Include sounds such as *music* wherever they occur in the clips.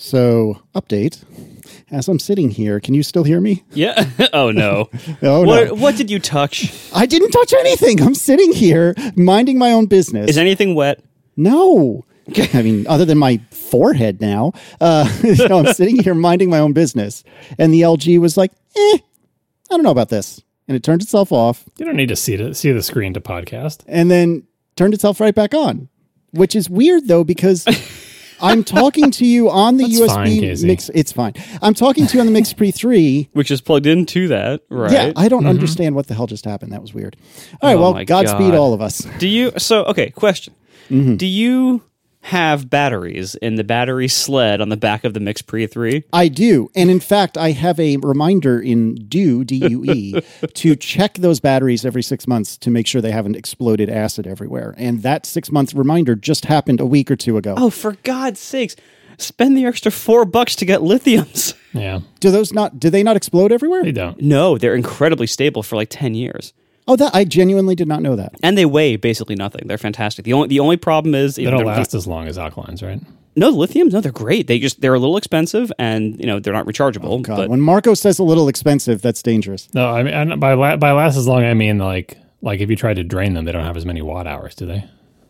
So, update. As I'm sitting here, can you still hear me? Yeah. *laughs* oh no. *laughs* Oh, what no. what did you touch? I didn't touch anything. I'm sitting here minding my own business. Is anything wet? no. I mean, other than my forehead now. Uh, *laughs* so I'm sitting here minding my own business. And the LG was like, eh, I don't know about this. And it turned itself off You don't need to see to see the screen to podcast. and then turned itself right back on, which is weird though, because I'm talking to you on the That's USB fine, Casey. mix. It's fine. I'm talking to you on the Mix Pre 3 Which is plugged into that, right? Yeah, I don't understand what the hell just happened. That was weird. All right, Oh well, Godspeed God. all of us. Do you so okay, question. Mm-hmm. Do you have batteries in the battery sled on the back of the Mix Pre 3? I do. And in fact, I have a reminder in DUE, D-U-E, *laughs* to check those batteries every six months to make sure they haven't exploded acid everywhere. And that six month reminder just happened a week or two ago. Oh, for God's sakes. Spend the extra 4 bucks to get lithiums. Yeah, Do those not, do they not explode everywhere? they don't. No, they're incredibly stable for like 10 years. Oh, that, I genuinely did not know that. And they weigh basically nothing. They're fantastic. The only the only problem is They don't last as long as alkalines, right? No, lithiums, no, they're great. They just they're a little expensive and you know, they're not rechargeable. Oh, God, but when Marco says a little expensive, that's dangerous. No, I mean and by la- by last as long, I mean like like if you try to drain them, they don't have as many watt hours, do they?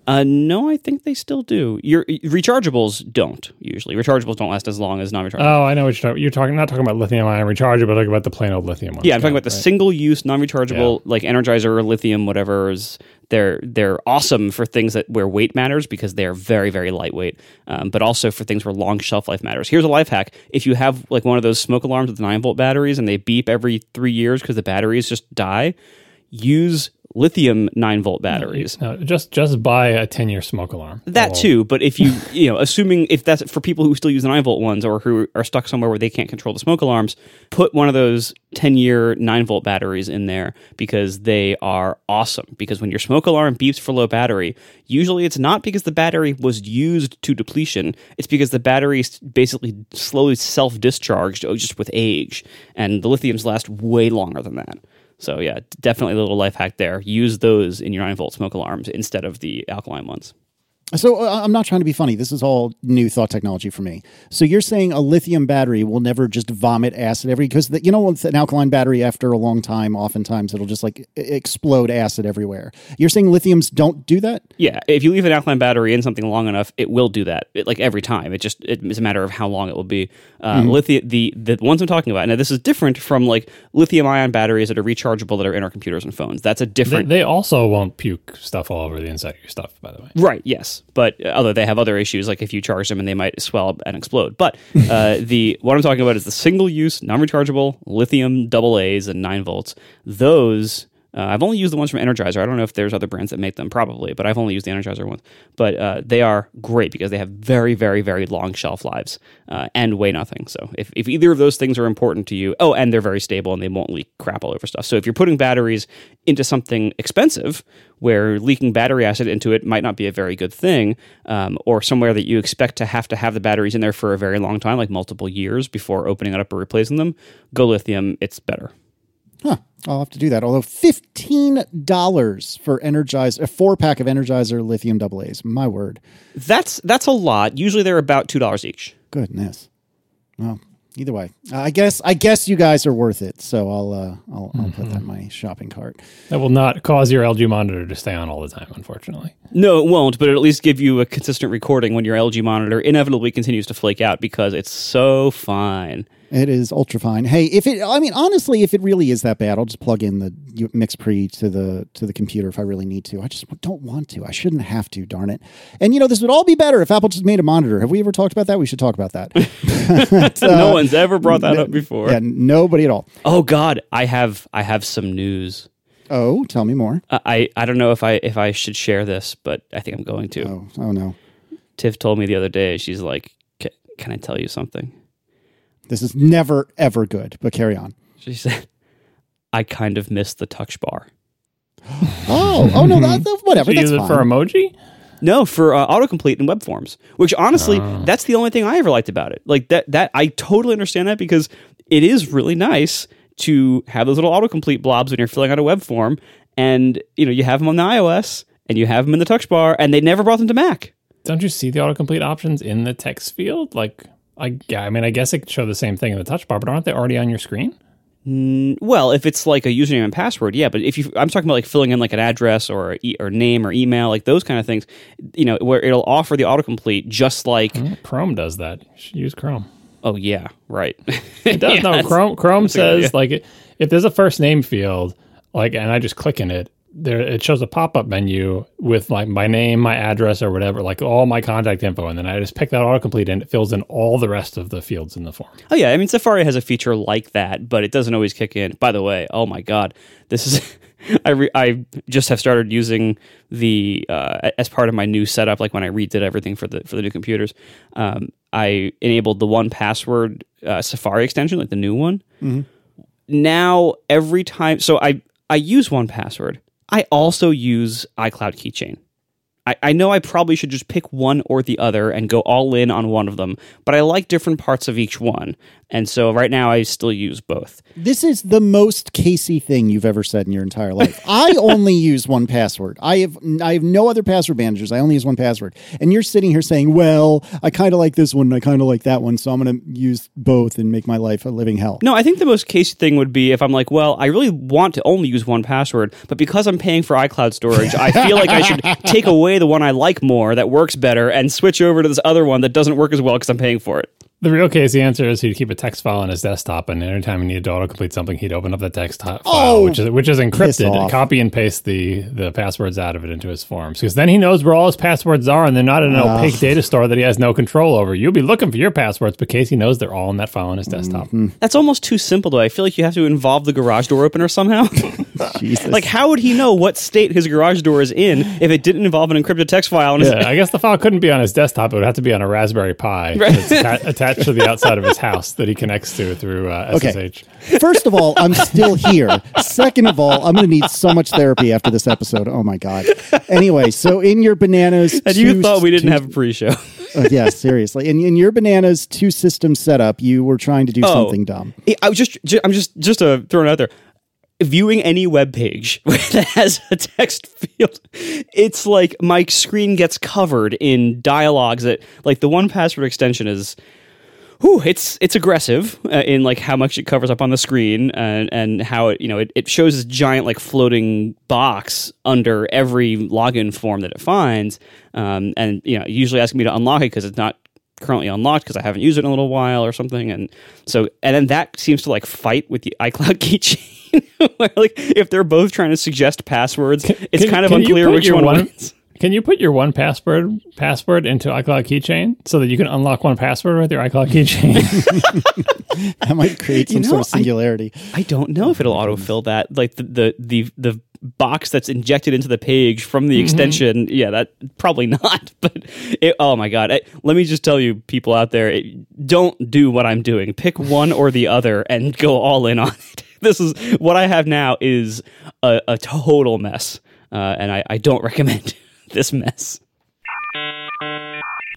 Uh, no, I think they still do. Your rechargeables don't usually. Rechargeables don't last as long as non-rechargeable. Oh, I know what you're talking. You're talking not talking about lithium ion rechargeable, but talking about the plain old lithium ones. yeah, I'm talking about the single-use, non-rechargeable, like Energizer or lithium, whatever's. They're they're awesome for things that where weight matters because they are very very lightweight, um, but also for things where long shelf life matters. Here's a life hack: if you have like one of those smoke alarms with nine volt batteries and they beep every three years because the batteries just die, use lithium nine volt batteries. No, just just buy a ten year smoke alarm. That Oh, too, but if you you know, assuming if that's for people who still use the nine volt ones or who are stuck somewhere where they can't control the smoke alarms, put one of those ten year nine volt batteries in there because they are awesome. Because when your smoke alarm beeps for low battery, usually it's not because the battery was used to depletion. It's because the battery basically slowly self discharged oh, just with age, and the lithiums last way longer than that. So yeah, definitely a little life hack there. Use those in your nine volt smoke alarms instead of the alkaline ones. So uh, I'm not trying to be funny. This is all new thought technology for me. So you're saying a lithium battery will never just vomit acid every because you know with an alkaline battery after a long time, oftentimes it'll just like explode acid everywhere. You're saying lithiums don't do that? Yeah, if you leave an alkaline battery in something long enough, it will do that. It, like every time, it just it's a matter of how long it will be. Uh, Lithium, the the ones I'm talking about. Now, this is different from like lithium ion batteries that are rechargeable that are in our computers and phones. That's a They, different. they also won't puke stuff all over the inside of your stuff, by the way. Right. Yes, but although they have other issues, like if you charge them and they might swell up and explode. But uh, *laughs* the what I'm talking about is the single use, non rechargeable lithium double A's and nine volts. Those uh, I've only used the ones from Energizer. I don't know if there's other brands that make them, probably, but I've only used the Energizer ones. But uh, they are great because they have very, very, very long shelf lives uh, and weigh nothing. So if, if either of those things are important to you, oh, and they're very stable and they won't leak crap all over stuff. So if you're putting batteries into something expensive, where leaking battery acid into it might not be a very good thing, um, or somewhere that you expect to have to have the batteries in there for a very long time, like multiple years before opening it up or replacing them, go lithium. It's better. Huh. I'll have to do that. Although fifteen dollars for Energize a four pack of Energizer lithium double A's. My word. That's that's a lot. Usually they're about two dollars each. Goodness. Well, either way, I guess I guess you guys are worth it. So I'll uh, I'll, I'll put that in my shopping cart. That will not cause your LG monitor to stay on all the time, unfortunately. No, it won't, but it'll at least give you a consistent recording when your LG monitor inevitably continues to flake out because it's so fine. It is ultra fine. Hey, if it, I mean, honestly, if it really is that bad, I'll just plug in the Mix Pre to the to the computer if I really need to. I just don't want to. I shouldn't have to. Darn it! And you know, this would all be better if Apple just made a monitor. Have we ever talked about that? We should talk about that. *laughs* no uh, one's ever brought that up before. yeah, nobody at all. Oh God, I have I have some news. Oh, tell me more. I, I I don't know if I if I should share this, but I think I'm going to. Oh, oh no, Tiff told me the other day. She's like, "Can I tell you something?" This is never ever good. But carry on. She said, "I kind of miss the touch bar." *gasps* Oh, oh no, that, that- whatever. So you that's use it fine. for emoji? No, for uh, autocomplete in web forms. Which honestly, that's the only thing I ever liked about it. Like that that I totally understand that because it is really nice to have those little autocomplete blobs when you're filling out a web form, and you know you have them on the iOS and you have them in the touch bar, and they never brought them to Mac. Don't you see the autocomplete options in the text field? Like I yeah, I mean, I guess it could show the same thing in the touch bar, but aren't they already on your screen? Well, if it's like a username and password, yeah. But if you, I'm talking about like filling in like an address or a e- or name or email, like those kind of things, you know, where it'll offer the autocomplete just like, mm, Chrome does that. You should use Chrome. oh yeah, right. It does. Yeah, *laughs* no, Chrome Chrome a good idea. says like if there's a first name field, like, and I just click in it, there it shows a pop up menu with like my name, my address, or whatever, like all my contact info, and then I just pick that autocomplete and it fills in all the rest of the fields in the form. Oh yeah, I mean Safari has a feature like that, but it doesn't always kick in. By the way, oh my god, this is *laughs* I re- I just have started using the uh, as part of my new setup. Like when I redid everything for the for the new computers, um, I enabled the 1Password uh, Safari extension, like the new one. Now every time, so I I use 1Password. I also use iCloud Keychain. I, I know I probably should just pick one or the other and go all in on one of them, but I like different parts of each one. And so right now I still use both. This is the most Casey thing you've ever said in your entire life. *laughs* I only use 1Password. I have I have no other password managers. I only use 1Password. And you're sitting here saying, "Well, I kind of like this one and I kind of like that one, so I'm going to use both and make my life a living hell." No, I think the most Casey thing would be if I'm like, well, I really want to only use one password, but because I'm paying for iCloud storage, I feel like I should *laughs* take away the one I like more that works better and switch over to this other one that doesn't work as well because I'm paying for it. The real case, the answer is he'd keep a text file on his desktop, and anytime he needed to autocomplete something, he'd open up the text file, Oh, which is which is encrypted, off. copy and paste the the passwords out of it into his forms, because then he knows where all his passwords are, and they're not in an opaque data store that he has no control over. You'll be looking for your passwords, but Casey knows they're all in that file on his desktop. Mm-hmm. That's almost too simple, though. I feel like you have to involve the garage door opener somehow. *laughs* Jesus. like, how would he know what state his garage door is in if it didn't involve an encrypted text file? On his Yeah, I guess the file couldn't be on his desktop; it would have to be on a Raspberry Pi that's atta- *laughs* attached to the outside of his house that he connects to through uh, Okay. SSH. First of all, I'm still here. Second of all, I'm going to need so much therapy after this episode. Oh my god. Anyway, so in your bananas, and you thought we didn't two- have a pre-show. uh, yeah, seriously. In, in your bananas two system setup, you were trying to do Oh. something dumb. I was just, ju- I'm just, just uh, throwing it out there. Viewing any web page *laughs* that has a text field, it's like my screen gets covered in dialogues that, like the 1Password extension is, whew, it's it's aggressive uh, in like how much it covers up on the screen and and how it you know it, it shows this giant like floating box under every login form that it finds, um, and you know usually asking me to unlock it because it's not currently unlocked because I haven't used it in a little while or something. And so, and then that seems to like fight with the *laughs* iCloud keychain. *laughs* Like if they're both trying to suggest passwords, it's Can- kind of unclear which one, one- wins. Can you put your 1Password password into iCloud Keychain so that you can unlock 1Password with your iCloud Keychain? *laughs* *laughs* That might create some You sort of singularity. I don't know if it'll autofill that. Like the the the, the box that's injected into the page from the extension. Yeah, that probably *laughs* not. But it, oh my god, I, let me just tell you, people out there, it, don't do what I'm doing. Pick one or the other and go all in on it. This is what I have now is a, a total mess, uh, and I, I don't recommend *laughs* this mess.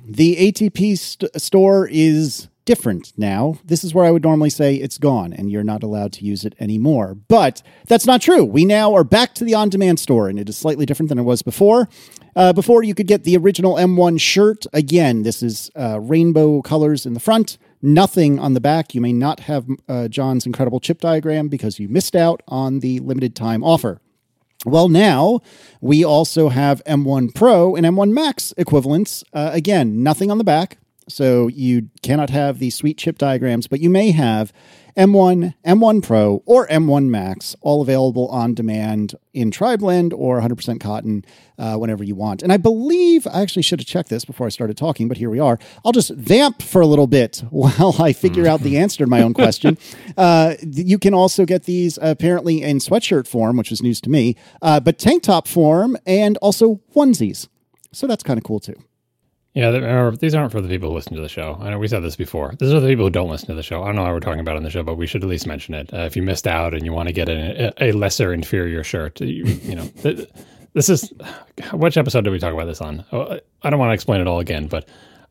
The ATP st- store is different now. This is where I would normally say it's gone and you're not allowed to use it anymore. But that's not true. We now are back to the on demand store and it is slightly different than it was before. Uh, before, you could get the original M1 shirt. Again, this is uh, rainbow colors in the front, nothing on the back. You may not have uh, John's incredible chip diagram because you missed out on the limited time offer. Well, now we also have M1 Pro and M1 Max equivalents. Uh, again, nothing on the back, so you cannot have the sweet chip diagrams, but you may have M1, M1 Pro, or M1 Max, all available on demand in tri-blend or 100% cotton uh, whenever you want. And I believe I actually should have checked this before I started talking, but here we are. I'll just vamp for a little bit *laughs* while I figure out the answer to my own question. *laughs* Uh, you can also get these apparently in sweatshirt form, which is news to me, uh, but tank top form and also onesies. So that's kind of cool too. Yeah, remember, these aren't for the people who listen to the show. I know we said this before. These are the people who don't listen to the show. I don't know why we're talking about on the show, but we should at least mention it. Uh, if you missed out and you want to get a, a lesser inferior shirt, you, you know, th- this is which episode did we talk about this on? Oh, I don't want to explain it all again, but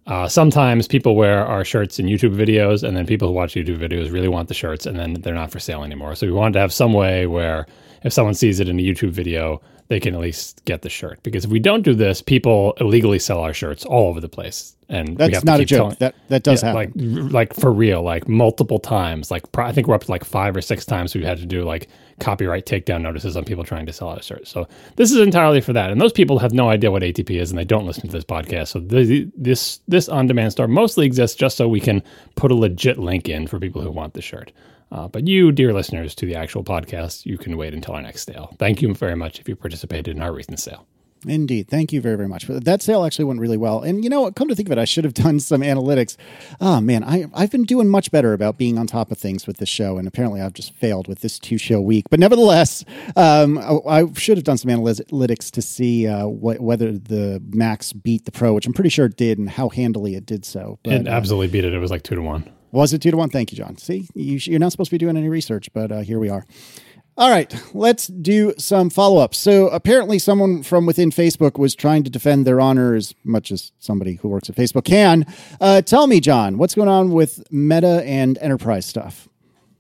uh, sometimes people wear our shirts in YouTube videos, and then people who watch YouTube videos really want the shirts, and then they're not for sale anymore. So we wanted to have some way where if someone sees it in a YouTube video, they can at least get the shirt. Because if we don't do this, people illegally sell our shirts all over the place, and That's not a joke. telling- that that does yeah, happen. like like for real, like multiple times. Like I think we're up to like five or six times we've had to do like copyright takedown notices on people trying to sell our shirts. So this is entirely for that, and those people have no idea what ATP is, and they don't listen to this podcast. So this this on demand store mostly exists just so we can put a legit link in for people who want the shirt. Uh, but you, dear listeners to the actual podcast, you can wait until our next sale. Thank you very much if you participated in our recent sale. Indeed. Thank you very, very much. But that sale actually went really well. And you know what? Come to think of it, I should have done some analytics. Oh, man, I, I've been doing much better about being on top of things with this show. And apparently I've just failed with this two show week. But nevertheless, um, I, I should have done some analytics to see uh, what, whether the Max beat the Pro, which I'm pretty sure it did, and how handily it did so. But, It uh, absolutely beat it. It was like two to one. Was it two to one? Thank you, John. See, you, you're not supposed to be doing any research, but uh, here we are. All right, let's do some follow up. So, apparently, someone from within Facebook was trying to defend their honor as much as somebody who works at Facebook can. Uh, tell me, John, what's going on with Meta and enterprise stuff?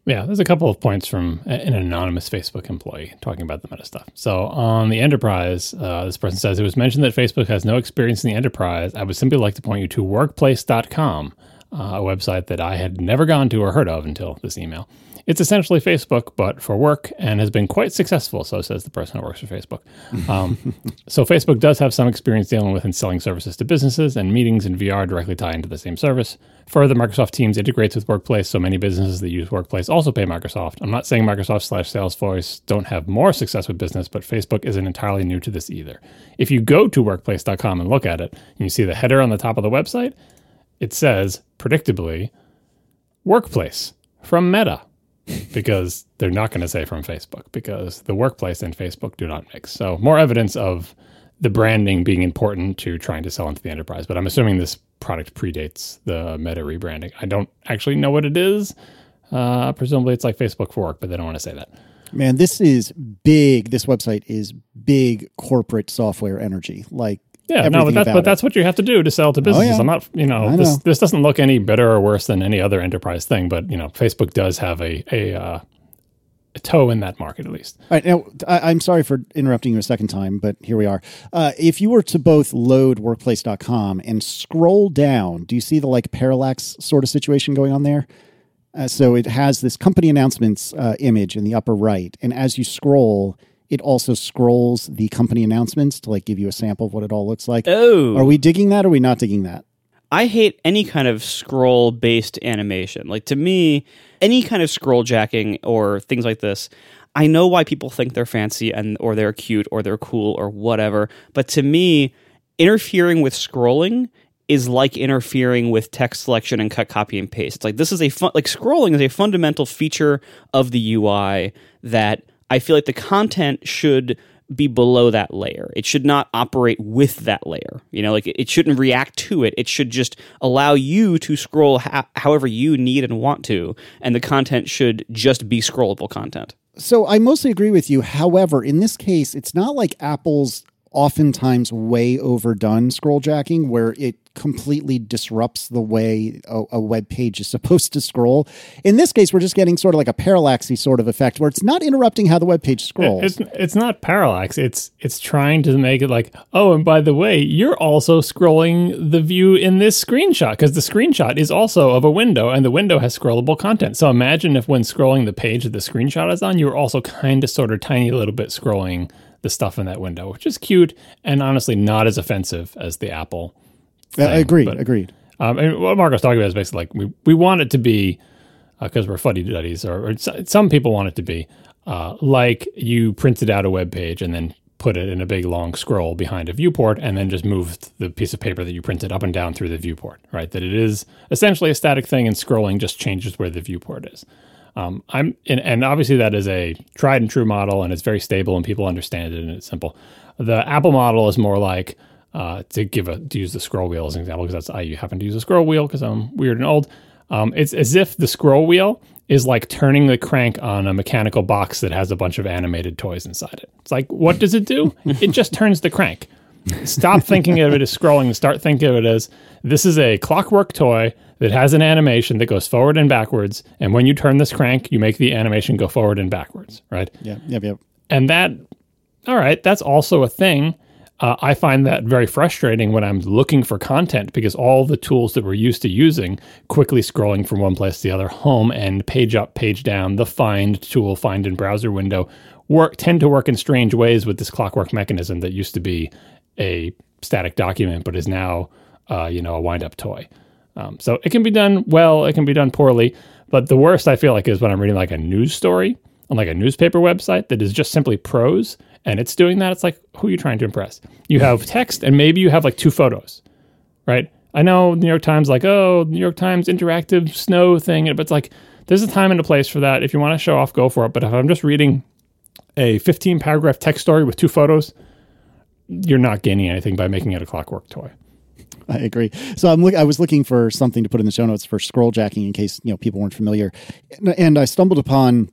Yeah, there's a couple of points from an anonymous Facebook employee talking about the meta stuff. So on the enterprise, uh, this person says it was mentioned that Facebook has no experience in the enterprise. I would simply like to point you to workplace.com, uh, a website that I had never gone to or heard of until this email. It's essentially Facebook, but for work, and has been quite successful. So says the person who works for Facebook. Um, *laughs* so Facebook does have some experience dealing with and selling services to businesses, and meetings and VR directly tie into the same service. Further, Microsoft Teams integrates with Workplace, so many businesses that use Workplace also pay Microsoft. I'm not saying Microsoft slash Salesforce don't have more success with business, but Facebook isn't entirely new to this either. If you go to workplace.com and look at it, and you see the header on the top of the website, it says, predictably, Workplace from Meta because they're not going to say from Facebook because the workplace and Facebook do not mix. So more evidence of the branding being important to trying to sell into the enterprise. But I'm assuming this product predates the Meta rebranding. I don't actually know what it is. Uh, presumably it's like Facebook for work, but they don't want to say that. Man, this is big. This website is big corporate software energy. Like, Yeah, no, but that's but that's what you have to do to sell to businesses. yeah. I'm not, you know, this know. this doesn't look any better or worse than any other enterprise thing, but you know, Facebook does have a a, uh, a toe in that market at least. All right, now I, I'm sorry for interrupting you a second time, but here we are. Uh, if you were to both load workplace.com and scroll down, do you see the like parallax sort of situation going on there? Uh, so it has this company announcements uh, image in the upper right, and as you scroll, it also scrolls the company announcements to like give you a sample of what it all looks like. Oh, Are we digging that? Or are we not digging that? I hate any kind of scroll based animation. Like to me, any kind of scroll jacking or things like this, I know why people think they're fancy and or they're cute or they're cool or whatever. But to me, interfering with scrolling is like interfering with text selection and cut copy and paste. It's like this is a fun like scrolling is a fundamental feature of the UI that I feel like the content should be below that layer. It should not operate with that layer. You know, like it, shouldn't react to it. It should just allow you to scroll ho- however you need and want to, and the content should just be scrollable content. So I mostly agree with you. However, in this case, it's not like Apple's oftentimes way overdone scroll jacking where it completely disrupts the way a, a web page is *laughs* supposed to scroll. In this case, we're just getting sort of like a parallaxy sort of effect where it's not interrupting how the web page scrolls. It's it's not parallax. It's it's trying to make it like, oh, and by the way, you're also scrolling the view in this screenshot because the screenshot is also of a window, and the window has scrollable content. So imagine if when scrolling the page that the screenshot is on, you're also kind of sort of tiny little bit scrolling the stuff in that window, which is cute and honestly not as offensive as the Apple. Uh, thing, agreed, but- agreed. Um, and what Marco's talking about is basically like we, we want it to be because we're fuddy duddies, or, or some people want it to be uh, like you printed out a web page and then put it in a big long scroll behind a viewport, and then just moved the piece of paper that you printed up and down through the viewport. Right, that it is essentially a static thing, and scrolling just changes where the viewport is. Um, I'm and, and obviously that is a tried and true model, and it's very stable, and people understand it, and it's simple. The Apple model is more like uh, to give a to use the scroll wheel as an example because that's I you happen to use a scroll wheel because I'm weird and old. Um, it's as if the scroll wheel is like turning the crank on a mechanical box that has a bunch of animated toys inside it. It's like what does it do? *laughs* it just turns the crank. Stop thinking of it as scrolling and start thinking of it as this is a clockwork toy that has an animation that goes forward and backwards. And when you turn this crank, you make the animation go forward and backwards, right? Yeah, yep, yep. And that all right, that's also a thing. Uh, I find that very frustrating when I'm looking for content because all the tools that we're used to using, quickly scrolling from one place to the other, home and page up, page down, the find tool, find in browser window, work tend to work in strange ways with this clockwork mechanism that used to be a static document but is now, uh, you know, a wind up toy. Um, so it can be done well, it can be done poorly, but the worst I feel like is when I'm reading like a news story on like a newspaper website that is just simply prose and it's doing that, it's like, who are you trying to impress? You have text and maybe you have like two photos, right? I know New York Times, like, oh, New York Times interactive snow thing, but it's like, there's a time and a place for that. If you want to show off, go for it. But if I'm just reading a 15 paragraph text story with two photos, you're not gaining anything by making it a clockwork toy. I agree. So I'm look, I was looking for something to put in the show notes for scroll jacking in case you know people weren't familiar, and, I stumbled upon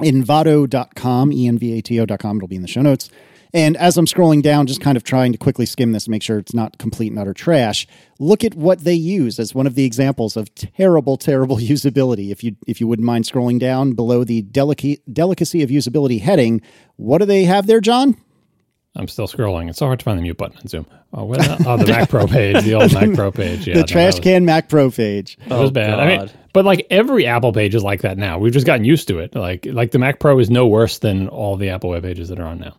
envato.com, envato.com. It'll be in the show notes. And as I'm scrolling down, just kind of trying to quickly skim this make sure it's not complete and utter trash, look at what they use as one of the examples of terrible, terrible *laughs* usability. If you if you wouldn't mind scrolling down below the delicacy delicacy of usability heading, what do they have there, John? I'm still scrolling. It's so hard to find the mute button in Zoom. Oh, what, uh, oh the Mac Pro *laughs* page, the old Mac Pro page. Yeah, the trash was, can Mac Pro page. That was oh, bad. God. I mean, but like every Apple page is like that now. We've just gotten used to it. Like like the Mac Pro is no worse than all the Apple web pages that are on now.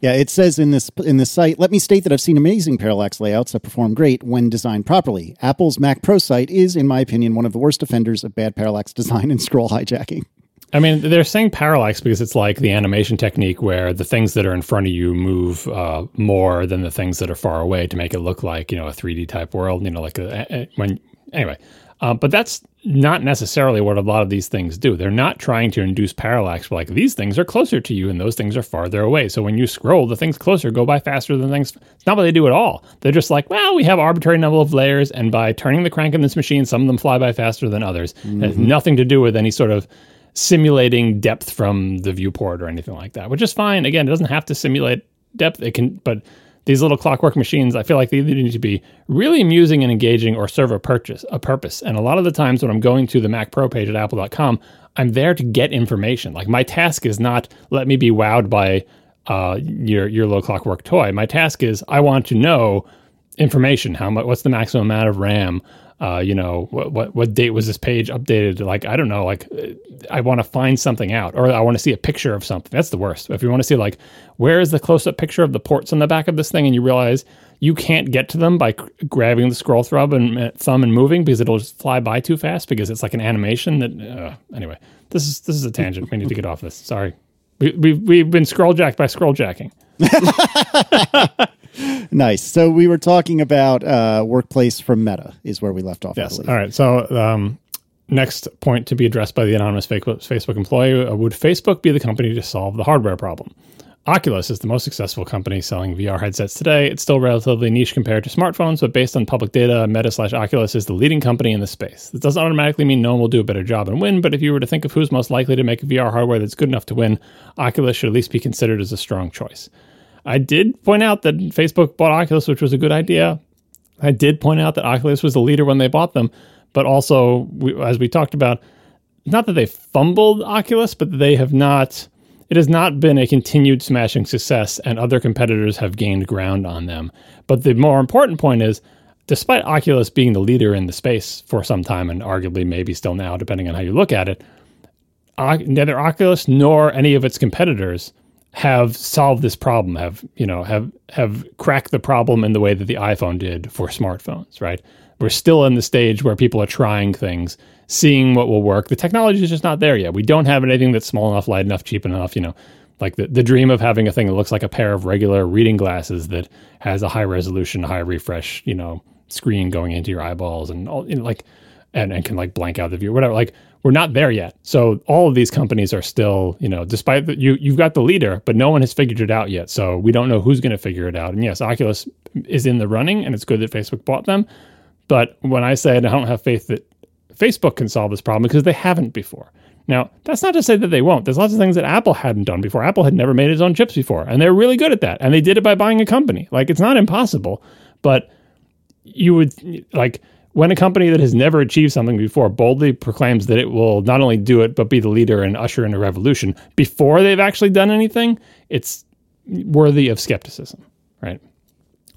Yeah, it says in this in this site. Let me state that I've seen amazing parallax layouts that perform great when designed properly. Apple's Mac Pro site is, in my opinion, one of the worst offenders of bad parallax design and scroll hijacking. I mean, they're saying parallax because it's like the animation technique where the things that are in front of you move uh, more than the things that are far away to make it look like you know a 3D type world. You know, like a, a, when anyway. Uh, but that's not necessarily what a lot of these things do. They're not trying to induce parallax. Like these things are closer to you and those things are farther away. So when you scroll, the things closer go by faster than things. It's not what they do at all. They're just like, well, we have arbitrary number of layers, and by turning the crank in this machine, some of them fly by faster than others. Mm-hmm. It has nothing to do with any sort of simulating depth from the viewport or anything like that, which is fine. Again, it doesn't have to simulate depth. It can, but these little clockwork machines, I feel like they need to be really amusing and engaging or serve a purchase, a purpose. And a lot of the times when I'm going to the Mac Pro page at apple.com, I'm there to get information. Like my task is not let me be wowed by uh, your your little clockwork toy. My task is I want to know information. How much? What's the maximum amount of RAM? Uh, you know, what, what, what date was this page updated? Like, I don't know. Like, I want to find something out, or I want to see a picture of something. That's the worst. If you want to see like, where is the close-up picture of the ports on the back of this thing, and you realize you can't get to them by grabbing the scroll thumb and uh, thumb and moving because it'll just fly by too fast because it's like an animation that. Uh, anyway, this is this is a tangent. we need to get off this. Sorry, we, we've we've been scroll jacked by scroll jacking. *laughs* nice. So we were talking about uh, workplace from Meta is where we left off. Yes. All right. So um, next point to be addressed by the anonymous Facebook employee: uh, Would Facebook be the company to solve the hardware problem? Oculus is the most successful company selling VR headsets today. It's still relatively niche compared to smartphones, but based on public data, Meta slash Oculus is the leading company in the space. This doesn't automatically mean no one will do a better job and win, but if you were to think of who's most likely to make a VR hardware that's good enough to win, Oculus should at least be considered as a strong choice. I did point out that Facebook bought Oculus, which was a good idea. I did point out that Oculus was the leader when they bought them, but also, we, as we talked about, not that they fumbled Oculus, but they have not. It has not been a continued smashing success, and other competitors have gained ground on them. But the more important point is, despite Oculus being the leader in the space for some time, and arguably maybe still now, depending on how you look at it, neither Oculus nor any of its competitors have solved this problem, have you know, have have cracked the problem in the way that the iPhone did for smartphones, right? We're still in the stage where people are trying things, seeing what will work. The technology is just not there yet. We don't have anything that's small enough, light enough, cheap enough, you know, like the, the dream of having a thing that looks like a pair of regular reading glasses that has a high resolution, high refresh, you know, screen going into your eyeballs and all you know, like and, and can like blank out the view, whatever. Like we're not there yet. So all of these companies are still, you know, despite that you you've got the leader, but no one has figured it out yet. So we don't know who's going to figure it out. And yes, Oculus is in the running, and it's good that Facebook bought them. But when I say I don't have faith that Facebook can solve this problem because they haven't before. Now, that's not to say that they won't. There's lots of things that Apple hadn't done before. Apple had never made its own chips before, and they're really good at that. And they did it by buying a company. Like it's not impossible, but you would like when a company that has never achieved something before boldly proclaims that it will not only do it but be the leader and usher in a revolution before they've actually done anything, it's worthy of skepticism, right?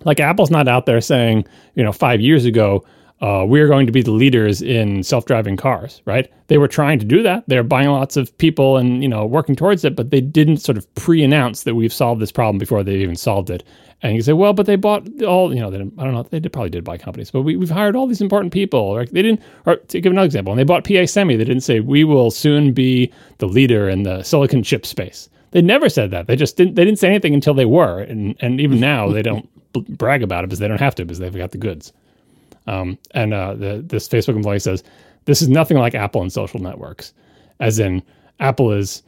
Like Apple's not out there saying, you know, five years ago, uh, we're going to be the leaders in self-driving cars, right? They were trying to do that. They're buying lots of people and you know working towards it, but they didn't sort of pre-announce that we've solved this problem before they even solved it. And you say, well, but they bought all, you know, they I don't know, they did, probably did buy companies, but we, we've hired all these important people. Right? They didn't, or to give another example, when they bought PA Semi, they didn't say we will soon be the leader in the silicon chip space. They never said that. They just didn't. They didn't say anything until they were, and and even now they don't *laughs* brag about it because they don't have to because they've got the goods. Um, and uh, the, this Facebook employee says, this is nothing like Apple and social networks, as in Apple is,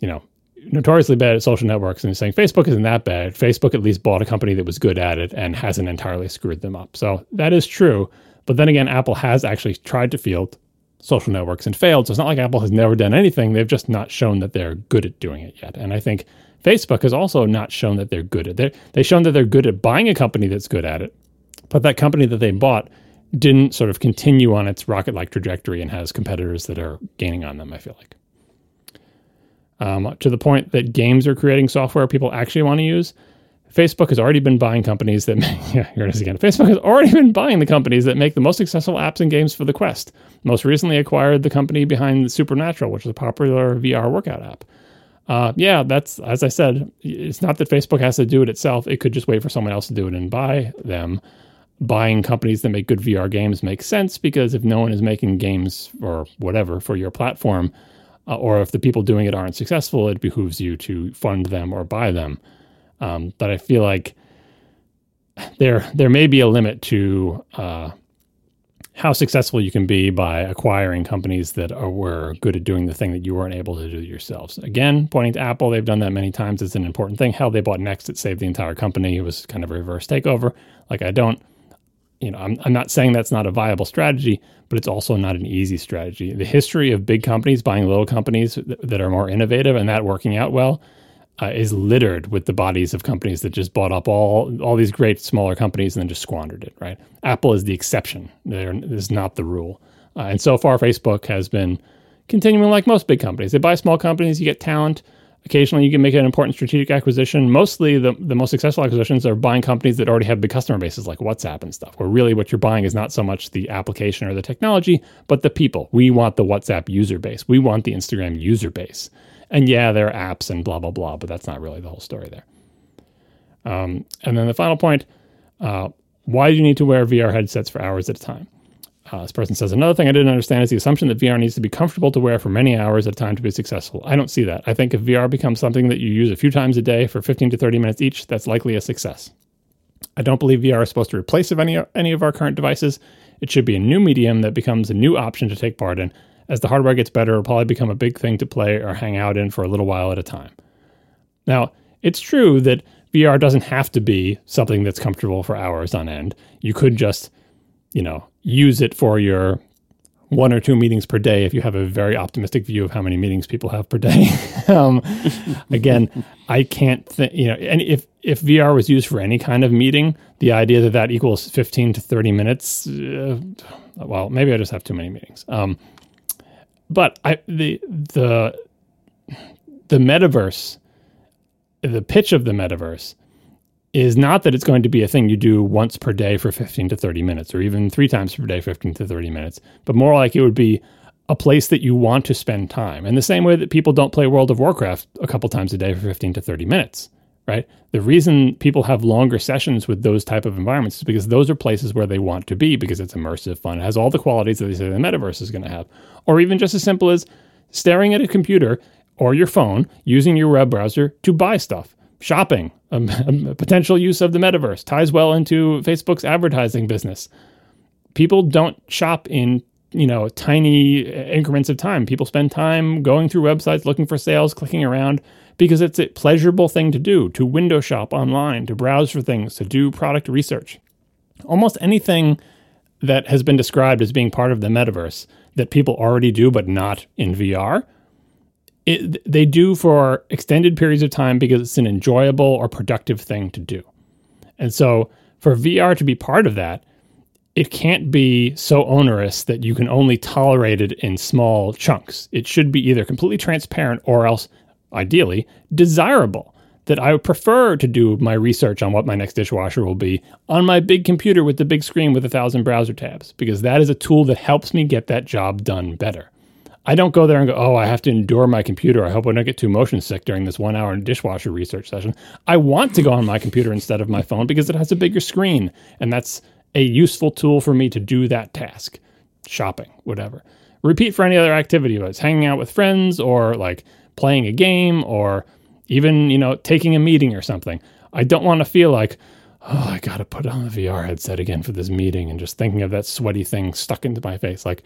you know, notoriously bad at social networks and saying Facebook isn't that bad. Facebook at least bought a company that was good at it and hasn't entirely screwed them up. So that is true. But then again, Apple has actually tried to field social networks and failed. So it's not like Apple has never done anything. They've just not shown that they're good at doing it yet. And I think Facebook has also not shown that they're good at it. They've shown that they're good at buying a company that's good at it but that company that they bought didn't sort of continue on its rocket like trajectory and has competitors that are gaining on them, I feel like. Um, to the point that games are creating software people actually want to use. Facebook has already been buying companies that *laughs* make, yeah, here it is again. Facebook has already been buying the companies that make the most successful apps and games for the Quest. Most recently acquired the company behind Supernatural, which is a popular VR workout app. Uh, yeah, that's as I said. It's not that Facebook has to do it itself. It could just wait for someone else to do it and buy them buying companies that make good VR games makes sense because if no one is making games or whatever for your platform, uh, or if the people doing it aren't successful, it behooves you to fund them or buy them. Um, but I feel like there there may be a limit to uh, how successful you can be by acquiring companies that are, were good at doing the thing that you weren't able to do yourselves. Again, pointing to Apple, they've done that many times. It's an important thing. Hell, they bought NeXT, it saved the entire company. It was kind of a reverse takeover. Like I don't you know, I'm, I'm not saying that's not a viable strategy, but it's also not an easy strategy. The history of big companies buying little companies that, that are more innovative and that working out well uh, is littered with the bodies of companies that just bought up all all these great smaller companies and then just squandered it. Right? Apple is the exception. There is not the rule. Uh, and so far, Facebook has been continuing like most big companies. They buy small companies, you get talent, Occasionally, you can make an important strategic acquisition. Mostly, the, the most successful acquisitions are buying companies that already have big customer bases like WhatsApp and stuff, where really what you're buying is not so much the application or the technology, but the people. We want the WhatsApp user base, we want the Instagram user base. And yeah, there are apps and blah, blah, blah, but that's not really the whole story there. Um, and then the final point uh, why do you need to wear VR headsets for hours at a time? Uh, this person says another thing I didn't understand is the assumption that VR needs to be comfortable to wear for many hours at a time to be successful. I don't see that. I think if VR becomes something that you use a few times a day for 15 to 30 minutes each, that's likely a success. I don't believe VR is supposed to replace any any of our current devices. It should be a new medium that becomes a new option to take part in. As the hardware gets better, it'll probably become a big thing to play or hang out in for a little while at a time. Now, it's true that VR doesn't have to be something that's comfortable for hours on end. You could just you know, use it for your one or two meetings per day if you have a very optimistic view of how many meetings people have per day. *laughs* um, again, I can't think, you know, and if, if VR was used for any kind of meeting, the idea that that equals 15 to 30 minutes, uh, well, maybe I just have too many meetings. Um, but I, the, the, the metaverse, the pitch of the metaverse is not that it's going to be a thing you do once per day for 15 to 30 minutes or even three times per day 15 to 30 minutes but more like it would be a place that you want to spend time. In the same way that people don't play world of warcraft a couple times a day for 15 to 30 minutes right? The reason people have longer sessions with those type of environments is because those are places where they want to be because it's immersive fun. It has all the qualities that they say the metaverse is going to have. Or even just as simple as staring at a computer or your phone using your web browser to buy stuff shopping, um, a, *laughs* a, um, potential use of the metaverse, ties well into Facebook's advertising business. People don't shop in you know tiny uh, increments of time. People spend time going through websites, looking for sales, clicking around because it's a pleasurable thing to do. To window shop online, to browse for things, to do product research. Almost anything that has been described as being part of the metaverse that people already do, but not in VR it, they do for extended periods of time because it's an enjoyable or productive thing to do. And so for VR to be part of that, it can't be so onerous that you can only tolerate it in small chunks. It should be either completely transparent or else, ideally, desirable. that I would prefer to do my research on what my next dishwasher will be on my big computer with the big screen with a thousand browser tabs, because that is a tool that helps me get that job done better. I don't go there and go, oh, I have to endure my computer. I hope I don't get too motion sick during this one hour dishwasher research session. I want to go on my computer instead of my phone because it has a bigger screen. And that's a useful tool for me to do that task shopping, whatever. Repeat for any other activity, whether it's hanging out with friends or like playing a game or even, you know, taking a meeting or something. I don't want to feel like, oh, I got to put on the VR headset again for this meeting and just thinking of that sweaty thing stuck into my face. Like,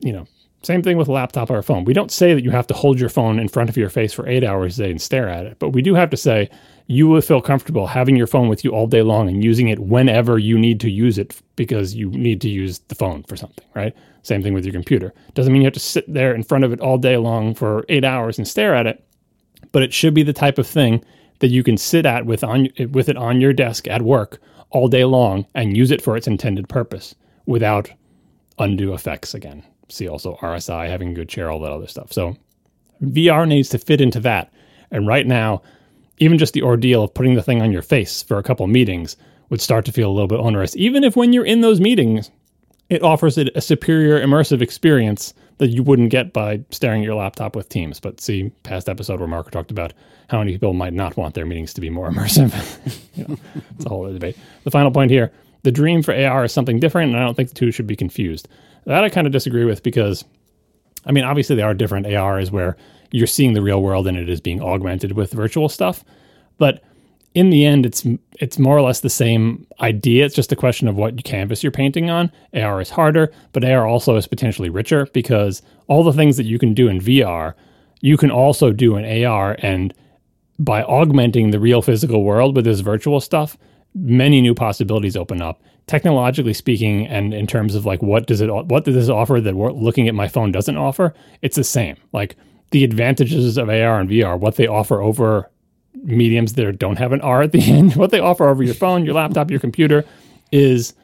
you know, same thing with a laptop or a phone. We don't say that you have to hold your phone in front of your face for eight hours a day and stare at it, but we do have to say you will feel comfortable having your phone with you all day long and using it whenever you need to use it because you need to use the phone for something, right? Same thing with your computer. Doesn't mean you have to sit there in front of it all day long for eight hours and stare at it, but it should be the type of thing that you can sit at with on with it on your desk at work all day long and use it for its intended purpose without undue effects again see also RSI, having a good chair, all that other stuff. So VR needs to fit into that. And right now, even just the ordeal of putting the thing on your face for a couple meetings would start to feel a little bit onerous. Even if when you're in those meetings, it offers it a superior immersive experience that you wouldn't get by staring at your laptop with Teams. But see, past episode where Marco talked about how many people might not want their meetings to be more *laughs* immersive. you know, it's a whole other debate. The final point here the dream for AR is something different, and I don't think the two should be confused. That I kind of disagree with because, I mean, obviously they are different. AR is where you're seeing the real world and it is being augmented with virtual stuff, but in the end, it's it's more or less the same idea. It's just a question of what canvas you're painting on. AR is harder, but AR also is potentially richer because all the things that you can do in VR, you can also do in AR. And by augmenting the real physical world with this virtual stuff, many new possibilities open up technologically speaking and in terms of like what does it what does this offer that looking at my phone doesn't offer it's the same. Like the advantages of AR and VR what they offer over mediums that don't have an R at the *laughs* end what they offer over your phone your laptop your computer is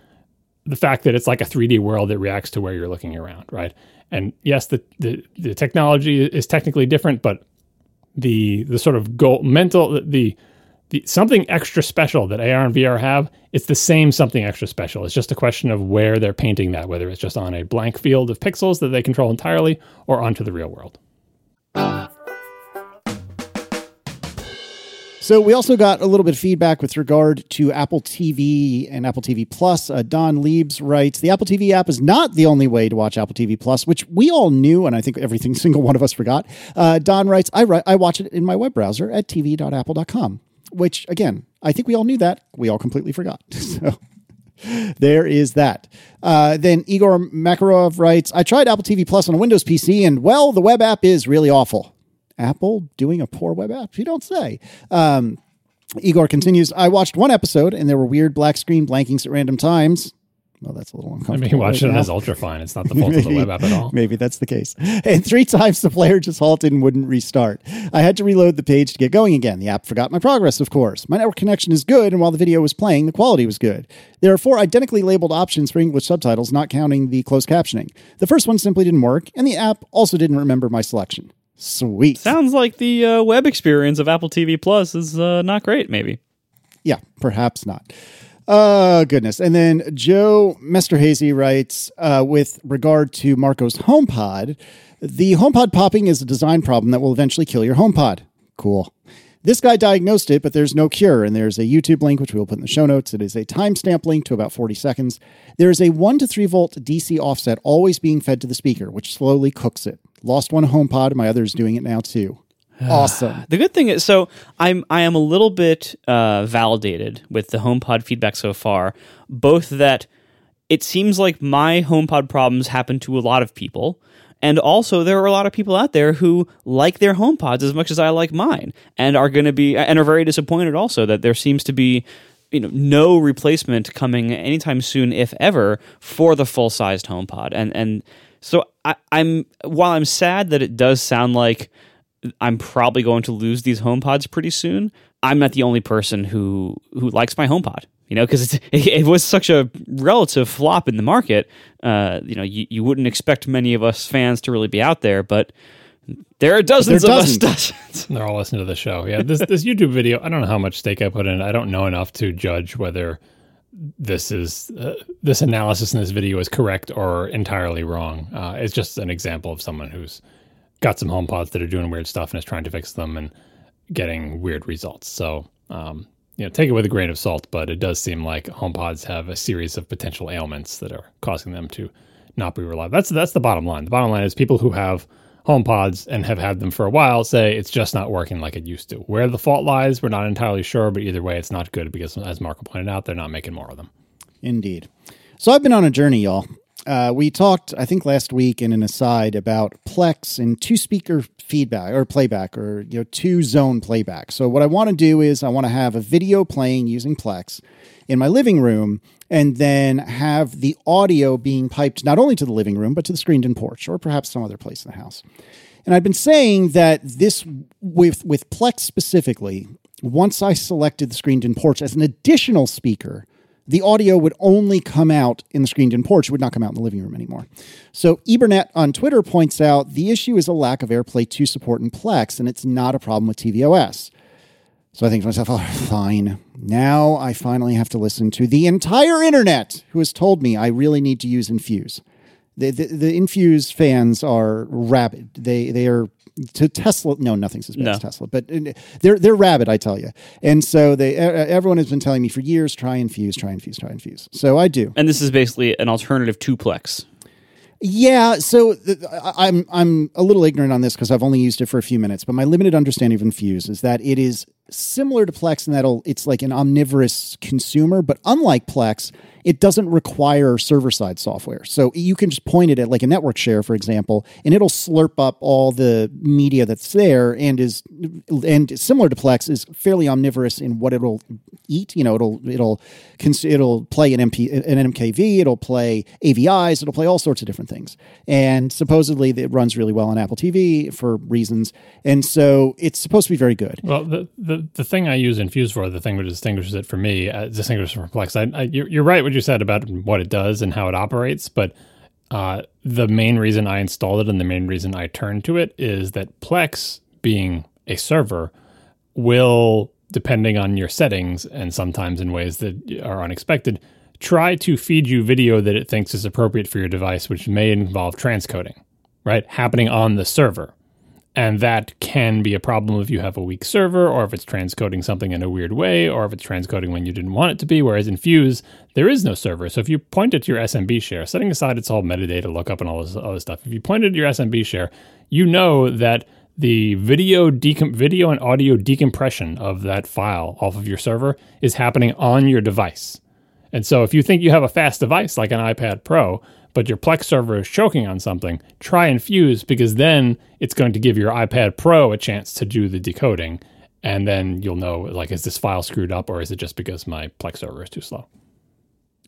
the fact that it's like a 3D world that reacts to where you're looking around right? And yes the the, the technology is technically different but the the sort of goal mental the the, something extra special that AR and VR have, it's the same something extra special. It's just a question of where they're painting that, whether it's just on a blank field of pixels that they control entirely or onto the real world. So we also got a little bit of feedback with regard to Apple TV and Apple TV Plus. Uh, Don Liebs writes, the Apple TV app is not the only way to watch Apple TV Plus, which we all knew, and I think every *laughs* single one of us forgot. Uh, Don writes, I, I watch it in my web browser at tv.apple.com which again, I think we all knew that. We all completely forgot. *laughs* so there is that. Uh, then Igor Makarov writes, I tried Apple TV Plus on a Windows PC, and well, the web app is really awful. Apple doing a poor web app? You don't say. Um, Igor continues, I watched one episode and there were weird black screen blankings at random times. Well, that's a little uncomfortable. I mean, watch right it now. as ultra fine. It's not the *laughs* fault maybe, of the web app at all. Maybe that's the case. And three times the player just halted and wouldn't restart. I had to reload the page to get going again. The app forgot my progress, of course. My network connection is good, and while the video was playing, the quality was good. There are four identically labeled options for English subtitles, not counting the closed captioning. The first one simply didn't work, and the app also didn't remember my selection. Sweet. Sounds like the uh, web experience of Apple TV Plus is uh, not great, maybe. Yeah, perhaps not. Oh, goodness. And then Joe Mesterhazy writes uh, with regard to Marco's HomePod, the HomePod popping is a design problem that will eventually kill your HomePod. Cool. This guy diagnosed it, but there's no cure. And there's a YouTube link, which we will put in the show notes. It is a timestamp link to about 40 seconds. There is a 1 to 3 volt DC offset always being fed to the speaker, which slowly cooks it. Lost one HomePod. My other is doing it now too. *sighs* Awesome. the good thing is, so I'm I am a little bit uh, validated with the HomePod feedback so far. Both that it seems like my HomePod problems happen to a lot of people, and also there are a lot of people out there who like their HomePods as much as I like mine, and are going to be and are very disappointed also that there seems to be you know no replacement coming anytime soon, if ever, for the full sized HomePod, and and so I, I'm while I'm sad that it does sound like I'm probably going to lose these HomePods pretty soon. I'm not the only person who who likes my HomePod, you know, because *laughs* it, it, was such a relative flop in the market. Uh, you know, you, you wouldn't expect many of us fans to really be out there, but There are dozens There of us. dozens. Dozens. *laughs* They're all listening to the show. Yeah, this this YouTube video. I don't know how much stake I put in. I don't know enough to judge whether this is uh, this analysis in this video is correct or entirely wrong. Uh, it's just an example of someone who's got some HomePods that are doing weird stuff and is trying to fix them and getting weird results. So, um, you know, take it with a grain of salt. But it does seem like HomePods have a series of potential ailments that are causing them to not be reliable. That's that's the bottom line. The bottom line is people who have HomePods and have had them for a while say it's just not working like it used to. Where the fault lies, we're not entirely sure, but either way, it's not good because, as Marco pointed out, they're not making more of them. Indeed. So I've been on a journey, y'all. Uh, we talked, I think, last week in an aside about Plex and two speaker feedback or playback or you know two zone playback. So what I want to do is I want to have a video playing using Plex in my living room and then have the audio being piped not only to the living room but to the screened-in porch or perhaps some other place in the house. And I've been saying that this with with Plex specifically, once I selected the screened-in porch as an additional speaker, the audio would only come out in the screened-in porch; it would not come out in the living room anymore. So Ebernet on Twitter points out the issue is a lack of AirPlay 2 support in Plex, and it's not a problem with tvOS. So I think to myself, oh, fine. Now I finally have to listen to the entire internet who has told me I really need to use Infuse. The, the, the Infuse fans are rabid. They they are to Tesla. No, nothing's as bad No. as Tesla, but uh, they're they're rabid. I tell you. And so they everyone has been telling me for years, try Infuse, try Infuse, try Infuse. So I do. And this is basically an alternative to Plex. Yeah, so th- I'm I'm a little ignorant on this because I've only used it for a few minutes, but my limited understanding of Infuse is that it is similar to Plex in that it's like an omnivorous consumer, but unlike Plex, it doesn't require server side software. So you can just point it at like a network share, for example, and it'll slurp up all the media that's there and is and similar to Plex is fairly omnivorous in what it'll eat. You know, it'll it'll it'll play an MP an MKV, it'll play AVIs, it'll play all sorts of different things. And supposedly it runs really well on Apple TV for reasons. And so it's supposed to be very good. Well, the, the, the thing I use Infuse for, the thing that distinguishes it for me, uh, distinguishes from Plex, I, I, you're, you're right what you said about what it does and how it operates, but uh, the main reason I installed it and the main reason I turned to it is that Plex, being a server, will, depending on your settings and sometimes in ways that are unexpected, try to feed you video that it thinks is appropriate for your device, which may involve transcoding, right? Happening on the server. And that can be a problem if you have a weak server, or if it's transcoding something in a weird way, or if it's transcoding when you didn't want it to be. Whereas Infuse, there is no server. So if you point it to your SMB share, setting aside it's all metadata lookup and all this other stuff, if you point it to your SMB share, you know that the video decom- video and audio decompression of that file off of your server is happening on your device. And so if you think you have a fast device like an iPad Pro, but your Plex server is choking on something, try Infuse because then it's going to give your iPad Pro a chance to do the decoding. And then you'll know, like, is this file screwed up or is it just because my Plex server is too slow?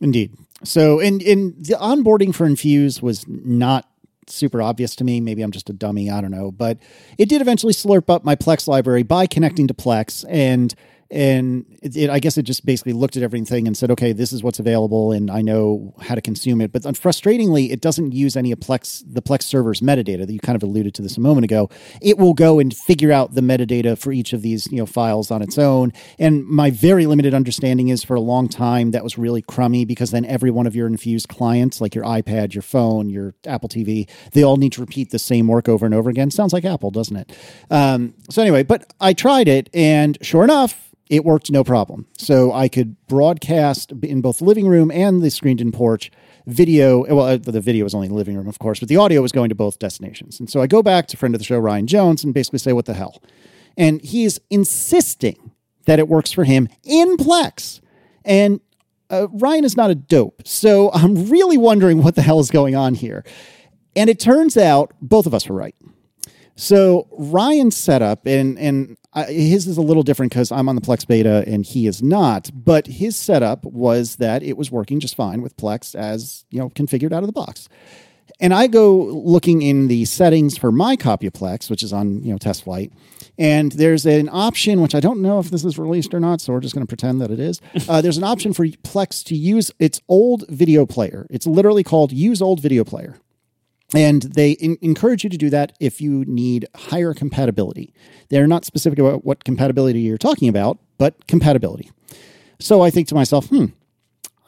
Indeed. So, and, and the onboarding for Infuse was not super obvious to me. Maybe I'm just a dummy. I don't know. But it did eventually slurp up my Plex library by connecting to Plex. And and it, it, I guess it just basically looked at everything and said, okay, this is what's available, and I know how to consume it. But frustratingly, it doesn't use any of Plex the Plex server's metadata that you kind of alluded to this a moment ago. It will go and figure out the metadata for each of these you know files on its own. And my very limited understanding is for a long time that was really crummy because then every one of your infused clients, like your iPad, your phone, your Apple TV, they all need to repeat the same work over and over again. Sounds like Apple, doesn't it? Um, so anyway, but I tried it, and sure enough it worked no problem. So I could broadcast in both the living room and the screened in porch video. Well, uh, the video was only in the living room, of course, but the audio was going to both destinations. And so I go back to friend of the show, Ryan Jones, and basically say, what the hell? And he is insisting that it works for him in Plex. And uh, Ryan is not a dope. So I'm really wondering what the hell is going on here. And it turns out both of us were right. So Ryan's setup, and and I, his is a little different because I'm on the Plex beta and he is not. But his setup was that it was working just fine with Plex as you know configured out of the box. And I go looking in the settings for my copy of Plex, which is on you know TestFlight, and there's an option which I don't know if this is released or not, so we're just going to pretend that it is. *laughs* Uh, there's an option for Plex to use its old video player. It's literally called Use Old Video Player. And they in- encourage you to do that if you need higher compatibility. They're not specific about what compatibility you're talking about, but compatibility. So I think to myself, hmm,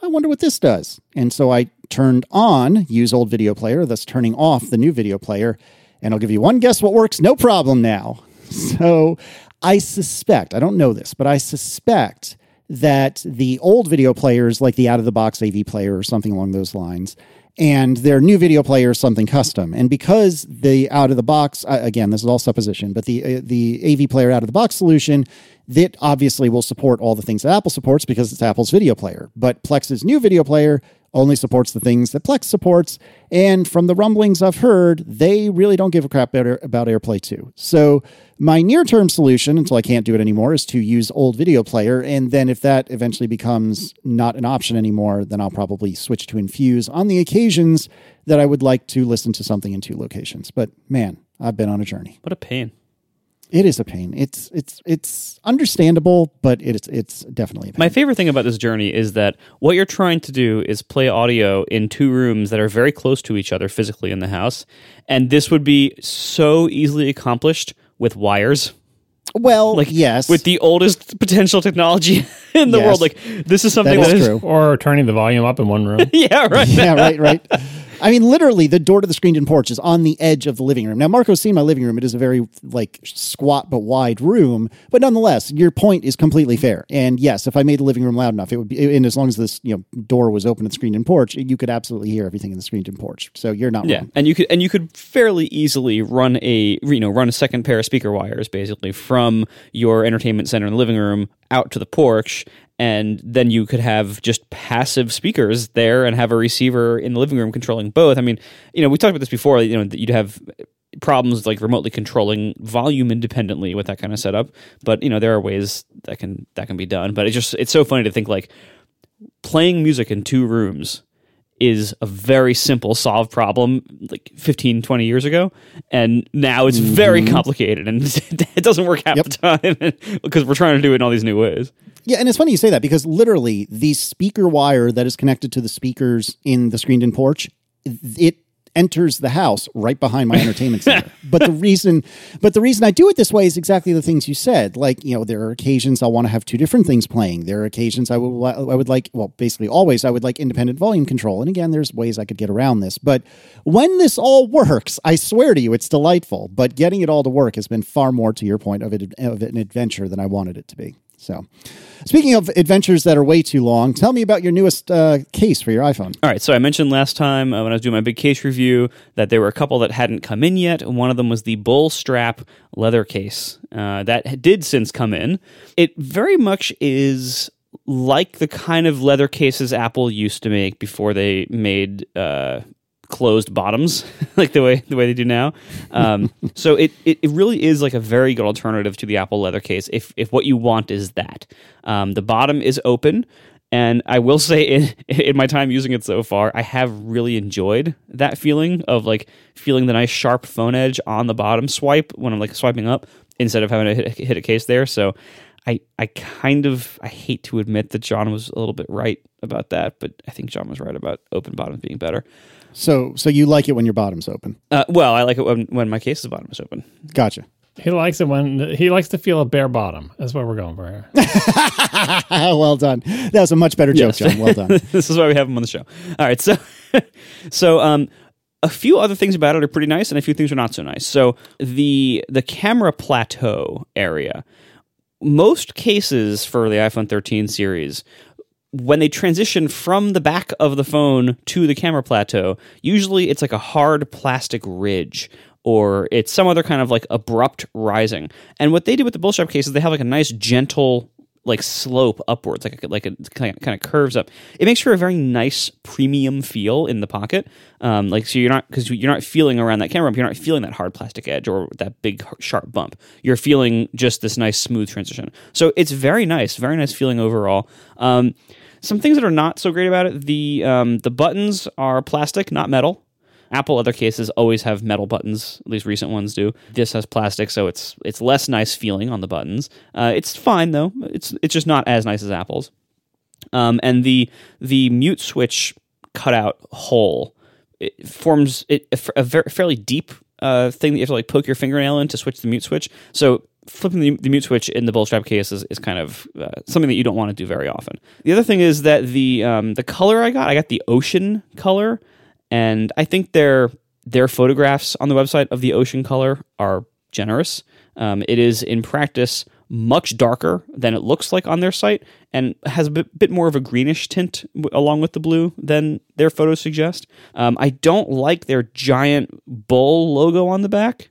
I wonder what this does. And so I turned on use old video player, thus turning off the new video player. And I'll give you one guess what works, no problem now. *laughs* So I suspect, I don't know this, but I suspect that the old video players, like the out of the box AVPlayer or something along those lines, and their new video player is something custom. And because the out of the box, again, this is all supposition, but the uh, the AVPlayer out of the box solution that obviously will support all the things that Apple supports because it's Apple's video player. But Plex's new video player only supports the things that Plex supports. And from the rumblings I've heard, they really don't give a crap about, AirPlay 2. So my near term solution, until I can't do it anymore, is to use old video player. And then if that eventually becomes not an option anymore, then I'll probably switch to Infuse on the occasions that I would like to listen to something in two locations. But man, I've been on a journey. What a pain. It is a pain. It's it's it's understandable, but it's it's definitely a pain. My favorite thing about this journey is that what you're trying to do is play audio in two rooms that are very close to each other physically in the house, and this would be so easily accomplished with wires. well, Like yes, with the oldest *laughs* potential technology *laughs* in the Yes. world. Like this is something That that is is true. Or turning the volume up in one room. *laughs* yeah right. yeah, right, right. I mean, literally, the door to the screened-in porch is on the edge of the living room. Now, Marco's seen my living room; it is a very like squat but wide room. But nonetheless, your point is completely fair. And yes, if I made the living room loud enough, it would be. And as long as this you know door was open at the screened-in porch, you could absolutely hear everything in the screened-in porch. So you're not Yeah, wrong. and you could and you could fairly easily run a you know run a second pair of speaker wires basically from your entertainment center in the living room out to the porch, and then you could have just passive speakers there and have a receiver in the living room controlling both. I mean, you know, we talked about this before. You know, that you'd have problems like remotely controlling volume independently with that kind of setup, but you know there are ways that can that can be done. But it's just it's so funny to think like playing music in two rooms is a very simple solved problem like 15 20 years ago and now it's very mm-hmm. complicated and *laughs* it doesn't work half the time *laughs* because we're trying to do it in all these new ways Yeah, and it's funny you say that because literally the speaker wire that is connected to the speakers in the screened in porch, it enters the house right behind my entertainment center. *laughs* but the reason but the reason I do it this way is exactly the things you said. Like, you know, there are occasions I want to have two different things playing. There are occasions I would I would like well, basically always I would like independent volume control. And again, there's ways I could get around this. But when this all works, I swear to you it's delightful. But getting it all to work has been far more to your point of, it, of an adventure than I wanted it to be. So, speaking of adventures that are way too long, tell me about your newest uh, case for your iPhone. all right so i mentioned last time uh, when i was doing my big case review that there were a couple that hadn't come in yet one of them was the Bullstrap leather case uh, that did since come in it very much is like the kind of leather cases apple used to make before they made uh, closed bottoms *laughs* like the way the way they do now. Um, *laughs* so it, it it really is like a very good alternative to the Apple leather case if if what you want is that. Um, the bottom is open. And I will *laughs* say, in, in my time using it so far, I have really enjoyed that feeling of like feeling the nice sharp phone edge on the bottom swipe when I'm like swiping up instead of having to hit, hit a case there. So I I kind of I hate to admit that John was a little bit right about that, but I think John was right about open bottoms being better. So, so you like it when your bottom's open? Uh, well, I like it when, when my case's bottom is open. Gotcha. He likes it when he likes to feel a bare bottom. That's what we're going for here. *laughs* well done. That was a much better joke, Yes. John. Well done. *laughs* this is why we have him on the show. All right, so *laughs* so um a few other things about it are pretty nice and a few things are not so nice. So the the camera plateau area most cases for the iPhone 13 series when they transition from the back of the phone to the camera plateau, usually it's like a hard plastic ridge or it's some other kind of like abrupt rising. And what they do with the bullstrap case is they have like a nice gentle like slope upwards, like a, like a kind of, curves up. It makes for a very nice premium feel in the pocket. Um, like so you're not because you're not feeling around that camera bump, you're not feeling that hard plastic edge or that big sharp bump. You're feeling just this nice smooth transition. So it's very nice, very nice feeling overall. Um, some things that are not so great about it: the um, the buttons are plastic, not metal. Apple other cases always have metal buttons. At least recent ones do. This has plastic, so it's it's less nice feeling on the buttons. Uh, it's fine though. It's it's just not as nice as Apple's. Um, and the the mute switch cutout hole it forms it, a, very, fairly deep uh, thing that you have to like poke your fingernail in to switch the mute switch. So flipping the, the mute switch in the Bullstrap case is, is kind of uh, something that you don't want to do very often. The other thing is that the um, the color I got, I got the ocean color, and I think their their photographs on the website of the ocean color are generous. Um, it is in practice much darker than it looks like on their site and has a bit, bit more of a greenish tint w- along with the blue than their photos suggest. Um, I don't like their giant bull logo on the back.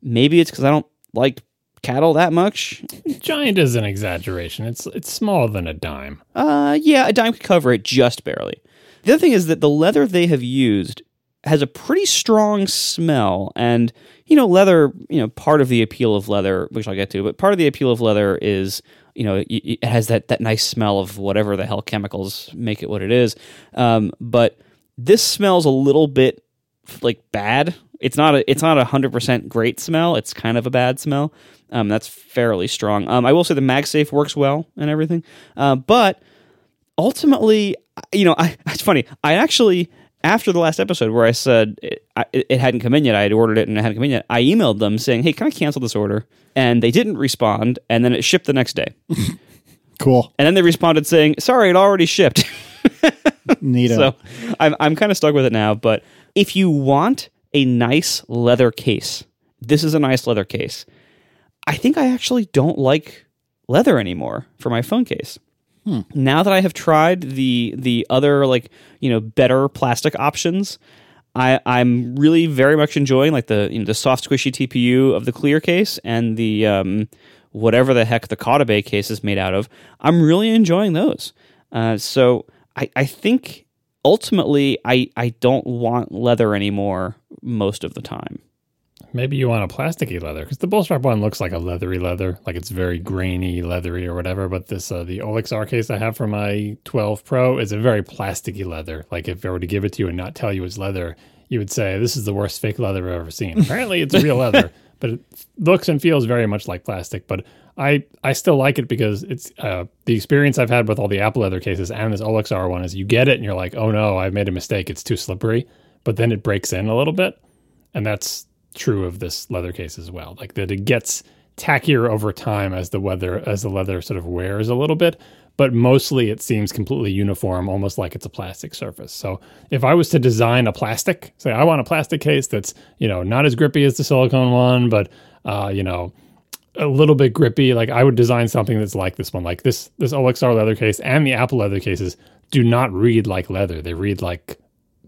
Maybe it's because I don't like cattle that much. Giant is an exaggeration. It's it's smaller than a dime. Uh, yeah, a dime could cover it just barely. The other thing is that the leather they have used has a pretty strong smell, and you know, leather. You know, part of the appeal of leather, which I'll get to, but part of the appeal of leather is you know it has that that nice smell of whatever the hell chemicals make it what it is. Um, but this smells a little bit like bad. It's not a it's not a hundred percent great smell. It's kind of a bad smell. Um, that's fairly strong. Um, I will say the MagSafe works well and everything, uh, but ultimately, you know, I, it's funny. I actually after the last episode where I said it, it, hadn't come in yet, I had ordered it and it hadn't come in yet. I emailed them saying, "Hey, can I cancel this order?" And they didn't respond, and then it shipped the next day. *laughs* cool. And then they responded saying, "Sorry, it already shipped." *laughs* Neat. So I'm I'm kind of stuck with it now. But if you want a nice leather case, this is a nice leather case. I think I actually don't like leather anymore for my phone case. Hmm. Now that I have tried the the other like you know better plastic options, I I'm really very much enjoying like the you know, the soft squishy TPU of the clear case and the um, whatever the heck the Cauda case is made out of. I'm really enjoying those. Uh, so I I think ultimately I I don't want leather anymore most of the time. Maybe you want a plasticky leather because the bullstrap one looks like a leathery leather, like it's very grainy, leathery or whatever. But this uh, the Olixar case I have for my 12 Pro is a very plasticky leather. Like if I were to give it to you and not tell you it's leather, you would say this is the worst fake leather I've ever seen. Apparently, it's a real *laughs* leather, but it looks and feels very much like plastic. But I I still like it because it's uh, the experience I've had with all the Apple leather cases and this Olixar one is you get it and you're like, oh no, I've made a mistake. It's too slippery, but then it breaks in a little bit, and that's true of this leather case as well. Like that it gets tackier over time as the weather as the leather sort of wears a little bit, but mostly it seems completely uniform, almost like it's a plastic surface. So if I was to design a plastic, say I want a plastic case that's you know not as grippy as the silicone one, but uh, you know a little bit grippy, like I would design something that's like this one, like this this Olixar leather case and the Apple leather cases do not read like leather; they read like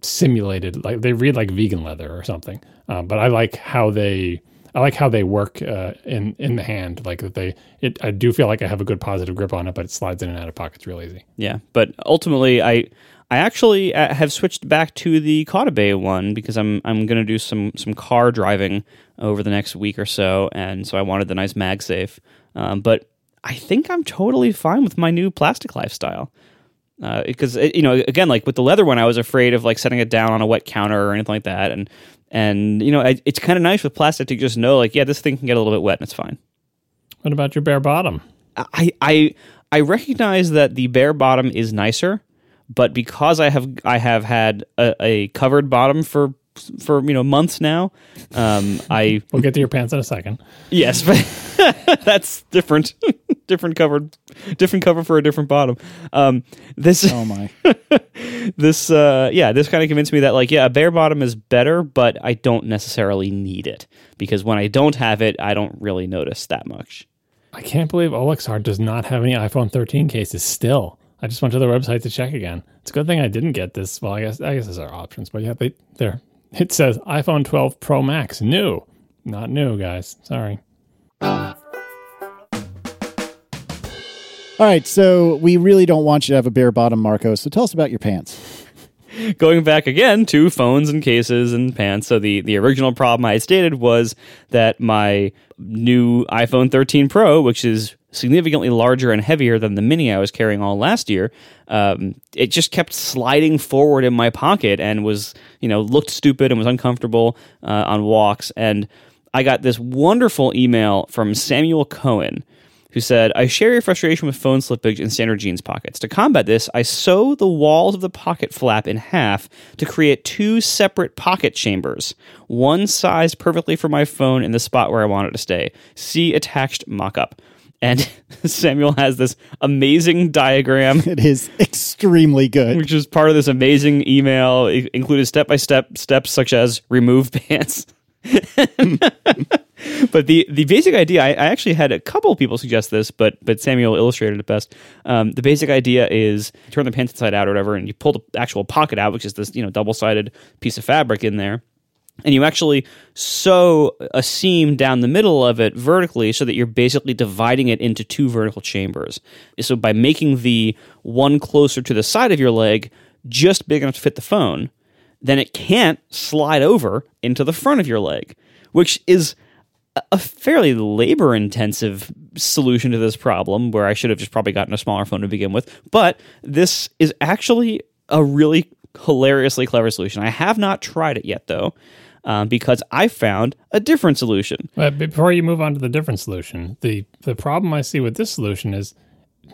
simulated like they read like vegan leather or something. Um, but i like how they i like how they work uh, in in the hand. Like that they it i do feel like i have a good positive grip on it but it slides in and out of pockets real easy. Yeah. But ultimately i i actually uh, have switched back to the Caudabe one because i'm i'm going to do some some car driving over the next week or so and so i wanted the nice magsafe. Um, but i think i'm totally fine with my new plastic lifestyle because uh, you know again like with the leather one i was afraid of like setting it down on a wet counter or anything like that and and you know I, it's kind of nice with plastic to just know like yeah this thing can get a little bit wet and it's fine what about your bare bottom i i i recognize that the bare bottom is nicer but because i have i have had a, a covered bottom for for you know months now. Um, I *laughs* we'll get to your pants in a second. Yes, but *laughs* that's different. *laughs* different cover, different cover for a different bottom. Um, this oh my, *laughs* this uh, yeah, this kind of convinced me that like yeah, a bare bottom is better, but I don't necessarily need it because when I don't have it, I don't really notice that much. I can't believe Olixar does not have any iPhone 13 cases still. I just went to their website to check again. It's a good thing I didn't get this. Well, I guess I guess these are options, but yeah, they they're it says iPhone 12 Pro Max new. Not new, guys. Sorry. All right, so we really don't want you to have a bare bottom, Marco. So tell us about your pants. Going back again to phones and cases and pants. So the the original problem I stated was that my new iPhone 13 Pro, which is significantly larger and heavier than the mini I was carrying all last year, um, it just kept sliding forward in my pocket and was, you know, looked stupid and was uncomfortable uh, on walks. And I got this wonderful email from Samuel Cohen, who said, I share your frustration with phone slippage in standard jeans pockets. To combat this, I sew the walls of the pocket flap in half to create two separate pocket chambers, one sized perfectly for my phone in the spot where I want it to stay. See attached mock up. And *laughs* Samuel has this amazing diagram *laughs* It is extremely good. which is part of this amazing email. It included step by step steps such as remove pants. *laughs* but the the basic idea, I, I actually had a couple people suggest this, but but Samuel illustrated it best. Um, the basic idea is you turn the pants inside out or whatever, and you pull the actual pocket out, which is this you know double sided piece of fabric in there and you actually sew a seam down the middle of it vertically so that you're basically dividing it into two vertical chambers. So by making the one closer to the side of your leg just big enough to fit the phone, then it can't slide over into the front of your leg, which is a- fairly labor intensive solution to this problem where I should have just probably gotten a smaller phone to begin with. But this is actually a really hilariously clever solution. I have not tried it yet though. Um, because I found a different solution. But before you move on to the different solution, the the problem I see with this solution is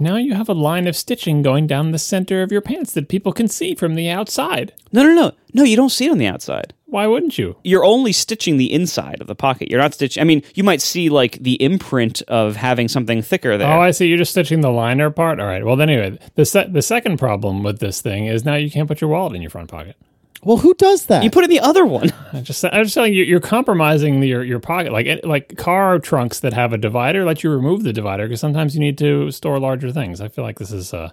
now you have a line of stitching going down the center of your pants that people can see from the outside. No, no, no, no. You don't see it on the outside. Why wouldn't you? You're only stitching the inside of the pocket. You're not stitching. I mean, you might see like the imprint of having something thicker there. Oh, I see. You're just stitching the liner part. All right. Well, then anyway, the se- the second problem with this thing is now you can't put your wallet in your front pocket. Well, who does that? you put in the other one. *laughs* I just I'm just telling you, you're compromising your your pocket. Like like car trunks that have a divider let you remove the divider because sometimes you need to store larger things. I feel like this is uh,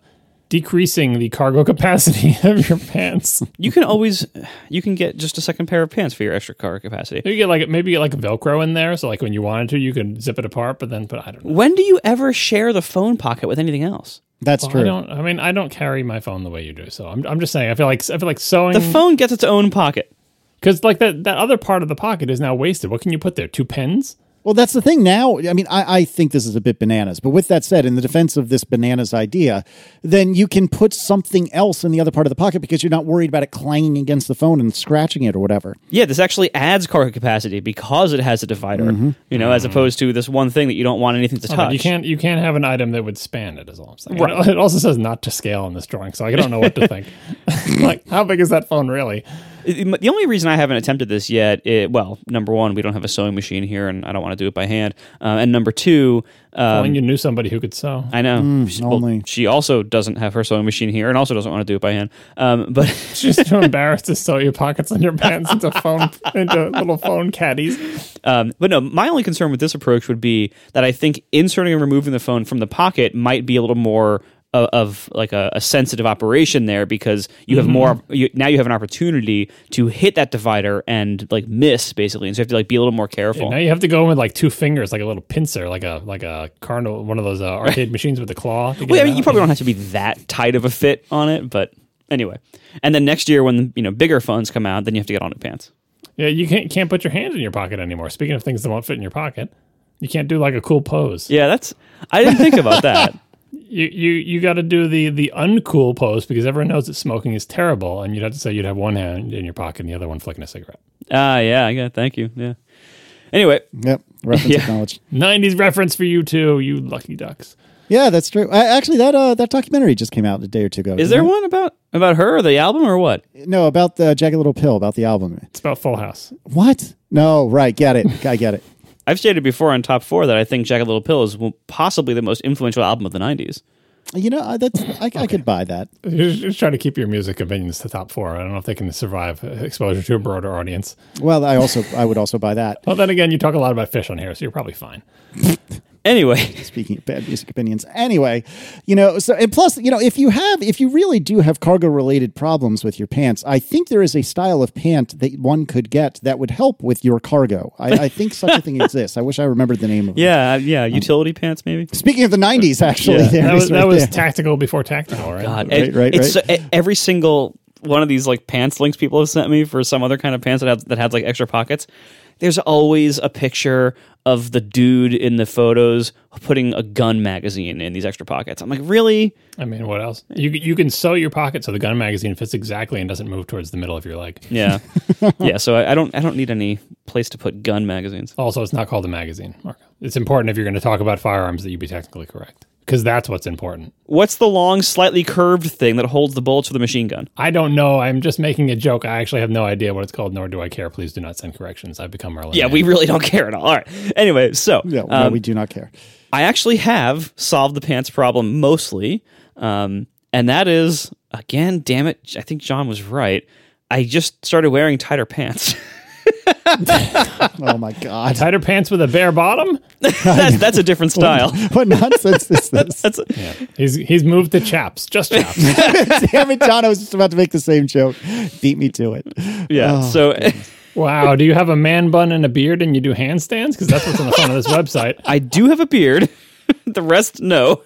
decreasing the cargo *laughs* capacity of your pants. You can always, you can get just a second pair of pants for your extra cargo capacity. You get like maybe get like a Velcro in there, so like when you wanted to, you could zip it apart. But then, but I don't know. When do you ever share the phone pocket with anything else? That's I true. don't. I mean, I don't carry my phone the way you do. So I'm, I'm just saying. I feel like I feel like sewing The phone gets its own pocket. because like that that other part of the pocket is now wasted. What can you put there? Two pens? Well, that's the thing now. I mean, I, I think this is a bit bananas, but with that said, in the defense of this bananas idea, then you can put something else in the other part of the pocket because you're not worried about it clanging against the phone and scratching it or whatever. Yeah, this actually adds cargo capacity because it has a divider. Mm-hmm. You know, as opposed to this one thing that you don't want anything to oh, But touch. you can't you can't have an item that would span it. Is all I'm saying. Right. It also says not to scale on this drawing, so I don't know what to think. *laughs* *laughs* like, how big is that phone really? It- The only reason I haven't attempted this yet, it, well, number one, we don't have a sewing machine here, and I don't want to do it by hand. Uh, and number two, um, When you knew somebody who could sew. I know she, well, only. she also doesn't have her sewing machine here, and also doesn't want to do it by hand. Um, but *laughs* She's too embarrassed to sew your pockets on your pants into phone into little phone caddies. Um, but no, my only concern with this approach would be that I think inserting and removing the phone from the pocket might be a little more of, of like a, a sensitive operation there because you have more you, now you have an opportunity to hit that divider and like miss basically, and so you have to like be a little more careful. Now you have to go in with like two fingers, like a little pincer, like a like a carnival, one of those uh, *laughs* arcade machines with the claw. to get well, I mean, you probably don't have to be that tight of a fit on it, but anyway. And then next year, when you know bigger phones come out, then you have to get on new pants. Yeah, you can't can't put your hand in your pocket anymore. Speaking of things that won't fit in your pocket, you can't do like a cool pose. Yeah, that's I didn't think about *laughs* that. You you you got to do the the uncool pose because everyone knows that smoking is terrible, and you'd have to say you'd have one hand in your pocket and the other one flicking a cigarette. Ah, yeah, I got. Thank you. Yeah. Anyway, Yep, reference *laughs* Yeah. acknowledged. '90s reference for you too, you lucky ducks. Yeah, that's true. I, actually, that uh, that documentary just came out a day or two ago. is there it? one about about her or the album or what? No, about the Jagged Little Pill, about the album. It's about Full House. What? No, right. Get it. I get it. I've stated before on top four that I think Jack Jagged Little Pill is possibly the most influential album of the '90s. You know, uh, that's I, I could buy that. You're just trying to keep your music opinions to top four. I don't know if they can survive exposure to a broader audience. Well, I also I would also buy that. Well, then again, you talk a lot about fish on here, so you're probably fine. *laughs* Anyway, *laughs* Speaking of bad music opinions, anyway, you know, so and plus, you know, if you have, if you really do have cargo related problems with your pants, I think there is a style of pant that one could get that would help with your cargo. I, I think such a thing *laughs* exists. I wish I remembered the name of it. yeah, uh, yeah, um, utility pants maybe. Speaking of the '90s, actually, Yeah. That was is that right was there. tactical before tactical, right? God, Right, it- right, it's right. so- e- every single one of these like pants links people have sent me for some other kind of pants that have that has like extra pockets. There's always a picture of the dude in the photos putting a gun magazine in these extra pockets. I'm like, really? I mean, what else? You you can sew your pocket so the gun magazine fits exactly and doesn't move towards the middle of your leg. *laughs* Yeah, yeah. So I, I don't I don't need any place to put gun magazines. Also, it's not called a magazine, Mark. It's important if you're going to talk about firearms that you be technically correct because that's what's important. What's the long, slightly curved thing that holds the bullets for the machine gun? I don't know. I'm just making a joke. I actually have no idea what it's called, nor do I care. Please do not send corrections. I've become Merlin. Yeah, Man. we really don't *laughs* care at all. All right. Anyway, so Yeah, no, um, we do not care. I actually have solved the pants problem mostly, um, and that is again, damn it, I think John was right. I just started wearing tighter pants. *laughs* Oh my god, tighter pants with a bare bottom. *laughs* that's, that's a different style. *laughs* what nonsense is *laughs* this? That's Yeah, he's he's moved to chaps, just chaps. Damn it, John! I was just about to make the same joke. Beat me to it. yeah. Oh, so wow. Do you have a man bun and a beard, and you do handstands? Because that's what's on the front of this website. I do have a beard. the rest, no.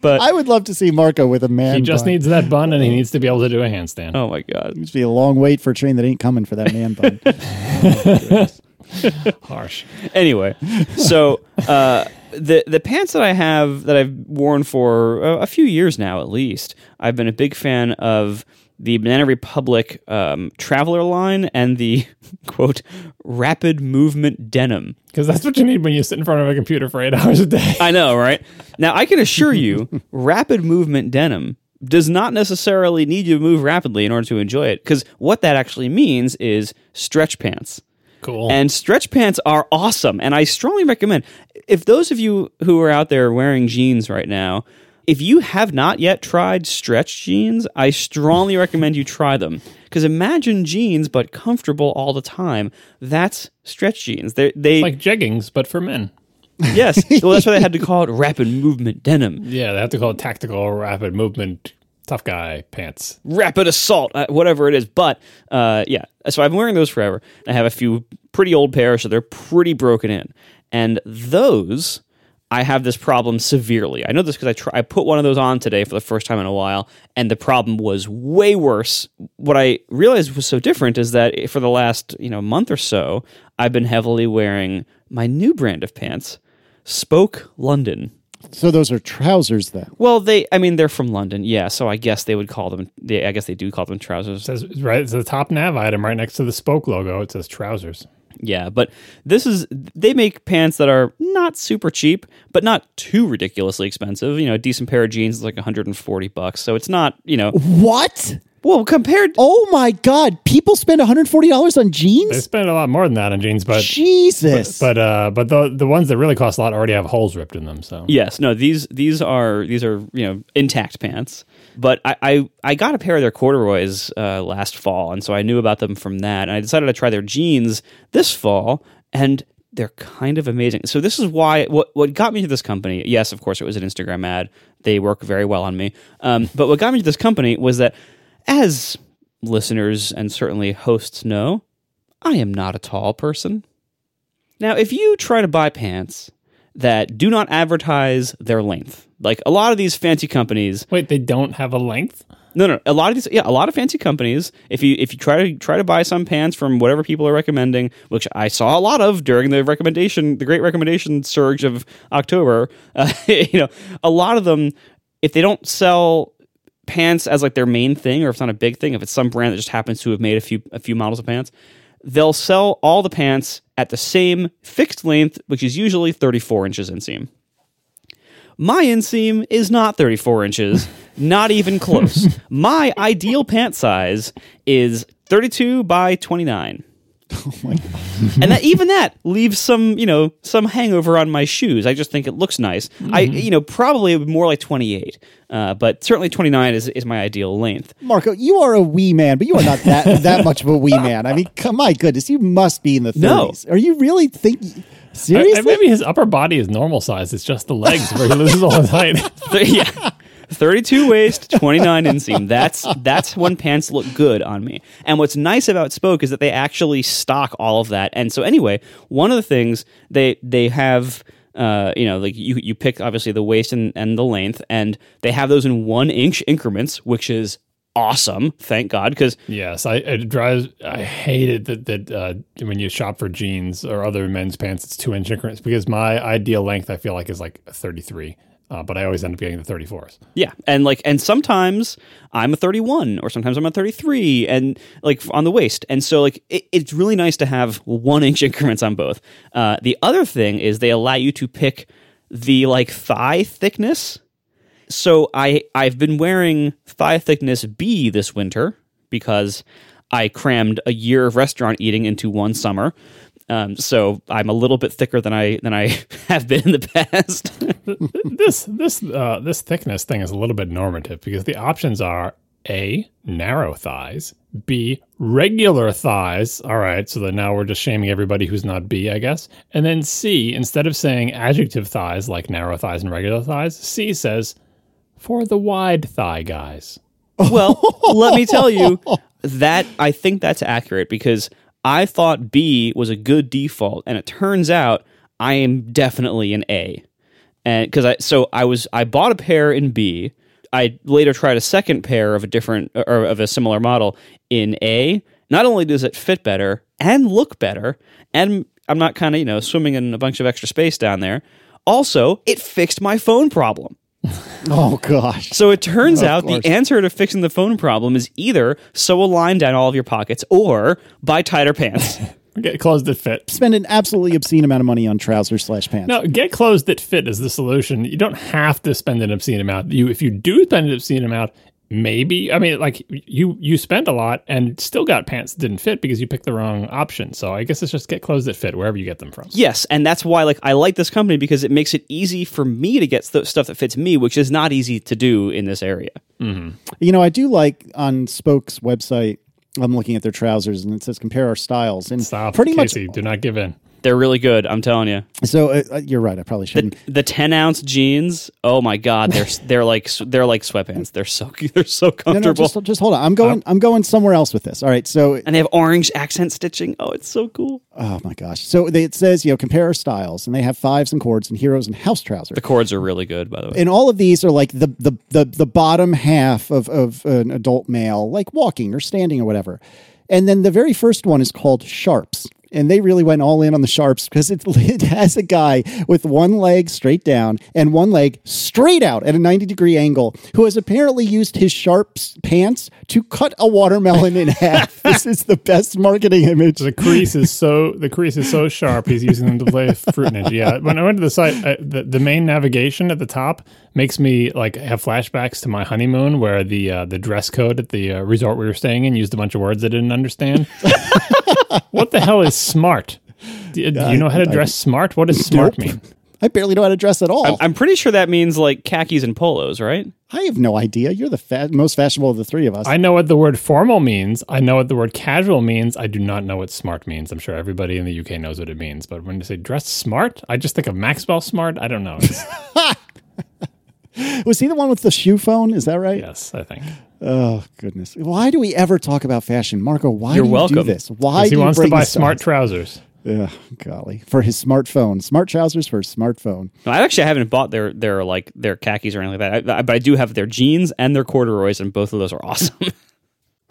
But I would love to see Marco with a man. He just bun. needs that bun, and he needs to be able to do a handstand. oh my god. It's be a long wait for a train that ain't coming for that man bun. *laughs* *laughs* Harsh. anyway, so uh, the the pants that I have that I've worn for a, a few years now, at least, I've been a big fan of the Banana Republic um, Traveler line and the *laughs* quote Rapid Movement denim. Because that's what you need when you sit in front of a computer for eight *laughs* hours a day. I know, right? Now I can assure you, *laughs* Rapid Movement denim does not necessarily need you to move rapidly in order to enjoy it because what that actually means is stretch pants. Cool. And stretch pants are awesome. And I strongly recommend if those of you who are out there wearing jeans right now, if you have not yet tried stretch jeans, I strongly recommend you try them. Because imagine jeans but comfortable all the time. That's stretch jeans. They're, they like jeggings, but for men. yes. *laughs* Well, that's why they had to call it rapid movement denim, Yeah, they have to call it tactical rapid movement tough guy pants. rapid assault, uh, whatever it is. But uh, yeah, so I've been wearing those forever. I have a few pretty old pairs, so they're pretty broken in. And those, I have this problem severely. I know this because I try, I put one of those on today for the first time in a while, and the problem was way worse. What I realized was so different is that for the last you know month or so, I've been heavily wearing my new brand of pants, Spoke London. so those are trousers, then. Well, they, I mean, they're from London, yeah. So I guess they would call them. They, I guess they do call them trousers. It says right it's the top nav item right next to the spoke logo. It says trousers. Yeah, but this is they make pants that are not super cheap, but not too ridiculously expensive. You know, a decent pair of jeans is like 140 bucks, so it's not you know What? well compared. Oh my God! People spend one hundred forty dollars on jeans? They spend a lot more than that on jeans, but Jesus! but uh but the the ones that really cost a lot already have holes ripped in them. So Yes, no these these are these are you know intact pants. But I I, I got a pair of their corduroys uh, last fall, and so I knew about them from that, and I decided to try their jeans this fall, and they're kind of amazing. So this is why what what got me to this company. Yes, of course, it was an Instagram ad. They work very well on me. Um, but what got me to this company was that, as listeners and certainly hosts know, I am not a tall person. Now, if you try to buy pants that do not advertise their length, like a lot of these fancy companies, wait, they don't have a length. no, no, a lot of these, yeah, a lot of fancy companies. If you if you try to try to buy some pants from whatever people are recommending, which I saw a lot of during the recommendation, the great recommendation surge of October, *laughs* uh, you know, a lot of them, if they don't sell pants as like their main thing, or if it's not a big thing, if it's some brand that just happens to have made a few a few models of pants, they'll sell all the pants at the same fixed length, which is usually 34 inches inseam. My inseam is not 34 inches, *laughs* not even close. *laughs* My ideal pant size is 32 by 29. *laughs* and that even that leaves some, you know, some hangover on my shoes. I just think it looks nice. I, you know, probably more like 28, uh, but certainly 29 is, is my ideal length. Marco, you are a wee man, but you are not that *laughs* that much of a wee man. I mean, come, my goodness, you must be in the No. thirties. Are you really thinking? Seriously? I- maybe his upper body is normal size. It's just the legs where he loses all his *laughs* height. Yeah. 32 waist, 29 inseam. That's that's when pants look good on me. And what's nice about Spoke is that they actually stock all of that. And so anyway, one of the things they they have uh, you know, like you you pick obviously the waist and, and the length, and they have those in one inch increments, which is awesome. Thank God, because Yes, I it drives. I hate it that that uh, when you shop for jeans or other men's pants, it's two inch increments because my ideal length I feel like is like thirty three. Uh, but I always end up getting the 34s. Yeah, and like, and sometimes I'm a 31, or sometimes I'm a 33, and like on the waist, and so like it, it's really nice to have one *laughs* inch increments on both. Uh, the other thing is they allow you to pick the like thigh thickness. So I I've been wearing thigh thickness B this winter because I crammed a year of restaurant eating into one summer. Um, so I'm a little bit thicker than I than I *laughs* have been in the past. *laughs* this this uh, this thickness thing is a little bit normative because the options are a narrow thighs, b regular thighs. All right, so then now we're just shaming everybody who's not B, I guess. And then C, instead of saying adjective thighs like narrow thighs and regular thighs, C says for the wide thigh guys. well, let me tell you *laughs* that I think that's accurate because I thought B was a good default, and it turns out I am definitely an A. And because I so I was I bought a pair in B. I later tried a second pair of a different or of a similar model in A. Not only does it fit better and look better, and I'm not kind of you know swimming in a bunch of extra space down there. Also, it fixed my phone problem. *laughs* Oh gosh. So it turns out course. the answer to fixing the phone problem is either sew a line down all of your pockets or buy tighter pants. *laughs* Get clothes that fit. Spend an absolutely obscene amount of money on trousers slash pants. No, get clothes that fit is the solution. You don't have to spend an obscene amount. You, if you do spend an obscene amount, maybe. I mean, like you, you spend a lot and still got pants that didn't fit because you picked the wrong option. So I guess it's just get clothes that fit wherever you get them from. yes, and that's why like I like this company because it makes it easy for me to get st- stuff that fits me, which is not easy to do in this area. Mm-hmm. You know, I do like on Spoke's website. I'm looking at their trousers, and it says compare our styles, and Stop, pretty Casey. Do not give in. They're really good, I'm telling you. So uh, uh, you're right. I probably shouldn't. The 10 ounce jeans, oh my god, they're they're like they're like sweatpants. They're so they're so no, comfortable. no, just, just hold on. I'm going. I'm going somewhere else with this. All right. So, and they have orange accent stitching. Oh, it's so cool. oh my gosh. So they, it says you know compare our styles, and they have fives and cords and heroes and house trousers. The cords are really good, by the way. and all of these are like the the the, the bottom half of, of an adult male, like walking or standing or whatever. And then the very first one is called sharps. And they really went all in on the sharps because it, *laughs* it has a guy with one leg straight down and one leg straight out at a 90 degree angle who has apparently used his sharps pants to cut a watermelon in half. *laughs* This is the best marketing image. The crease is so the crease is so sharp. He's using them to play fruit ninja. Yeah, when I went to the site, I, the the main navigation at the top makes me like have flashbacks to my honeymoon, where the uh, the dress code at the uh, resort we were staying in used a bunch of words I didn't understand. *laughs* what the hell is smart? Do, do you know how to dress smart? What does smart Nope. mean? *laughs* I barely know how to dress at all. I'm, I'm pretty sure that means like khakis and polos, right? I have no idea. You're the fa- most fashionable of the three of us. I know what the word formal means. I know what the word casual means. I do not know what smart means. I'm sure everybody in the UK knows what it means. But when you say dress smart, I just think of Maxwell Smart. I don't know. *laughs* It's- Was he the one with the shoe phone? Is that right? yes, I think. Oh goodness! Why do we ever talk about fashion, Marco? Why You're do you do this? Why Because do he you wants to buy this smart trousers. Ugh, golly, for his smartphone, smart trousers for his smartphone. No, I actually haven't bought their their like their khakis or anything like that. I, but I do have their jeans and their corduroys, and both of those are awesome. *laughs*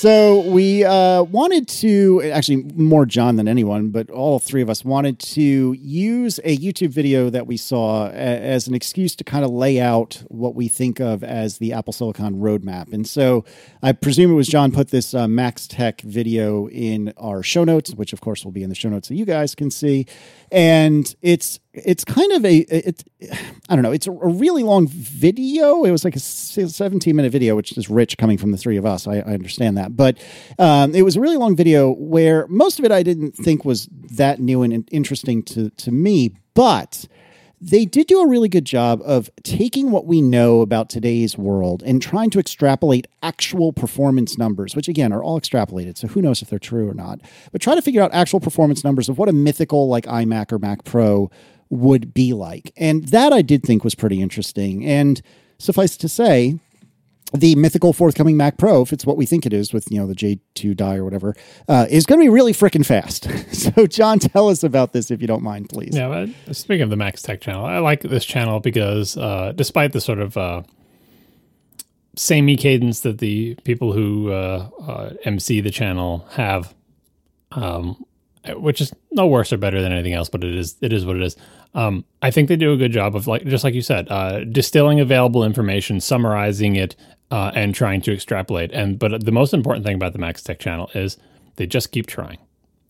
So we uh, wanted to actually more John than anyone, but all three of us wanted to use a YouTube video that we saw a- as an excuse to kind of lay out what we think of as the Apple Silicon roadmap. And so I presume it was John put this uh, Max Tech video in our show notes, which of course will be in the show notes that you guys can see. And it's it's kind of a it's I don't know it's a, really long video. It was like a seventeen minute video, which is rich coming from the three of us. I, I understand that, but um, it was a really long video where most of it I didn't think was that new and interesting to to me, but they did do a really good job of taking what we know about today's world and trying to extrapolate actual performance numbers, which again are all extrapolated. So who knows if they're true or not. But try to figure out actual performance numbers of what a mythical like iMac or Mac Pro would be like. And that I did think was pretty interesting. And suffice to say, the mythical forthcoming Mac Pro, if it's what we think it is with you know the J2 die or whatever, uh, is going to be really freaking fast. *laughs* so, John, tell us about this if you don't mind, please. Yeah, but speaking of the Max Tech channel, I like this channel because uh, despite the sort of uh, samey cadence that the people who uh, uh, MC the channel have, um, which is no worse or better than anything else, but it is it is what it is. Um, I think they do a good job of like just like you said, uh, distilling available information, summarizing it, uh, and trying to extrapolate. And but the most important thing about the Max Tech channel is they just keep trying.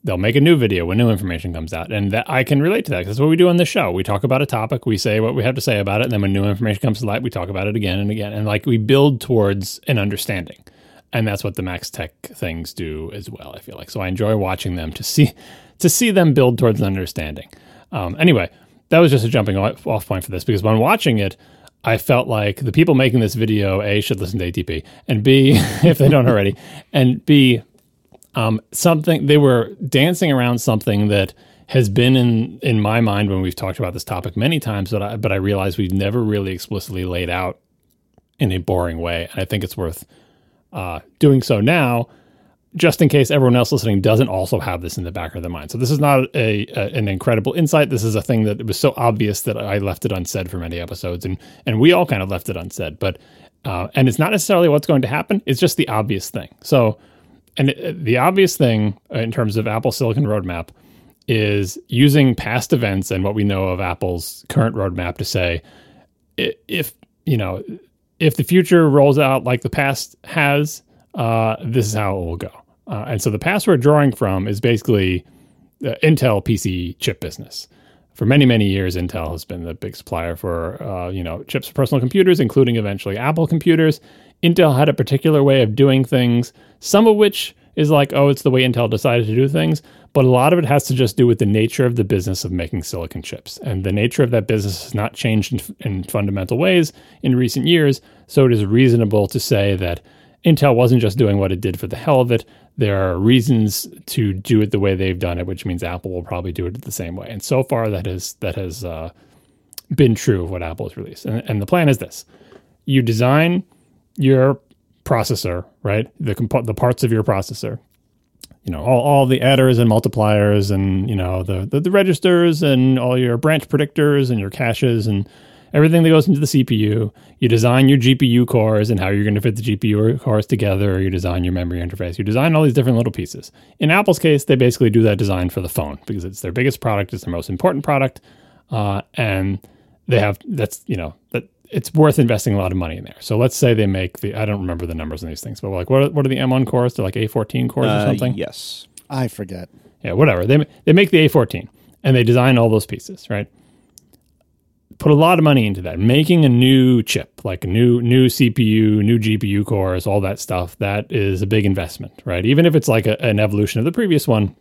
They'll make a new video when new information comes out, and that I can relate to that. That's what we do on the show. We talk about a topic, we say what we have to say about it, and then when new information comes to light, we talk about it again and again, and like we build towards an understanding and that's what the Max Tech things do as well. I feel like so I enjoy watching them to see to see them build towards an understanding. Um, anyway, that was just a jumping off point for this because when watching it, I felt like the people making this video a should listen to ATP and b *laughs* if they don't already, and b um, something they were dancing around something that has been in in my mind when we've talked about this topic many times, but I but I realize we've never really explicitly laid out in a boring way, and I think it's worth uh, doing so now, just in case everyone else listening doesn't also have this in the back of their mind. So this is not a, a, an incredible insight. This is a thing that was so obvious that I left it unsaid for many episodes, and and we all kind of left it unsaid. But uh, and it's not necessarily what's going to happen. It's just the obvious thing. So, and it, the obvious thing in terms of Apple Silicon roadmap is using past events and what we know of Apple's current roadmap to say if you know if the future rolls out like the past has, uh, this is how it will go. Uh, and so the past we're drawing from is basically the Intel PC chip business. For many, many years, Intel has been the big supplier for uh, you know chips for personal computers, including eventually Apple computers. Intel had a particular way of doing things, some of which is like, oh, it's the way Intel decided to do things. But a lot of it has to just do with the nature of the business of making silicon chips. And the nature of that business has not changed in, in fundamental ways in recent years. So it is reasonable to say that Intel wasn't just doing what it did for the hell of it. There are reasons to do it the way they've done it, which means Apple will probably do it the same way. And so far, that has that has uh, been true of what Apple has released. And, and the plan is this: you design your processor, right? The comp- the parts of your processor, you know, all, all the adders and multipliers and, you know, the, the, the registers and all your branch predictors and your caches and everything that goes into the CPU. You design your GPU cores and how you're going to fit the GPU cores together. or You design your memory interface. You design all these different little pieces. In Apple's case, they basically do that design for the phone because it's their biggest product, it's their most important product, uh, and they have that's you know that it's worth investing a lot of money in there. So let's say they make the I don't remember the numbers on these things, but like what are, what are the M1 cores? They're like A14 cores Uh, or something. yes. I forget. Yeah, whatever. They they make the A14 and they design all those pieces, right? Put a lot of money into that. Making a new chip, like a new new CPU, new GPU cores, all that stuff, that is a big investment, right? Even if it's like a, an evolution of the previous one,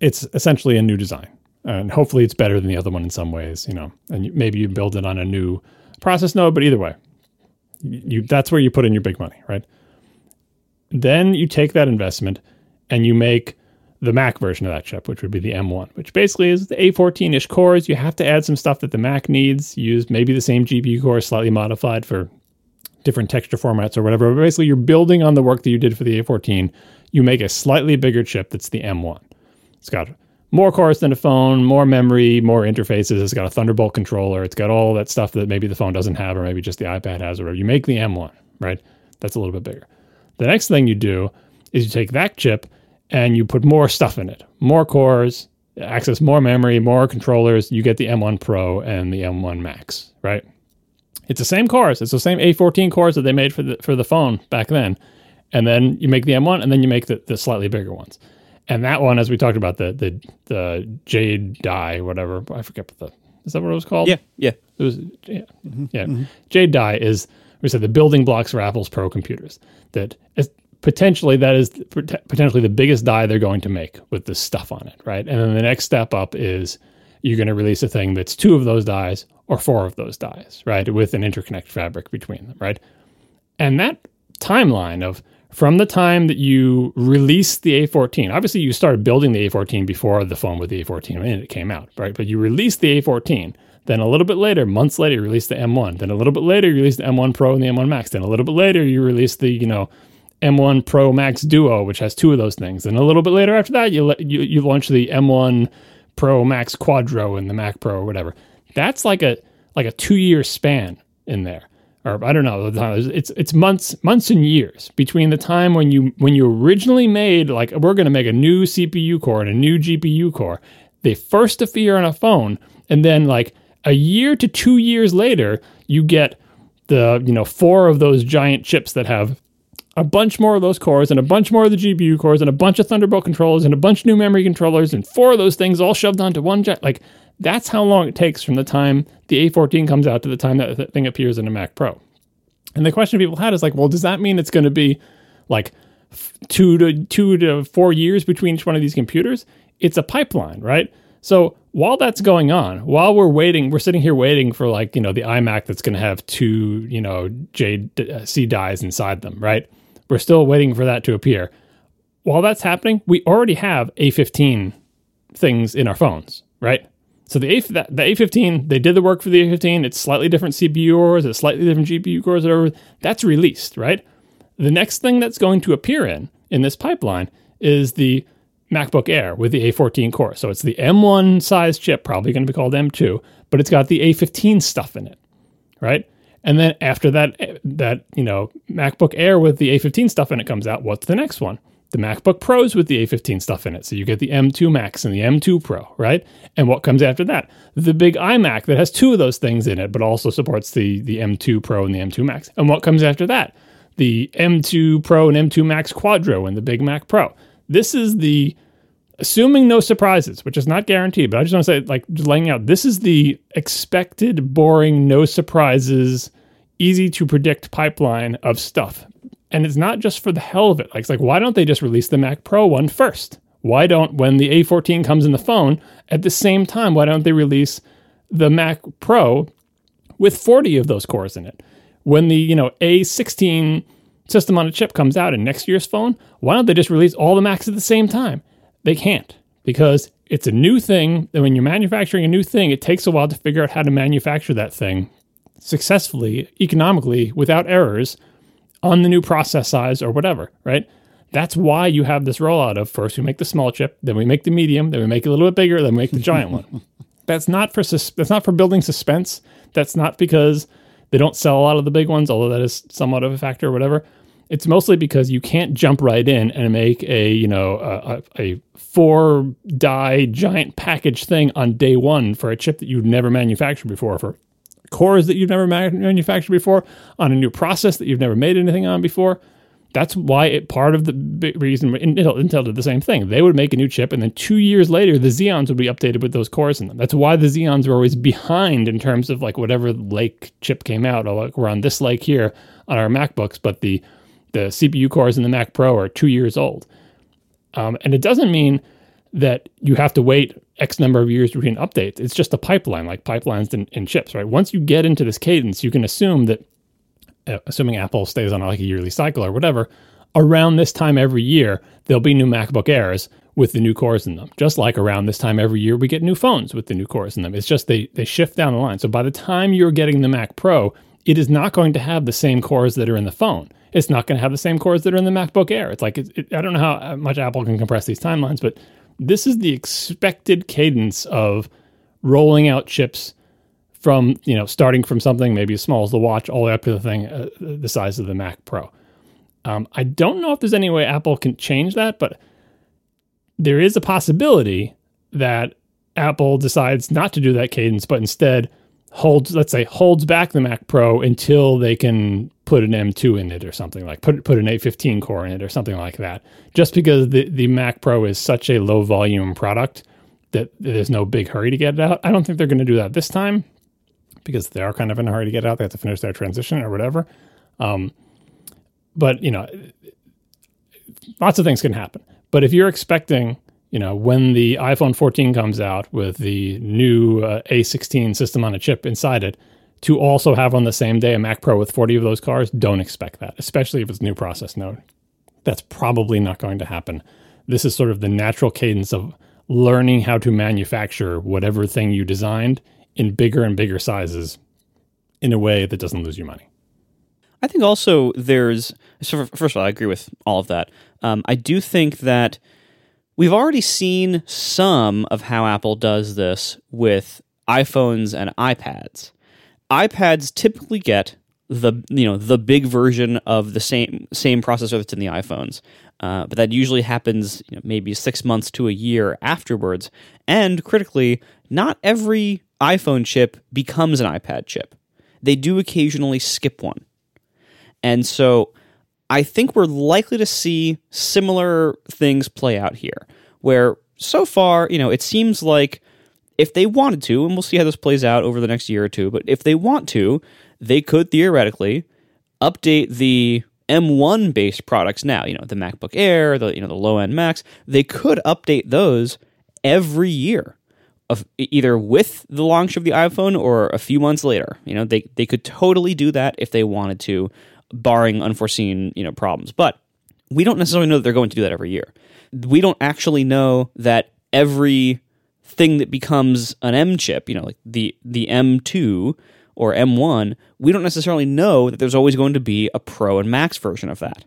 it's essentially a new design. And hopefully it's better than the other one in some ways, you know. And maybe you build it on a new process node, but either way, you that's where you put in your big money, right? Then you take that investment and you make the Mac version of that chip, which would be the M1, which basically is the A14 ish cores. You have to add some stuff that the Mac needs. Use maybe the same GPU core, slightly modified for different texture formats or whatever. But basically, you're building on the work that you did for the A14. You make a slightly bigger chip that's the M1. It's got more cores than a phone, more memory, more interfaces. It's got a Thunderbolt controller. It's got all that stuff that maybe the phone doesn't have, or maybe just the iPad has, or whatever. You make the M1, right? That's a little bit bigger. The next thing you do is you take that chip and you put more stuff in it, more cores, access more memory, more controllers. You get the M1 Pro and the M1 Max, right? It's the same cores. It's the same A14 cores that they made for the for the phone back then. And then you make the M1, and then you make the, the slightly bigger ones. And that one, as we talked about, the the the Jade die, whatever I forget what the is that what it was called? Yeah, yeah. It was yeah, mm-hmm, yeah. Mm-hmm. Jade Die is we said the building blocks for Apple's Pro computers. That potentially that is potentially the biggest die they're going to make with this stuff on it, right? And then the next step up is you're going to release a thing that's two of those dies or four of those dies, right? With an interconnect fabric between them, right? And that timeline of from the time that you release the A14, obviously you started building the A14 before the phone with the A14 and it came out, right? But you released the A14. Then a little bit later, months later, you released the M1. Then a little bit later, you released the M1 Pro and the M1 Max. Then a little bit later, you released the, you know, M1 Pro Max Duo, which has two of those things. And a little bit later after that, you let, you, you launch the M1 Pro Max Quadro and the Mac Pro or whatever. That's like a like a two year span in there or I don't know, it's it's months months and years between the time when you when you originally made like we're going to make a new CPU core and a new GPU core. They first appear on a phone, and then like a year to two years later, you get the you know four of those giant chips that have a bunch more of those cores and a bunch more of the GPU cores and a bunch of Thunderbolt controllers and a bunch of new memory controllers and four of those things all shoved onto one jet. Like that's how long it takes from the time the A14 comes out to the time that thing appears in a Mac Pro. And the question people had is like, well, does that mean it's going to be like two to two to four years between each one of these computers? It's a pipeline, right? So while that's going on, while we're waiting, we're sitting here waiting for like you know the iMac that's going to have two you know JC dies inside them, right? We're still waiting for that to appear. While that's happening, we already have A15 things in our phones, right? So the A the A15, they did the work for the A15. It's slightly different CPU cores, it's slightly different GPU cores, whatever. That's released, right? The next thing that's going to appear in in this pipeline is the MacBook Air with the A14 core. So it's the M1 size chip, probably going to be called M2, but it's got the A15 stuff in it, right? And then after that, eh, that you know MacBook Air with the A15 stuff in it comes out. What's the next one? The MacBook Pros with the A15 stuff in it. So you get the M2 Max and the M2 Pro, right? And what comes after that? The big iMac that has two of those things in it, but also supports the the M2 Pro and the M2 Max. And what comes after that? The M2 Pro and M2 Max Quadro and the Big Mac Pro. This is the assuming no surprises, which is not guaranteed, but I just want to say, like, laying out this is the expected, boring, no surprises, easy to predict pipeline of stuff. And it's not just for the hell of it. Like, it's like, why don't they just release the Mac Pro one first? Why don't, when the A14 comes in the phone at the same time, why don't they release the Mac Pro with 40 of those cores in it? When the, you know, A16 system on a chip comes out in next year's phone, why don't they just release all the Macs at the same time? They can't because it's a new thing. And when you're manufacturing a new thing, it takes a while to figure out how to manufacture that thing successfully, economically, without errors on the new process size or whatever, right? That's why you have this rollout of first we make the small chip, then we make the medium, then we make it a little bit bigger, then we make the giant one. *laughs* That's not for sus- that's not for building suspense. That's not because they don't sell a lot of the big ones, although that is somewhat of a factor or whatever. It's mostly because you can't jump right in and make a you know a, a four die giant package thing on day one for a chip that you've never manufactured before for cores that you've never manufactured before on a new process that you've never made anything on before. That's why it part of the reason Intel, Intel did the same thing. They would make a new chip, and then two years later, the Xeons would be updated with those cores in them. That's why the Xeons were always behind in terms of like whatever lake chip came out. Like we're on this lake here on our MacBooks, but the the CPU cores in the Mac Pro are two years old. Um, and it doesn't mean that you have to wait X number of years between updates. It's just a pipeline, like pipelines in, in chips, right? Once you get into this cadence, you can assume that, uh, assuming Apple stays on like a yearly cycle or whatever, around this time every year, there'll be new MacBook Airs with the new cores in them. Just like around this time every year, we get new phones with the new cores in them. It's just they, they shift down the line. So by the time you're getting the Mac Pro, it is not going to have the same cores that are in the phone. It's not going to have the same cores that are in the MacBook Air. It's like, it, it, I don't know how much Apple can compress these timelines, but this is the expected cadence of rolling out chips from, you know, starting from something maybe as small as the watch all the way up to the thing uh, the size of the Mac Pro. Um, I don't know if there's any way Apple can change that, but there is a possibility that Apple decides not to do that cadence, but instead holds, let's say, holds back the Mac Pro until they can put an M2 in it or something like put put an A15 core in it or something like that. Just because the the Mac Pro is such a low volume product that there's no big hurry to get it out. I don't think they're going to do that this time because they are kind of in a hurry to get out. They have to finish their transition or whatever. Um, but you know, lots of things can happen. But if you're expecting you know, when the iPhone 14 comes out with the new uh, A16 system on a chip inside it, to also have on the same day a Mac Pro with 40 of those cars, don't expect that, especially if it's new process node. That's probably not going to happen. This is sort of the natural cadence of learning how to manufacture whatever thing you designed in bigger and bigger sizes in a way that doesn't lose you money. I think also there's, so first of all, I agree with all of that. Um, I do think that We've already seen some of how Apple does this with iPhones and iPads. iPads typically get the you know the big version of the same same processor that's in the iPhones. Uh, but that usually happens you know, maybe six months to a year afterwards. And critically, not every iPhone chip becomes an iPad chip. They do occasionally skip one. And so I think we're likely to see similar things play out here, where so far, you know, it seems like if they wanted to, and we'll see how this plays out over the next year or two, but if they want to, they could theoretically update the M1 based products now, you know, the MacBook Air, the you know, the low end Macs, they could update those every year. Of either with the launch of the iPhone or a few months later. You know, they they could totally do that if they wanted to, barring unforeseen, you know, problems. But we don't necessarily know that they're going to do that every year. We don't actually know that every thing that becomes an M chip, you know, like the the M2 or M1, we don't necessarily know that there's always going to be a Pro and Max version of that.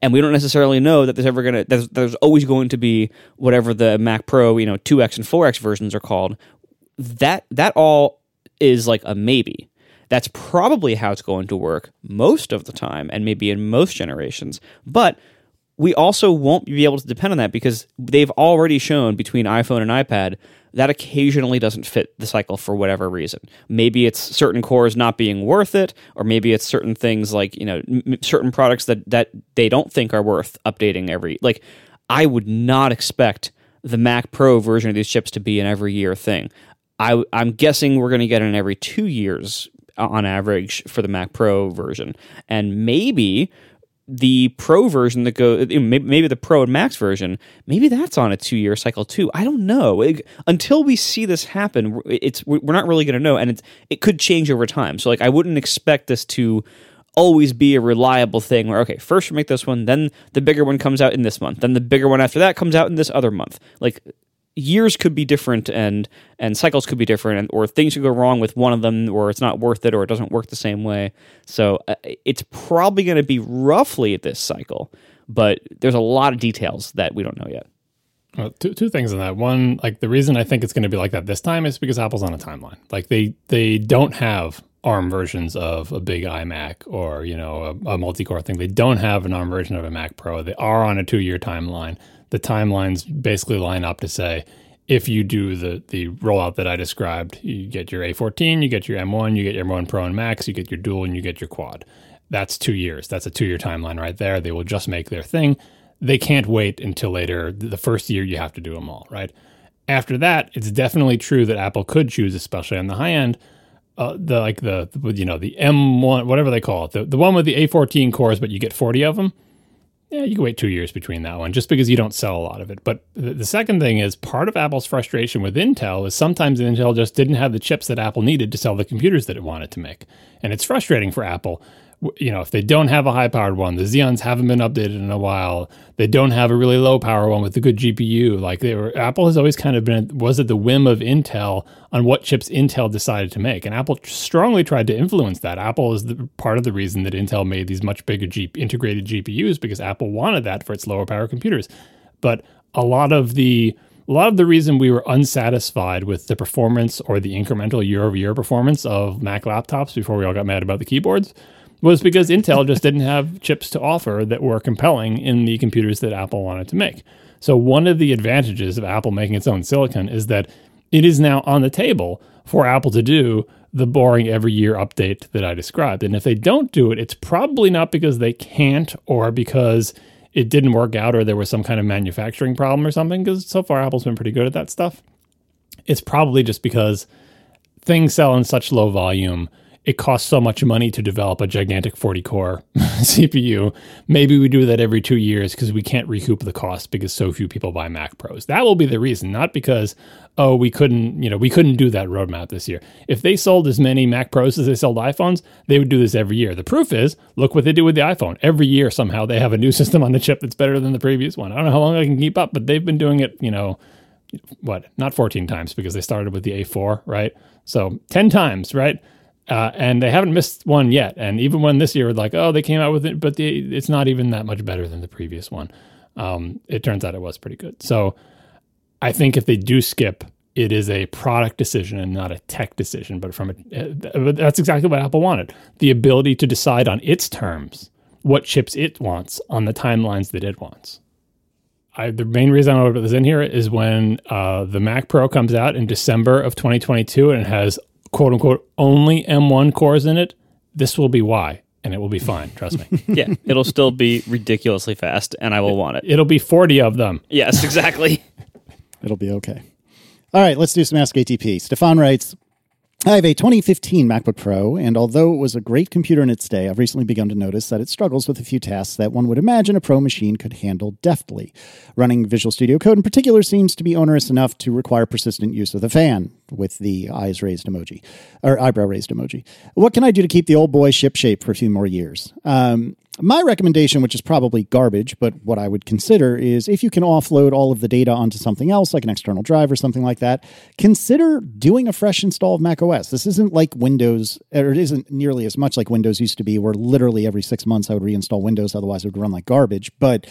And we don't necessarily know that there's ever going to there's, there's always going to be whatever the Mac Pro, you know, 2X and 4X versions are called. That that all is like a maybe. That's probably how it's going to work most of the time and maybe in most generations. But we also won't be able to depend on that because they've already shown between iPhone and iPad that occasionally doesn't fit the cycle for whatever reason. Maybe it's certain cores not being worth it, or maybe it's certain things like you know m- certain products that that they don't think are worth updating every. Like I would not expect the Mac Pro version of these chips to be an every year thing. I, I'm guessing we're going to get an every two years uh, on average for the Mac Pro version, and maybe the Pro version that go maybe the Pro and Max version, maybe that's on a two year cycle too. I don't know. Until we see this happen, it's we're not really going to know, and it it could change over time. So like I wouldn't expect this to always be a reliable thing where okay first we make this one then the bigger one comes out in this month then the bigger one after that comes out in this other month like years could be different and and cycles could be different and, or things could go wrong with one of them or it's not worth it or it doesn't work the same way so uh, it's probably going to be roughly at this cycle but there's a lot of details that we don't know yet well, two, two things on that. One, like the reason I think it's going to be like that this time is because Apple's on a timeline. Like they they don't have ARM versions of a big iMac or you know a, a multi-core thing. They don't have an ARM version of a Mac Pro. They are on a two-year timeline the timelines basically line up to say if you do the the rollout that I described, you get your A14, you get your M1, you get your M1 Pro and Max, you get your dual, and you get your quad. That's two years. That's a two year timeline right there. They will just make their thing. They can't wait until later. The first year, you have to do them all, right? After that, it's definitely true that Apple could choose, especially on the high end, uh, the like the, you know the M1, whatever they call it, the, the one with the A14 cores, but you get 40 of them yeah, you can wait two years between that one just because you don't sell a lot of it. But the, second thing is part of Apple's frustration with Intel is sometimes Intel just didn't have the chips that Apple needed to sell the computers that it wanted to make. And it's frustrating for Apple you know, if they don't have a high powered one, the Xeons haven't been updated in a while. They don't have a really low power one with a good GPU. Like they were, Apple has always kind of been was at the whim of Intel on what chips Intel decided to make, and Apple strongly tried to influence that. Apple is the, part of the reason that Intel made these much bigger G, integrated GPUs because Apple wanted that for its lower power computers. But a lot of the a lot of the reason we were unsatisfied with the performance or the incremental year over year performance of Mac laptops before we all got mad about the keyboards was because Intel just didn't have chips to offer that were compelling in the computers that Apple wanted to make. So, one of the advantages of Apple making its own silicon is that it is now on the table for Apple to do the boring every year update that I described. And if they don't do it, it's probably not because they can't or because it didn't work out or there was some kind of manufacturing problem or something, because so far Apple's been pretty good at that stuff. It's probably just because things sell in such low volume it costs so much money to develop a gigantic 40 core *laughs* CPU. Maybe we do that every two years because we can't recoup the cost because so few people buy Mac Pros. That will be the reason, not because, oh, we couldn't, you know, we couldn't do that roadmap this year. If they sold as many Mac Pros as they sold iPhones, they would do this every year. The proof is, look what they do with the iPhone. Every year, somehow, they have a new *laughs* system on the chip that's better than the previous one. I don't know how long I can keep up, but they've been doing it, you know, what, not 14 times because they started with the A4, right? So 10 times, right? Uh, and they haven't missed one yet. And even when this year, like, oh, they came out with it, but the, it's not even that much better than the previous one. Um, it turns out it was pretty good. So I think if they do skip, it is a product decision and not a tech decision. But from a, uh, that's exactly what Apple wanted: the ability to decide on its terms what chips it wants on the timelines that it wants. I, the main reason I want to put this in here is when uh, the Mac Pro comes out in December of 2022 and it has quote unquote only M1 cores in it. This will be why, and it will be fine. Trust me. *laughs* yeah, it'll still be ridiculously fast, and I will want it. It'll be 40 of them. Yes, exactly. *laughs* It'll be okay. All right, let's do some Ask ATP. Stefan writes, I have a 2015 MacBook Pro, and although it was a great computer in its day, I've recently begun to notice that it struggles with a few tasks that one would imagine a Pro machine could handle deftly. Running Visual Studio Code in particular seems to be onerous enough to require persistent use of the fan, with the eyes raised emoji, or eyebrow raised emoji. What can I do to keep the old boy ship shape for a few more years? Um, my recommendation, which is probably garbage, but what I would consider is if you can offload all of the data onto something else, like an external drive or something like that, consider doing a fresh install of Mac OS. This isn't like Windows, or it isn't nearly as much like Windows used to be, where literally every six months I would reinstall Windows, otherwise it would run like garbage. But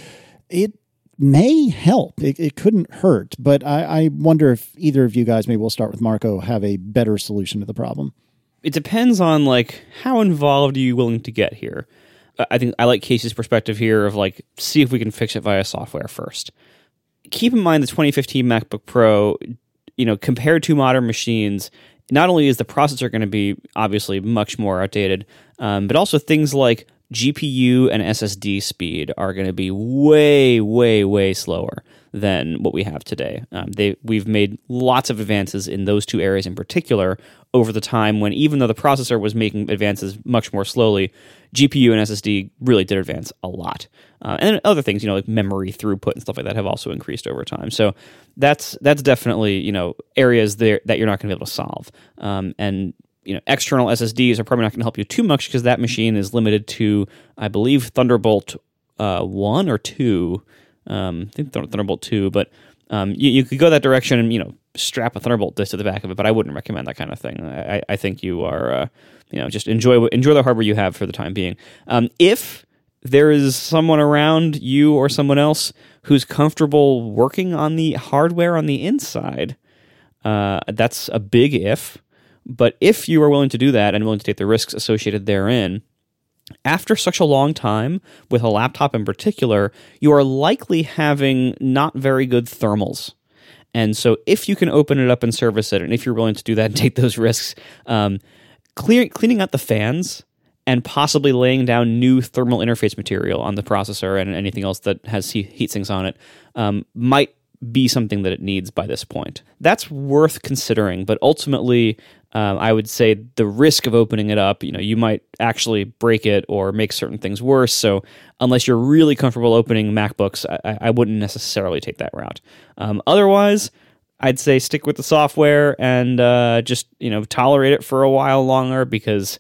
it may help. It, it couldn't hurt. But I, I wonder if either of you guys, maybe we'll start with Marco, have a better solution to the problem. It depends on like how involved are you willing to get here. I think I like Casey's perspective here of like see if we can fix it via software first. Keep in mind the 2015 MacBook Pro, you know, compared to modern machines, not only is the processor going to be obviously much more outdated, um, but also things like GPU and SSD speed are going to be way, way, way slower than what we have today. Um, they we've made lots of advances in those two areas in particular over the time when even though the processor was making advances much more slowly, GPU and SSD really did advance a lot. Uh, and other things, you know, like memory throughput and stuff like that have also increased over time. So that's that's definitely you know areas there that you're not going to be able to solve. Um, and you know, external SSDs are probably not going to help you too much because that machine is limited to, I believe, Thunderbolt uh, one or two. Um, I think Thunderbolt two, but um, you, you, could go that direction and you know strap a Thunderbolt disc to the back of it. But I wouldn't recommend that kind of thing. I, I think you are uh, you know just enjoy enjoy the hardware you have for the time being. Um, if there is someone around you or someone else who's comfortable working on the hardware on the inside, uh, that's a big if. But if you are willing to do that and willing to take the risks associated therein, after such a long time, with a laptop in particular, you are likely having not very good thermals. And so, if you can open it up and service it, and if you're willing to do that and take those *laughs* risks, um, clear, cleaning out the fans and possibly laying down new thermal interface material on the processor and anything else that has heat sinks on it um, might be something that it needs by this point. That's worth considering, but ultimately, um, I would say the risk of opening it up, you know, you might actually break it or make certain things worse. So, unless you're really comfortable opening MacBooks, I, I wouldn't necessarily take that route. Um, otherwise, I'd say stick with the software and uh, just you know tolerate it for a while longer because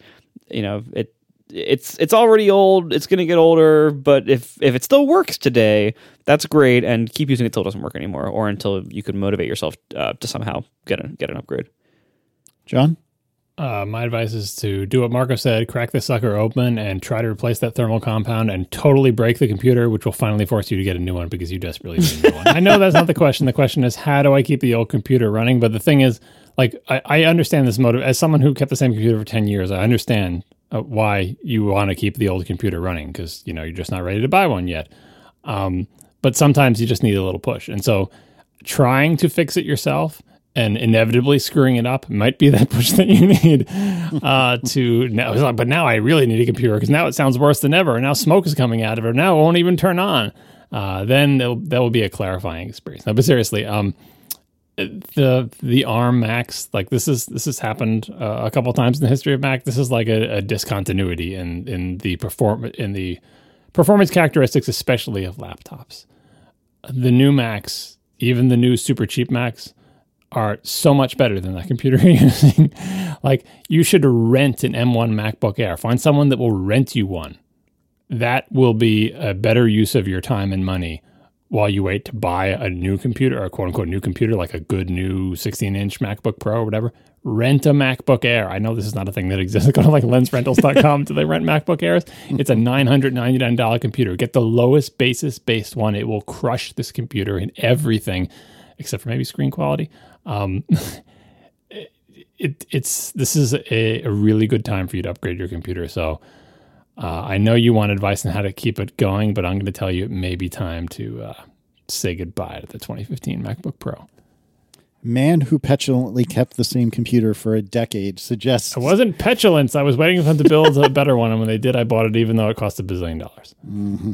you know it it's it's already old. It's going to get older, but if if it still works today, that's great. And keep using it until it doesn't work anymore, or until you can motivate yourself uh, to somehow get a, get an upgrade. John? Uh, my advice is to do what Marco said: crack the sucker open and try to replace that thermal compound, and totally break the computer, which will finally force you to get a new one because you desperately need a new one. I know that's not the question. The question is how do I keep the old computer running? But the thing is, like, I, I understand this motive as someone who kept the same computer for ten years. I understand uh, why you want to keep the old computer running because you know you're just not ready to buy one yet. Um, but sometimes you just need a little push, and so trying to fix it yourself and inevitably screwing it up might be that *laughs* push that you need uh, to now. But now I really need a computer because now it sounds worse than ever. And now smoke is coming out of it. Now it won't even turn on. Uh, then that will be a clarifying experience. No, but seriously, um, the the ARM Macs like this is this has happened uh, a couple times in the history of Mac. This is like a, a discontinuity in in the perform in the performance characteristics, especially of laptops. The new Macs, even the new super cheap Macs, are so much better than that computer you're *laughs* using. like you should rent an M1 MacBook Air. Find someone that will rent you one. That will be a better use of your time and money while you wait to buy a new computer, or a quote unquote new computer, like a good new 16 inch MacBook Pro or whatever. Rent a MacBook Air. I know this is not a thing that exists. *laughs* Go to like lensrentals.com. Do they rent MacBook Airs? It's a $999 computer. Get the lowest basis based one. It will crush this computer in everything except for maybe screen quality. Um, *laughs* it, it's this is a, a, really good time for you to upgrade your computer. So uh, I know you want advice on how to keep it going, but I'm going to tell you it may be time to uh, say goodbye to the 2015 MacBook Pro. Man who petulantly kept the same computer for a decade suggests. It wasn't petulance. I was waiting for them to build a better one, and when they did, I bought it, even though it cost a bazillion dollars. Mm-hmm.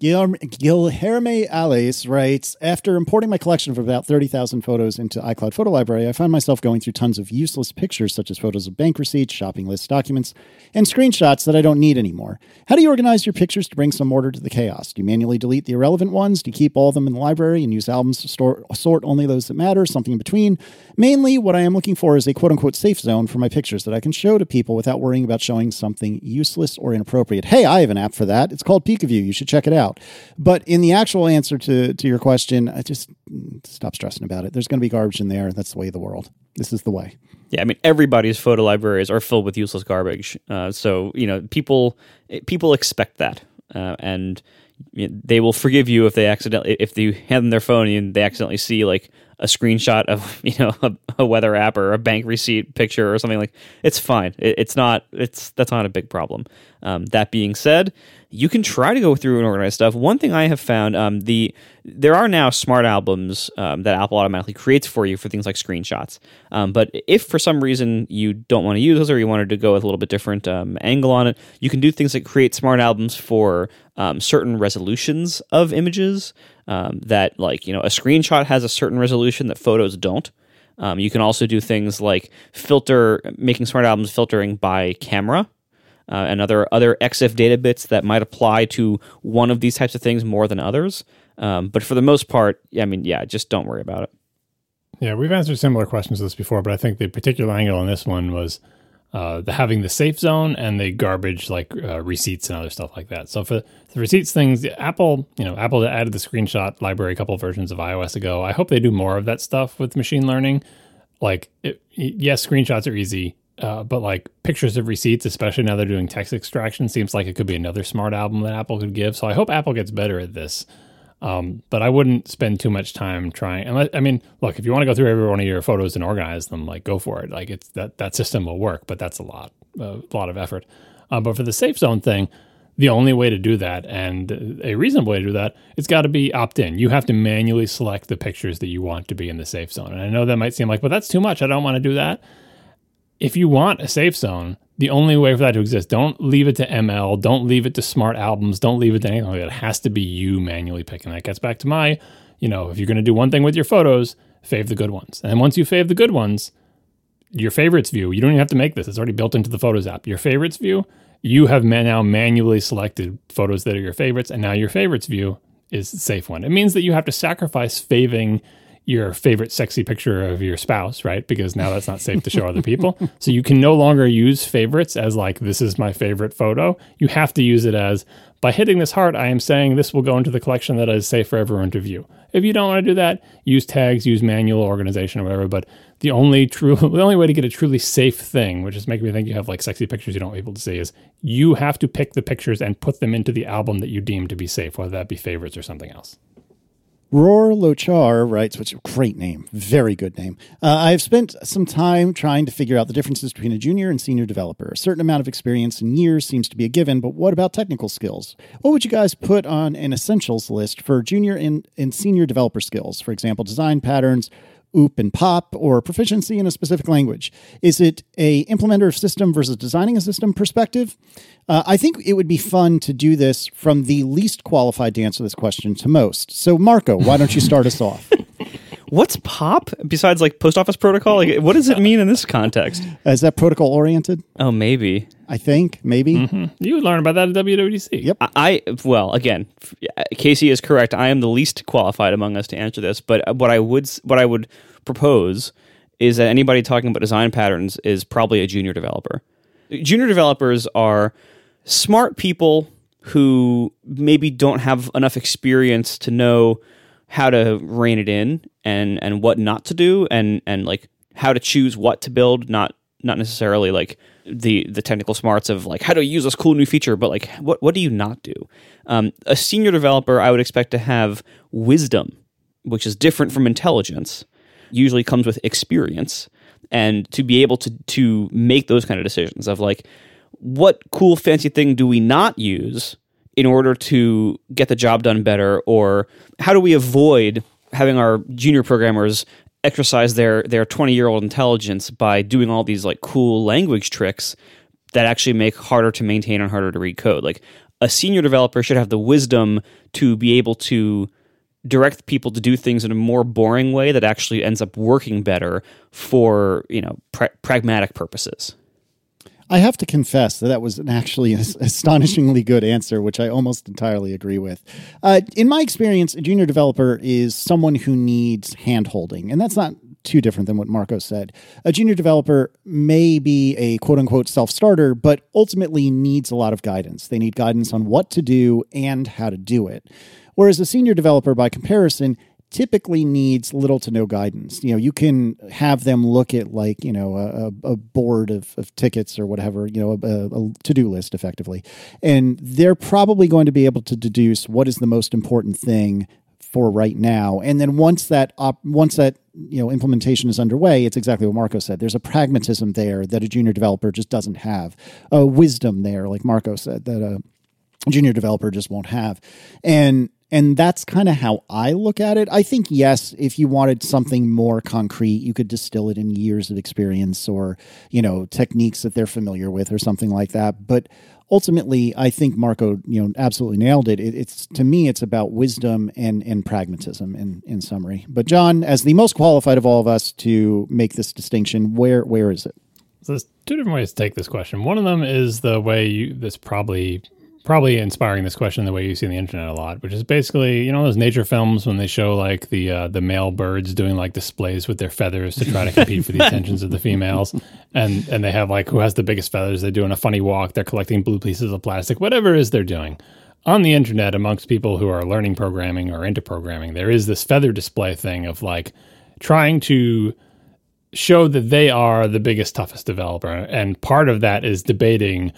Guilherme Alles writes After importing my collection of about 30,000 photos into iCloud Photo Library, I find myself going through tons of useless pictures, such as photos of bank receipts, shopping list documents, and screenshots that I don't need anymore. How do you organize your pictures to bring some order to the chaos? Do you manually delete the irrelevant ones? Do you keep all of them in the library and use albums to store, sort only those that matter? Something in between? Mainly, what I am looking for is a quote unquote safe zone for my pictures that I can show to people without worrying about showing something useless or inappropriate. Hey, I have an app for that. It's called Peek-a-View. You should check it out. But in the actual answer to, to your question, I just stop stressing about it. There's going to be garbage in there. That's the way of the world. This is the way. Yeah, I mean everybody's photo libraries are filled with useless garbage. Uh, so you know people people expect that, uh, and they will forgive you if they accidentally if you hand them their phone and they accidentally see like a screenshot of *laughs* you know a, a, weather app or a bank receipt picture or something like it's fine. It, it's not it's that's not a big problem. Um, that being said you can try to go through and organize stuff. One thing i have found um, the there are now smart albums um, that apple automatically creates for you for things like screenshots. Um, but if for some reason you don't want to use those or you wanted to go with a little bit different um, angle on it you can do things like create smart albums for um, certain resolutions of images um, that like you know a screenshot has a certain resolution that photos don't. Um, you can also do things like filter, making smart albums filtering by camera, uh, and other other EXIF data bits that might apply to one of these types of things more than others. Um, but for the most part, I mean, yeah, just don't worry about it. Yeah, we've answered similar questions to this before, but I think the particular angle on this one was uh, the having the safe zone and the garbage like uh, receipts and other stuff like that. So for the receipts things, Apple, you know, Apple added the screenshot library a couple versions of iOS ago. I hope they do more of that stuff with machine learning. Like, it, yes, screenshots are easy, uh, but like pictures of receipts, especially now they're doing text extraction, seems like it could be another smart album that Apple could give. So I hope Apple gets better at this. Um, but I wouldn't spend too much time trying. Unless, I mean, look, if you want to go through every one of your photos and organize them, like go for it. Like it's that that system will work, but that's a lot, a lot of effort. Uh, but for the safe zone thing, the only way to do that and a reasonable way to do that, it's got to be opt in. You have to manually select the pictures that you want to be in the safe zone. And I know that might seem like, but that's too much. I don't want to do that. If you want a safe zone, the only way for that to exist. Don't leave it to ML. Don't leave it to smart albums. Don't leave it to anything. It has to be you manually picking. That gets back to my, you know, if you're going to do one thing with your photos, fave the good ones. And once you fave the good ones, your favorites view, you don't even have to make this. It's already built into the Photos app. Your favorites view, you have now manually selected photos that are your favorites, and now your favorites view is safe one. It means that you have to sacrifice faving your favorite sexy picture of your spouse, right? Because now that's not safe to show other people. *laughs* So you can no longer use favorites as like, this is my favorite photo. You have to use it as, by hitting this heart, I am saying this will go into the collection that is safe for everyone to view. If you don't want to do that, use tags, use manual organization or whatever. But the only true, *laughs* the only way to get a truly safe thing, which is making me think you have like sexy pictures you don't want people to see, is you have to pick the pictures and put them into the album that you deem to be safe, whether that be favorites or something else. Roar Lochar writes, which is a great name, very good name. Uh, I've spent some time trying to figure out the differences between a junior and senior developer. A certain amount of experience and years seems to be a given, but what about technical skills? What would you guys put on an essentials list for junior and, and senior developer skills? For example, design patterns, OOP and POP, or proficiency in a specific language? Is it a implementer of system versus designing a system perspective? Uh, I think it would be fun to do this from the least qualified to answer this question to most. So, Marco, why don't you start us off? *laughs* What's POP besides like post office protocol? Like, what does it mean in this context? Is that protocol oriented? Oh, maybe. I think maybe mm-hmm. you would learn about that at WWDC. Yep. I, I well, again, Casey is correct. I am the least qualified among us to answer this, but what I would what I would propose is that anybody talking about design patterns is probably a junior developer. Junior developers are smart people who maybe don't have enough experience to know how to rein it in and and what not to do and and like how to choose what to build not not necessarily like the the technical smarts of like how do to use this cool new feature but like what what do you not do um, a senior developer i would expect to have wisdom which is different from intelligence, usually comes with experience. And to be able to to make those kind of decisions of like, what cool fancy thing do we not use in order to get the job done better, or how do we avoid having our junior programmers exercise their their 20 year old intelligence by doing all these like cool language tricks that actually make harder to maintain and harder to read code? Like a senior developer should have the wisdom to be able to direct people to do things in a more boring way that actually ends up working better for you know pra- pragmatic purposes I have to confess that that was an actually *laughs* astonishingly good answer, which I almost entirely agree with. Uh, in my experience, a junior developer is someone who needs hand holding, and that's not too different than what Marco said. A junior developer may be a quote unquote self starter, but ultimately needs a lot of guidance. They need guidance on what to do and how to do it. Whereas a senior developer, by comparison, typically needs little to no guidance. You know, you can have them look at like, you know, a, a board of, of, tickets or whatever, you know, a, a to do list effectively. And they're probably going to be able to deduce what is the most important thing for right now. And then once that op- once that you know implementation is underway, it's exactly what Marco said. There's a pragmatism there that a junior developer just doesn't have. A wisdom there, like Marco said, that a junior developer just won't have. And and that's kind of how I look at it. I think, yes, if you wanted something more concrete, you could distill it in years of experience or, you know, techniques that they're familiar with or something like that. But ultimately, I think Marco, you know, absolutely nailed it. it it's to me, it's about wisdom and, and pragmatism in, in summary. But John, as the most qualified of all of us to make this distinction, where where is it? So there's two different ways to take this question. One of them is the way you this probably probably inspiring this question the way you see on the internet a lot, which is basically you know those nature films when they show like the uh, the male birds doing like displays with their feathers to try to compete for the attentions of the females, and and they have like who has the biggest feathers. They're doing a funny walk. They're collecting blue pieces of plastic. Whatever it is they're doing on the internet amongst people who are learning programming or into programming, there is this feather display thing of like trying to show that they are the biggest toughest developer and part of that is debating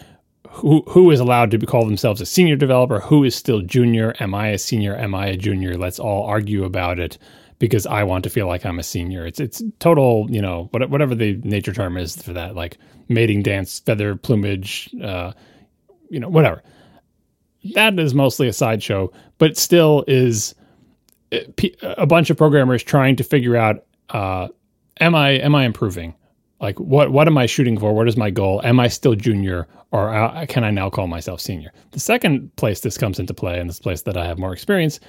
who who is allowed to call themselves a senior developer, who is still junior, am I a senior, am I a junior? Let's all argue about it because I want to feel like I'm a senior. It's it's total, you know, whatever the nature term is for that, like mating dance, feather plumage, uh, you know, whatever. That is mostly a sideshow, but still is uh, a bunch of programmers trying to figure out, uh, am I am I improving? Like what what am I shooting for? What is my goal? Am I still junior or uh, can I now call myself senior? The second place this comes into play, and this place that I have more experience,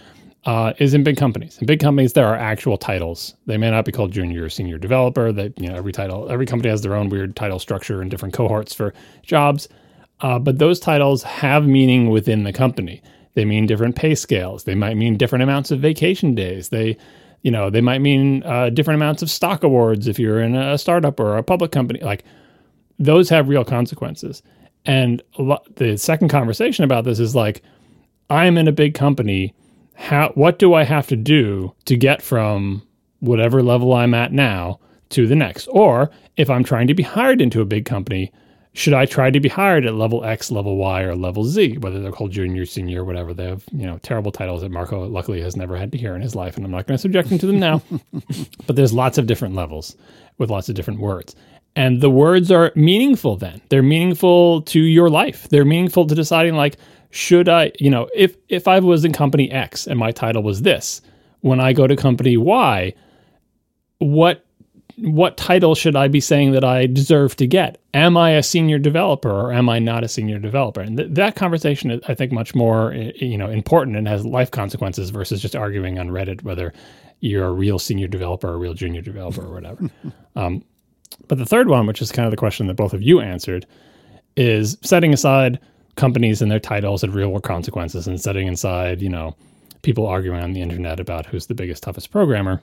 uh, is in big companies. In big companies, there are actual titles. They may not be called junior or senior developer. That you know every title, every company has their own weird title structure and different cohorts for jobs. Uh, but those titles have meaning within the company. They mean different pay scales. They might mean different amounts of vacation days. They you know, they might mean uh, different amounts of stock awards if you're in a startup or a public company. Like those have real consequences. And the second conversation about this is like, I'm in a big company. How? What do I have to do to get from whatever level I'm at now to the next? Or if I'm trying to be hired into a big company, should I try to be hired at level X, level Y, or level Z, whether they're called junior, senior, whatever? They have, you know, terrible titles that Marco luckily has never had to hear in his life, and I'm not going to subject him to them now. *laughs* but there's lots of different levels with lots of different words. And the words are meaningful then. They're meaningful to your life. They're meaningful to deciding like, should I, you know, if if I was in company X and my title was this, when I go to company Y, what what title should I be saying that I deserve to get? Am I a senior developer or am I not a senior developer? And th- that conversation is, I think, much more you know important and has life consequences versus just arguing on Reddit whether you're a real senior developer or a real junior developer or whatever. *laughs* um, but the third one, which is kind of the question that both of you answered, is setting aside companies and their titles and real world consequences and setting aside, you know, people arguing on the internet about who's the biggest, toughest programmer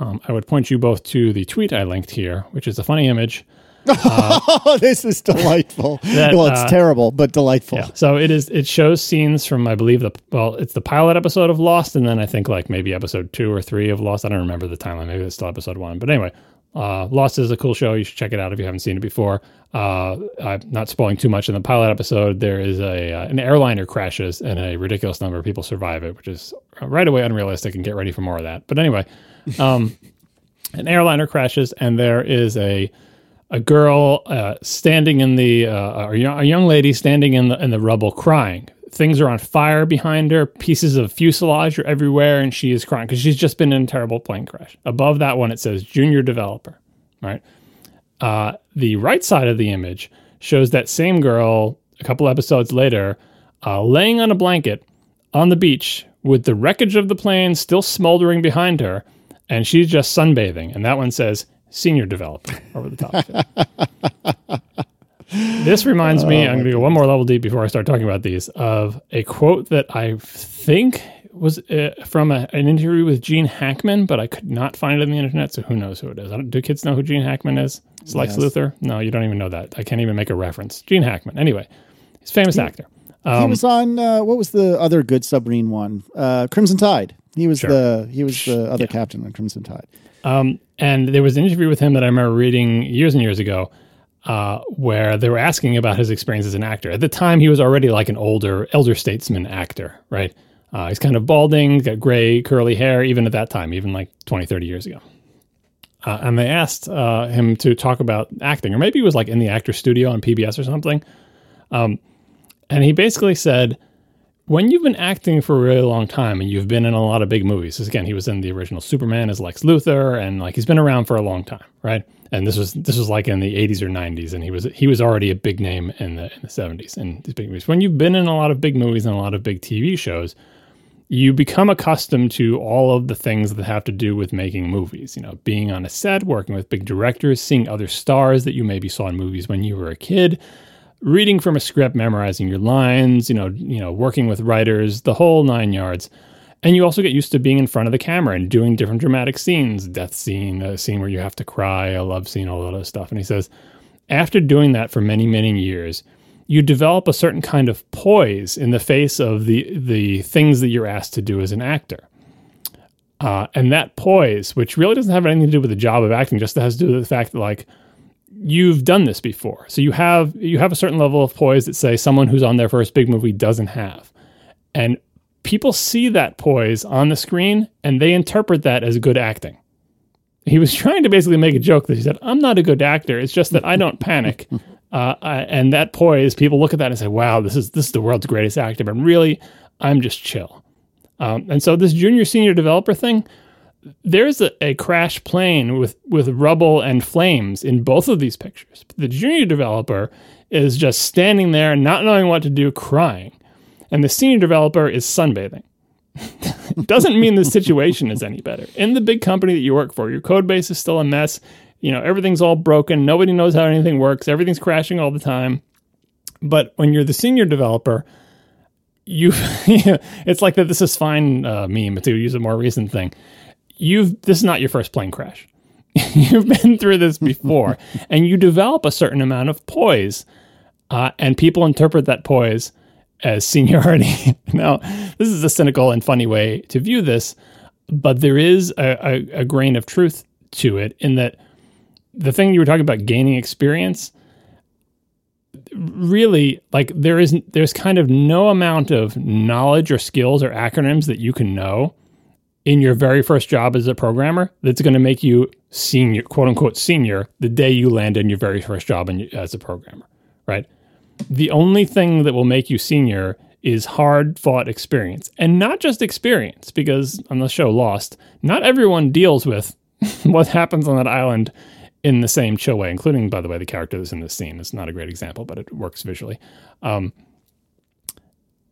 um, I would point you both to the tweet I linked here, which is a funny image. Uh, *laughs* this is delightful. *laughs* That, well, it's uh, terrible, but delightful. Yeah. So it is. It shows scenes from, I believe, the well, it's the pilot episode of Lost, and then I think like maybe episode two or three of Lost. I don't remember the timeline. Maybe it's still episode one. But anyway, Uh, Lost is a cool show. You should check it out if you haven't seen it before. Uh, I'm not spoiling too much in the pilot episode. There is a uh, an airliner crashes and a ridiculous number of people survive it, which is right away unrealistic. And get ready for more of that. But anyway, um, an airliner crashes and there is a a girl uh, standing in the uh, a, young, lady standing in the in the rubble crying. Things are on fire behind her. Pieces of fuselage are everywhere, and she is crying because she's just been in a terrible plane crash. Above that one, it says junior developer. Right. Uh, the right side of the image shows that same girl a couple episodes later, uh, laying on a blanket on the beach with the wreckage of the plane still smoldering behind her, and she's just sunbathing. And that one says senior developer over the top. *laughs* this reminds me, I'm going to go one more level deep before I start talking about these, of a quote that I think was uh, from a, an interview with Gene Hackman, but I could not find it on the internet, so who knows who it is. do kids know who Gene Hackman is? It's Lex yes. Luthor? No, you don't even know that. I can't even make a reference. Gene Hackman. Anyway, he's a famous he, actor. Um, he was on, uh, what was the other good submarine one? Uh, Crimson Tide. He was sure. the he was the other yeah. captain on Crimson Tide. Um, and there was an interview with him that I remember reading years and years ago, uh, where they were asking about his experience as an actor. At the time, he was already like an older, elder statesman actor, right? Uh, he's kind of balding, got gray, curly hair, even at that time, even like 20, 30 years ago. Uh, and they asked uh, him to talk about acting, or maybe he was like in the actor studio on PBS or something. Um, and he basically said, when you've been acting for a really long time and you've been in a lot of big movies, again, he was in the original Superman as Lex Luthor, and like he's been around for a long time, right? And this was this was like in the 80s or 90s, and he was he was already a big name in the in the 70s and these big movies. When you've been in a lot of big movies and a lot of big TV shows, you become accustomed to all of the things that have to do with making movies. You know, being on a set, working with big directors, seeing other stars that you maybe saw in movies when you were a kid reading from a script, memorizing your lines, you know, you know, working with writers, the whole nine yards. And you also get used to being in front of the camera and doing different dramatic scenes, death scene, a scene where you have to cry, a love scene, all that stuff. And he says, after doing that for many, many years, you develop a certain kind of poise in the face of the the things that you're asked to do as an actor. Uh, and that poise, which really doesn't have anything to do with the job of acting, just has to do with the fact that like you've done this before. So you have you have a certain level of poise that say someone who's on their first big movie doesn't have. And people see that poise on the screen and they interpret that as good acting. He was *laughs* trying to basically make a joke that he said, "I'm not a good actor. It's just that I don't *laughs* panic." Uh, I, and that poise, people look at that and say, "Wow, this is this is the world's greatest actor." But really, I'm just chill. Um, and so this junior senior developer thing, there's a, a crash plane with, with rubble and flames in both of these pictures. The junior developer is just standing there, not knowing what to do, crying. And the senior developer is sunbathing. *laughs* Doesn't mean the situation is any better. In the big company that you work for, your code base is still a mess. You know, everything's all broken. Nobody knows how anything works. Everything's crashing all the time. But when you're the senior developer, you *laughs* it's like that this is fine uh, meme to use a more recent thing you've this is not your first plane crash. *laughs* you've been through this before, *laughs* and you develop a certain amount of poise, uh, and people interpret that poise as seniority. *laughs* now, this is a cynical and funny way to view this, but there is a, a, a grain of truth to it in that the thing you were talking about gaining experience really like there isn't, there's kind of no amount of knowledge or skills or acronyms that you can know in your very first job as a programmer that's going to make you senior, quote unquote, senior the day you land in your very first job in, as a programmer, right? The only thing that will make you senior is hard fought experience and not just experience, because on the show Lost, not everyone deals with *laughs* what happens on that island in the same chill way, including, by the way, the character that's in this scene. It's not a great example, but it works visually. Um,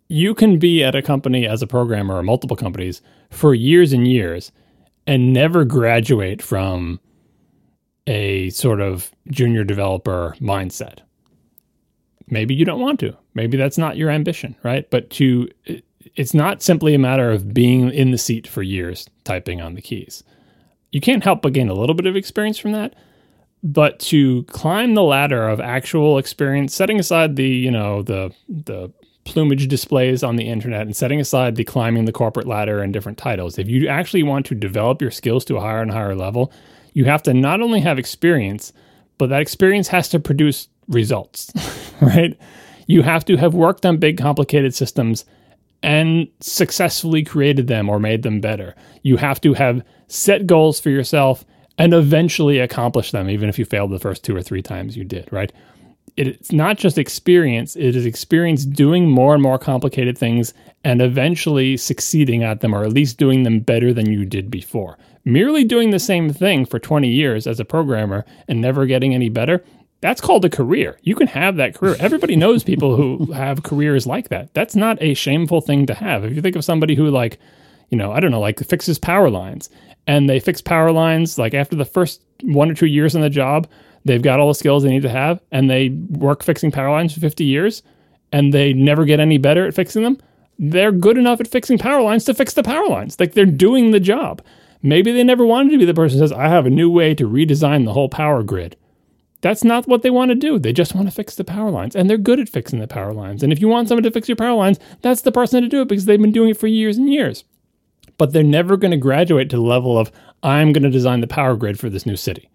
you can be at a company as a programmer or multiple companies for years and years and never graduate from a sort of junior developer mindset. Maybe you don't want to. Maybe that's not your ambition, right? But to it's not simply a matter of being in the seat for years typing on the keys. You can't help but gain a little bit of experience from that, but to climb the ladder of actual experience, setting aside the, you know, the the plumage displays on the internet and setting aside the climbing the corporate ladder and different titles, if you actually want to develop your skills to a higher and higher level, You have to not only have experience, but that experience has to produce results, *laughs* right? You have to have worked on big, complicated systems and successfully created them or made them better. You have to have set goals for yourself and eventually accomplish them, even if you failed the first two or three times you did, right? It's not just experience, it is experience doing more and more complicated things and eventually succeeding at them, or at least doing them better than you did before. Merely doing the same thing for 20 years as a programmer and never getting any better, that's called a career. You can have that career. Everybody *laughs* knows people who have careers like that. That's not a shameful thing to have. If you think of somebody who, like, you know, I don't know, like fixes power lines and they fix power lines, like after the first one or two years in the job, they've got all the skills they need to have and they work fixing power lines for 50 years and they never get any better at fixing them. They're good enough at fixing power lines to fix the power lines. Like they're doing the job. Maybe they never wanted to be the person who says, I have a new way to redesign the whole power grid. That's not what they want to do. They just want to fix the power lines, and they're good at fixing the power lines. And if you want someone to fix your power lines, that's the person to do it because they've been doing it for years and years. But they're never going to graduate to the level of, I'm going to design the power grid for this new city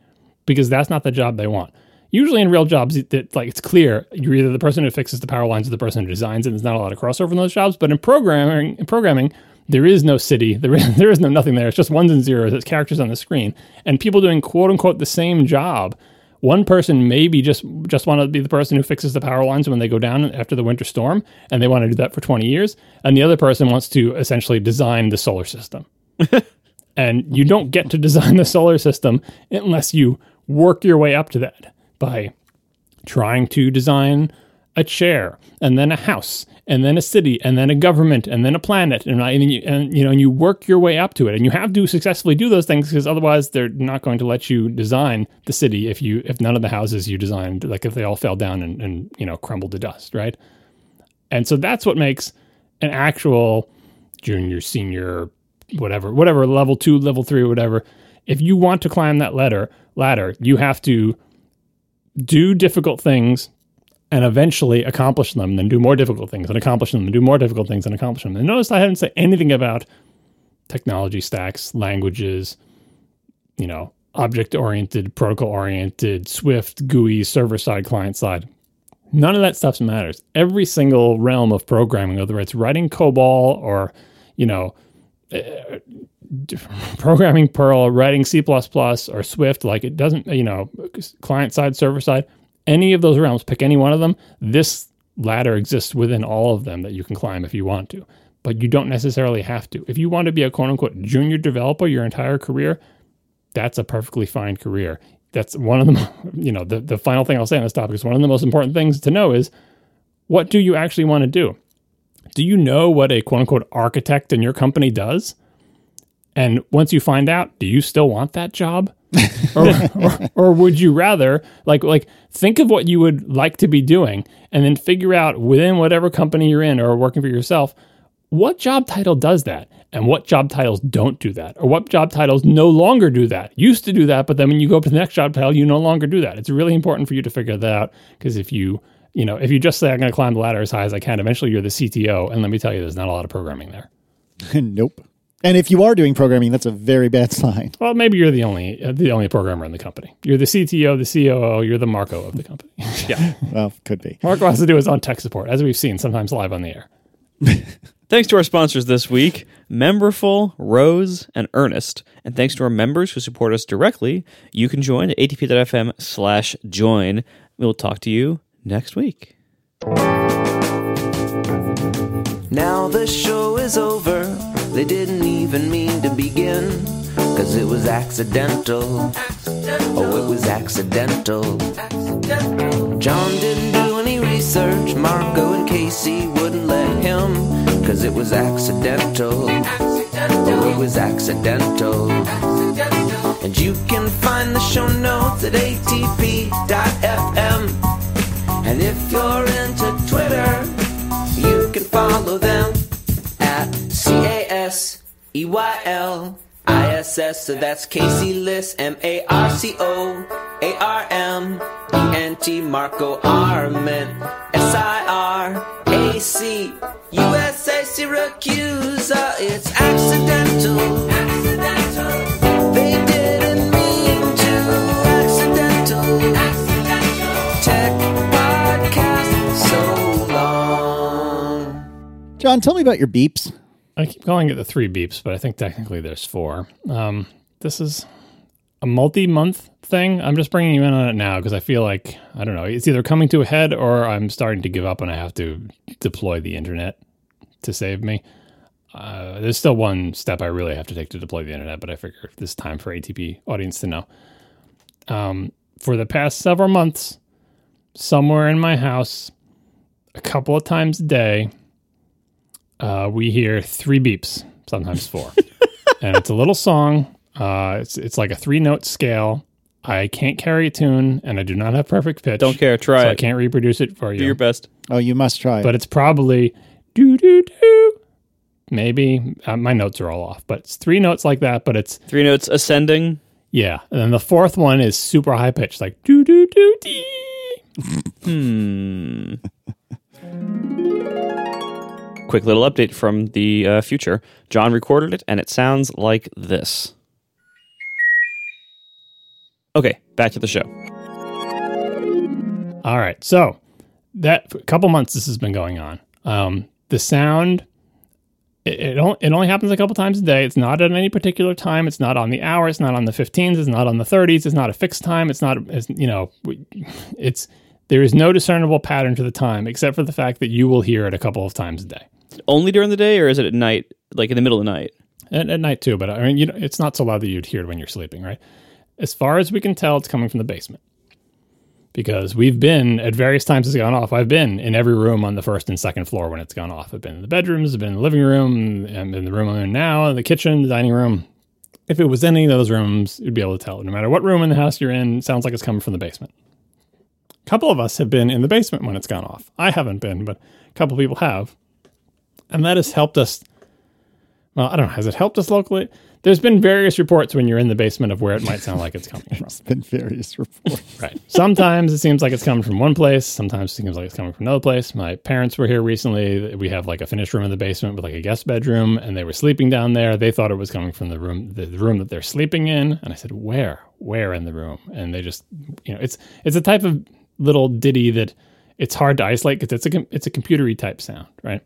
because that's not the job they want. Usually in real jobs, it, like it's clear you're either the person who fixes the power lines or the person who designs it. There's not a lot of crossover in those jobs. But in programming, in programming, there is no city. *laughs* There is, there is no nothing there. It's just ones and zeros. It's characters on the screen, and people doing quote unquote the same job one person maybe just just want to be the person who fixes the power lines when they go down after the winter storm, and they want to do that for 20 years. And the other person wants to essentially design the solar system. *laughs* and you don't get to design the solar system unless you work your way up to that by trying to design a chair and then a house and then a city and then a government and then a planet and, and, you, and you know and you work your way up to it. And you have to successfully do those things because otherwise they're not going to let you design the city if you if none of the houses you designed like if they all fell down and, and you know crumbled to dust right? And so that's what makes an actual junior senior whatever whatever level two level three whatever. If you want to climb that ladder ladder you have to do difficult things and eventually accomplish them, then do more difficult things and accomplish them, and do more difficult things and accomplish them. And notice I hadn't said anything about technology stacks, languages, you know, object oriented, protocol oriented, Swift, GUI, server side, client side. None of that stuff matters. Every single realm of programming, whether it's writing COBOL or, you know, *laughs* programming Perl, writing C++ or Swift, like it doesn't, you know, client side, server side, any of those realms, pick any one of them. This ladder exists within all of them that you can climb if you want to, but you don't necessarily have to. If you want to be a quote unquote junior developer your entire career, that's a perfectly fine career. That's one of the, *laughs* you know, the, the final thing I'll say on this topic is one of the most important things to know is what do you actually want to do? Do you know what a quote unquote architect in your company does? And once you find out, do you still want that job? *laughs* or, or, or, would you rather like like think of what you would like to be doing and then figure out within whatever company you're in or working for yourself what job title does that and what job titles don't do that or what job titles no longer do that used to do that but then when you go up to the next job title you no longer do that it's really important for you to figure that out because if you you know if you just say i'm going to climb the ladder as high as i can eventually you're the cto and let me tell you there's not a lot of programming there *laughs* nope and if you are doing programming, that's a very bad sign. Well, maybe you're the only uh, the only programmer in the company. You're the CTO, the COO, you're the Marco of the company. *laughs* yeah. *laughs* well, could be. Marco has to do his own tech support, as we've seen sometimes live on the air. thanks to our sponsors this week, Memberful, Rows, and Earnest. And thanks to our members who support us directly, you can join at atp.fm slash join. We'll talk to you next week. Now the show is over they didn't even mean to begin, cause it was accidental. accidental. Oh, it was accidental. accidental. John didn't do any research, Marco and Casey wouldn't let him, cause it was accidental. accidental. Oh, it was accidental. And you can find the show notes at atp.fm. And if you're into Twitter, you can follow them at C A S E Y L I S S. So that's Casey Liss, M A R C O A R M E N T, Marco Arment, S I R A C U S A Siracusa. It's accidental. Accidental. They didn't mean to. Accidental. Accidental. Tech John, tell me about your beeps. I keep calling it the three beeps, but I think technically there's four. Um, this is a multi-month thing. I'm just bringing you in on it now because I feel like I don't know. It's either coming to a head or I'm starting to give up and I have to deploy the internet to save me. Uh, there's still one step I really have to take to deploy the internet, but I figure this time for ATP audience to know. Um, for the past several months, somewhere in my house, a couple of times a day, uh, we hear three beeps, sometimes four, *laughs* and it's a little song. Uh, it's it's like a three note scale. I can't carry a tune, and I do not have perfect pitch. Don't care. Try so it. I can't reproduce it for you. Do your best. Oh, you must try. but it's probably do do do. Maybe uh, my notes are all off, but it's three notes like that. But it's Three notes ascending. yeah, and then the fourth one is super high pitched, like do do do dee. Hmm. *laughs* Quick little update from the uh, future. John recorded it, and it sounds like this. Okay, back to the show. All right. So that a couple months this has been going on. Um, the sound it it, on- it only happens a couple times a day. It's not at any particular time. It's not on the hour. It's not on the 15s. It's not on the 30s. It's not a fixed time. It's not. It's, you know, it's there is no discernible pattern to the time except for the fact that you will hear it a couple of times a day. Only during the day, or is it at night, like in the middle of the night? At, at night too, but I mean, you know, it's not so loud that you'd hear it when you're sleeping, right? As far as we can tell, it's coming from the basement because we've been at various times it's gone off. I've been in every room on the first and second floor when it's gone off. I've been in the bedrooms, I've been in the living room, I'm in the room I'm in now, the kitchen, the dining room. If it was any of those rooms, you'd be able to tell. No matter what room in the house you're in, it sounds like it's coming from the basement. A couple of us have been in the basement when it's gone off. I haven't been, but a couple people have. And that has helped us well, I don't know. Has it helped us locally? There's been various reports when you're in the basement of where it might sound like it's coming from. *laughs* There's been various reports. *laughs* Right. Sometimes it seems like it's coming from one place. Sometimes it seems like it's coming from another place. My parents were here recently. We have like a finished room in the basement with like a guest bedroom, and they were sleeping down there. They thought it was coming from the room, the, the room that they're sleeping in. And I said, "Where? Where in the room?" And they just, you know, it's it's a type of little ditty that it's hard to isolate because it's a it's a computery type sound, right?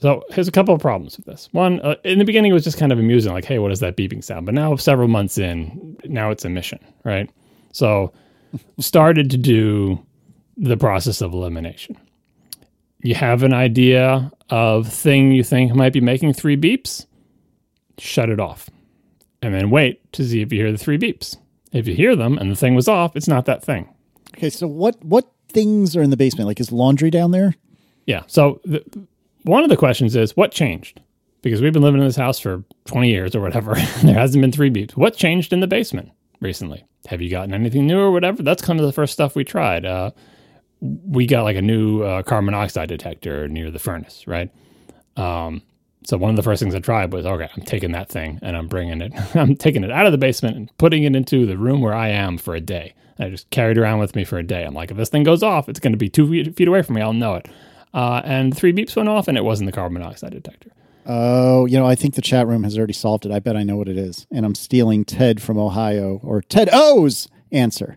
So here's a couple of problems with this. One, uh, in the beginning, it was just kind of amusing, like, "Hey, what is that beeping sound?" But now, several months in, now it's a mission, right? So, started to do the process of elimination. You have an idea of thing you think might be making three beeps, shut it off, and then wait to see if you hear the three beeps. If you hear them and the thing was off, it's not that thing. Okay, so what what things are in the basement? Like is laundry down there? Yeah. So the, one of the questions is what changed? Because we've been living in this house for 20 years or whatever. *laughs* there hasn't been three beeps. What changed in the basement recently? Have you gotten anything new or whatever? That's kind of the first stuff we tried. Uh, we got like a new uh, carbon monoxide detector near the furnace, right? Um, so one of the first things I tried was okay, I'm taking that thing and I'm bringing it, *laughs* I'm taking it out of the basement and putting it into the room where I am for a day. I just carried around with me for a day. I'm like, if this thing goes off, it's going to be two feet, away from me. I'll know it. Uh, and three beeps went off, and it wasn't the carbon monoxide detector. Oh, you know, I think the chat room has already solved it. I bet I know what it is. And I'm stealing Ted from Ohio or Ted O's answer.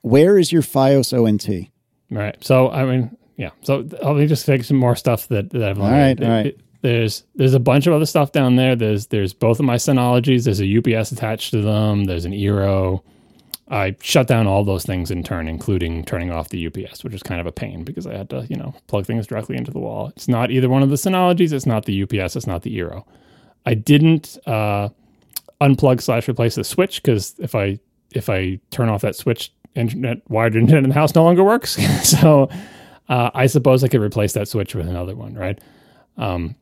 Where is your Fios ONT? Right. So I mean, yeah. So let me just take some more stuff that, that I've learned. right, It- all right. it- there's there's a bunch of other stuff down there. There's there's both of my Synologies. There's a UPS attached to them. There's an Eero. I shut down all those things in turn, including turning off the UPS, which is kind of a pain because I had to, you know, plug things directly into the wall. It's not either one of the Synologies. It's not the UPS. It's not the Eero. I didn't uh, unplug slash replace the switch because if I if I turn off that switch, internet wired internet in the house no longer works. *laughs* so uh, I suppose I could replace that switch with another one, right? Um,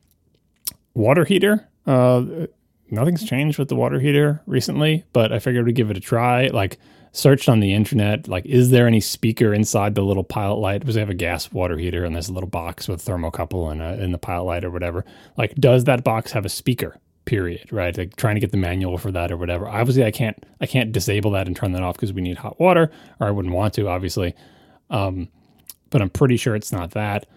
water heater. Uh, nothing's changed with the water heater recently, but I figured we'd give it a try. Like searched on the internet, like is there any speaker inside the little pilot light? Because they have a gas water heater and there's a little box with thermocouple and in the pilot light or whatever. Like, does that box have a speaker? Period. Right. Like trying to get the manual for that or whatever. Obviously, I can't. I can't disable that and turn that off because we need hot water, or I wouldn't want to. Obviously, um, but I'm pretty sure it's not that.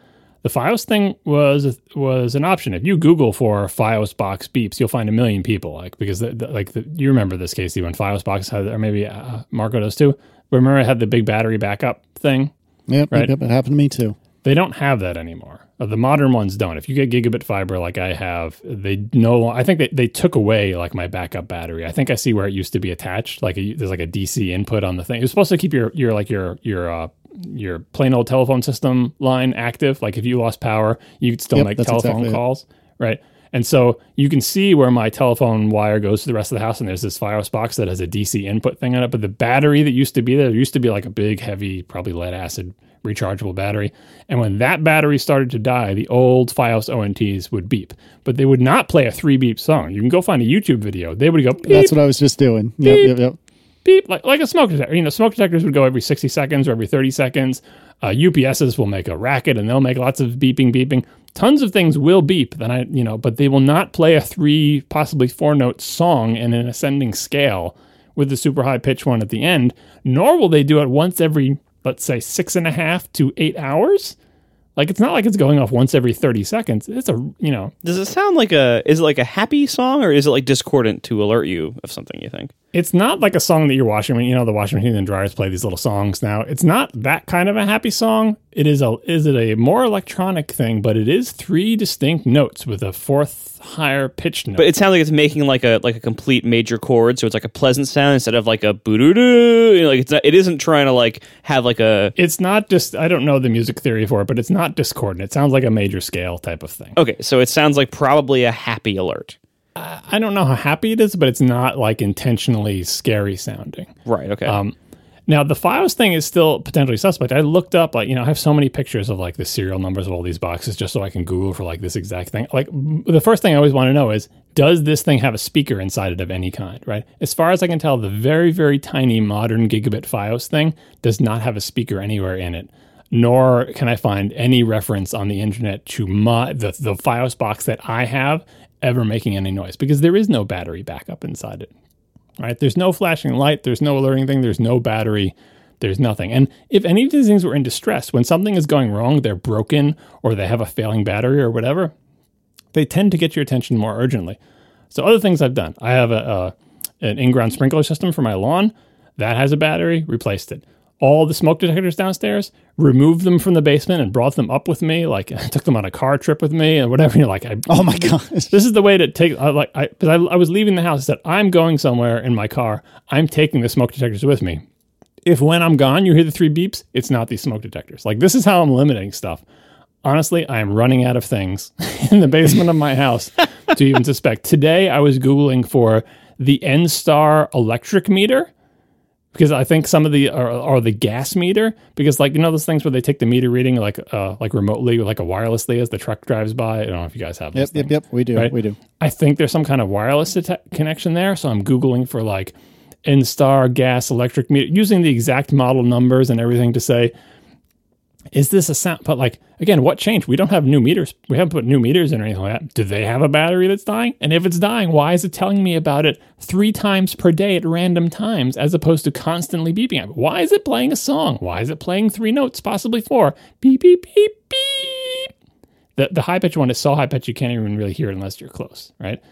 The FiOS thing was was an option. If you Google for FiOS box beeps, you'll find a million people. Like because the, the, like the, you remember this, Casey, when FiOS box had, or maybe uh, Marco does too. Remember, it had the big battery backup thing. Yep, Right. yep, it happened to me too. They don't have that anymore. Uh, The modern ones don't. If you get gigabit fiber like I have, they no. I think they, they took away like my backup battery. I think I see where it used to be attached. Like a, there's like a DC input on the thing. It was supposed to keep your your like your your uh, your plain old telephone system line active. Like if you lost power, you could still Yep, make telephone exactly it. calls, right? And so you can see where my telephone wire goes to the rest of the house, and there's this Fios box that has a DC input thing on it. But the battery that used to be there, there used to be like a big, heavy, probably lead acid rechargeable battery. And when that battery started to die, the old Fios ONTs would beep, but they would not play a three beep song. You can go find a YouTube video. They would go beep, That's what I was just doing. Yep, yep, yep. Beep, like, like a smoke detector. You know, smoke detectors would go every 60 seconds or every 30 seconds. Uh, UPSs will make a racket and they'll make lots of beeping, beeping. Tons of things will beep, then I, you know, but they will not play a three, possibly four note song in an ascending scale with the super high pitch one at the end, nor will they do it once every, let's say, six and a half to eight hours. Like it's not like it's going off once every 30 seconds. It's a, you know, Does it sound like a? Is it like a happy song, or is it like discordant to alert you of something? You think? It's not like a song that you're washing. When you know, the washing machine and dryers play these little songs now. It's not that kind of a happy song. It is a is it a more electronic thing, but it is three distinct notes with a fourth higher pitch note. But it sounds like it's making like a like a complete major chord, so it's like a pleasant sound instead of like a boo doo doo. You know, like it's not, it isn't trying to like have like a. it's not just I don't know the music theory for it, but it's not discordant. It sounds like a major scale type of thing. Okay, so it sounds like probably a happy alert. I don't know how happy it is, but it's not like intentionally scary sounding. Right. Okay. Um, Now the Fios thing is still potentially suspect. I looked up, like you know, I have so many pictures of like the serial numbers of all these boxes just so I can Google for like this exact thing. Like m- the first thing I always want to know is, does this thing have a speaker inside it of any kind? Right. As far as I can tell, the very very tiny modern gigabit Fios thing does not have a speaker anywhere in it. Nor can I find any reference on the internet to my the the Fios box that I have ever making any noise because there is no battery backup inside it right? There's no flashing light, there's no alerting thing, there's no battery, there's nothing. And if any of these things were in distress, when something is going wrong, they're broken or they have a failing battery or whatever, they tend to get your attention more urgently. So other things I've done, I have a, a an in-ground sprinkler system for my lawn that has a battery, replaced it. All the smoke detectors downstairs, removed them from the basement and brought them up with me. Like I *laughs* took them on a car trip with me and whatever. *laughs* You know, like I Oh my god, *laughs* this is the way to take I like I because I, I was leaving the house I said i'm going somewhere in my car. I'm taking the smoke detectors with me. If when i'm gone you hear the three beeps it's not these smoke detectors. Like this is how i'm limiting stuff. Honestly i am running out of things in the basement of my house to even suspect. Today i was googling for the n-star electric meter because I think some of the are, are the gas meter because like you know those things where they take the meter reading like uh like remotely like a wirelessly as the truck drives by. I don't know if you guys have. Yep, yep, yep. We do. Right. We do. I think there's some kind of wireless atta- connection there. So I'm Googling for like N-Star gas electric meter using the exact model numbers and everything to say, is this a sound? But like, again, what changed? We don't have new meters. We haven't put new meters in or anything like that. Do they have a battery that's dying? And if it's dying, why is it telling me about it three times per day at random times as opposed to constantly beeping? Why is it playing a song? Why is it playing three notes, possibly four? Beep, beep, beep, beep. The, the high pitch one is so high pitch you can't even really hear it unless you're close, right?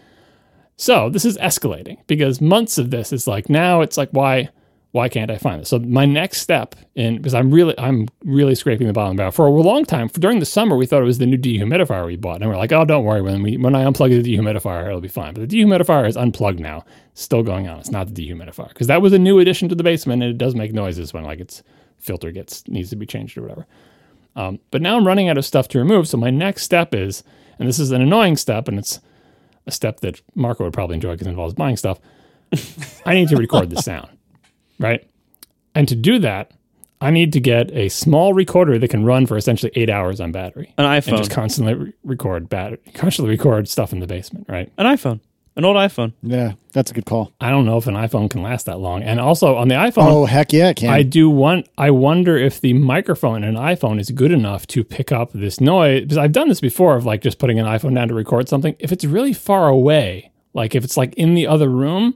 So this is escalating because months of this is like now it's like why why can't I find this? So my next step in because I'm really I'm really scraping the bottom of the barrel for a long time. For, during the summer, we thought it was the new dehumidifier we bought, and we're like, oh, don't worry when we when I unplug the dehumidifier, it'll be fine. But the dehumidifier is unplugged now, still going on. It's not the dehumidifier because that was a new addition to the basement, and it does make noises when like its filter gets needs to be changed or whatever. Um, but now I'm running out of stuff to remove. So my next step is, and this is an annoying step, and it's a step that Marco would probably enjoy because it involves buying stuff. *laughs* I need to record the sound, right? And to do that, I need to get a small recorder that can run for essentially eight hours on battery An and iPhone. just constantly re- record battery, constantly record stuff in the basement, right? An iPhone. An old iPhone. Yeah, that's a good call. I don't know if an iPhone can last that long. And also on the iPhone, Oh heck yeah, it can. I do want. I wonder if the microphone in an iPhone is good enough to pick up this noise. Because I've done this before, of like just putting an iPhone down to record something. If it's really far away, like if it's like in the other room,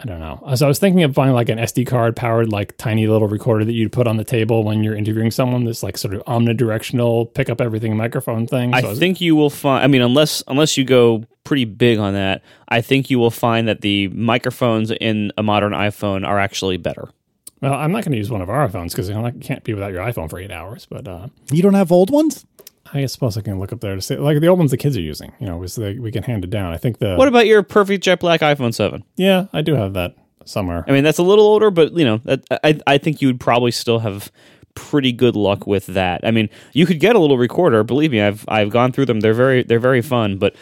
I don't know. So I was thinking of buying like an SD card powered, like tiny little recorder that you'd put on the table when you're interviewing someone. This like sort of omnidirectional pick up everything microphone thing. I So was- think you will find. I mean, unless unless you go pretty big on that, I think you will find that the microphones in a modern iPhone are actually better. Well, I'm not going to use one of our iPhones because I can't be without your iPhone for eight hours. But uh, You don't have old ones? I suppose I can look up there to see, like the old ones the kids are using. You know, so they, we can hand it down. I think the What about your perfect jet black iPhone 7? yeah, I do have that somewhere. I mean, that's a little older, but you know, that, I I think you would probably still have pretty good luck with that. I mean, you could get a little recorder. Believe me, I've I've gone through them. They're very they're very fun, but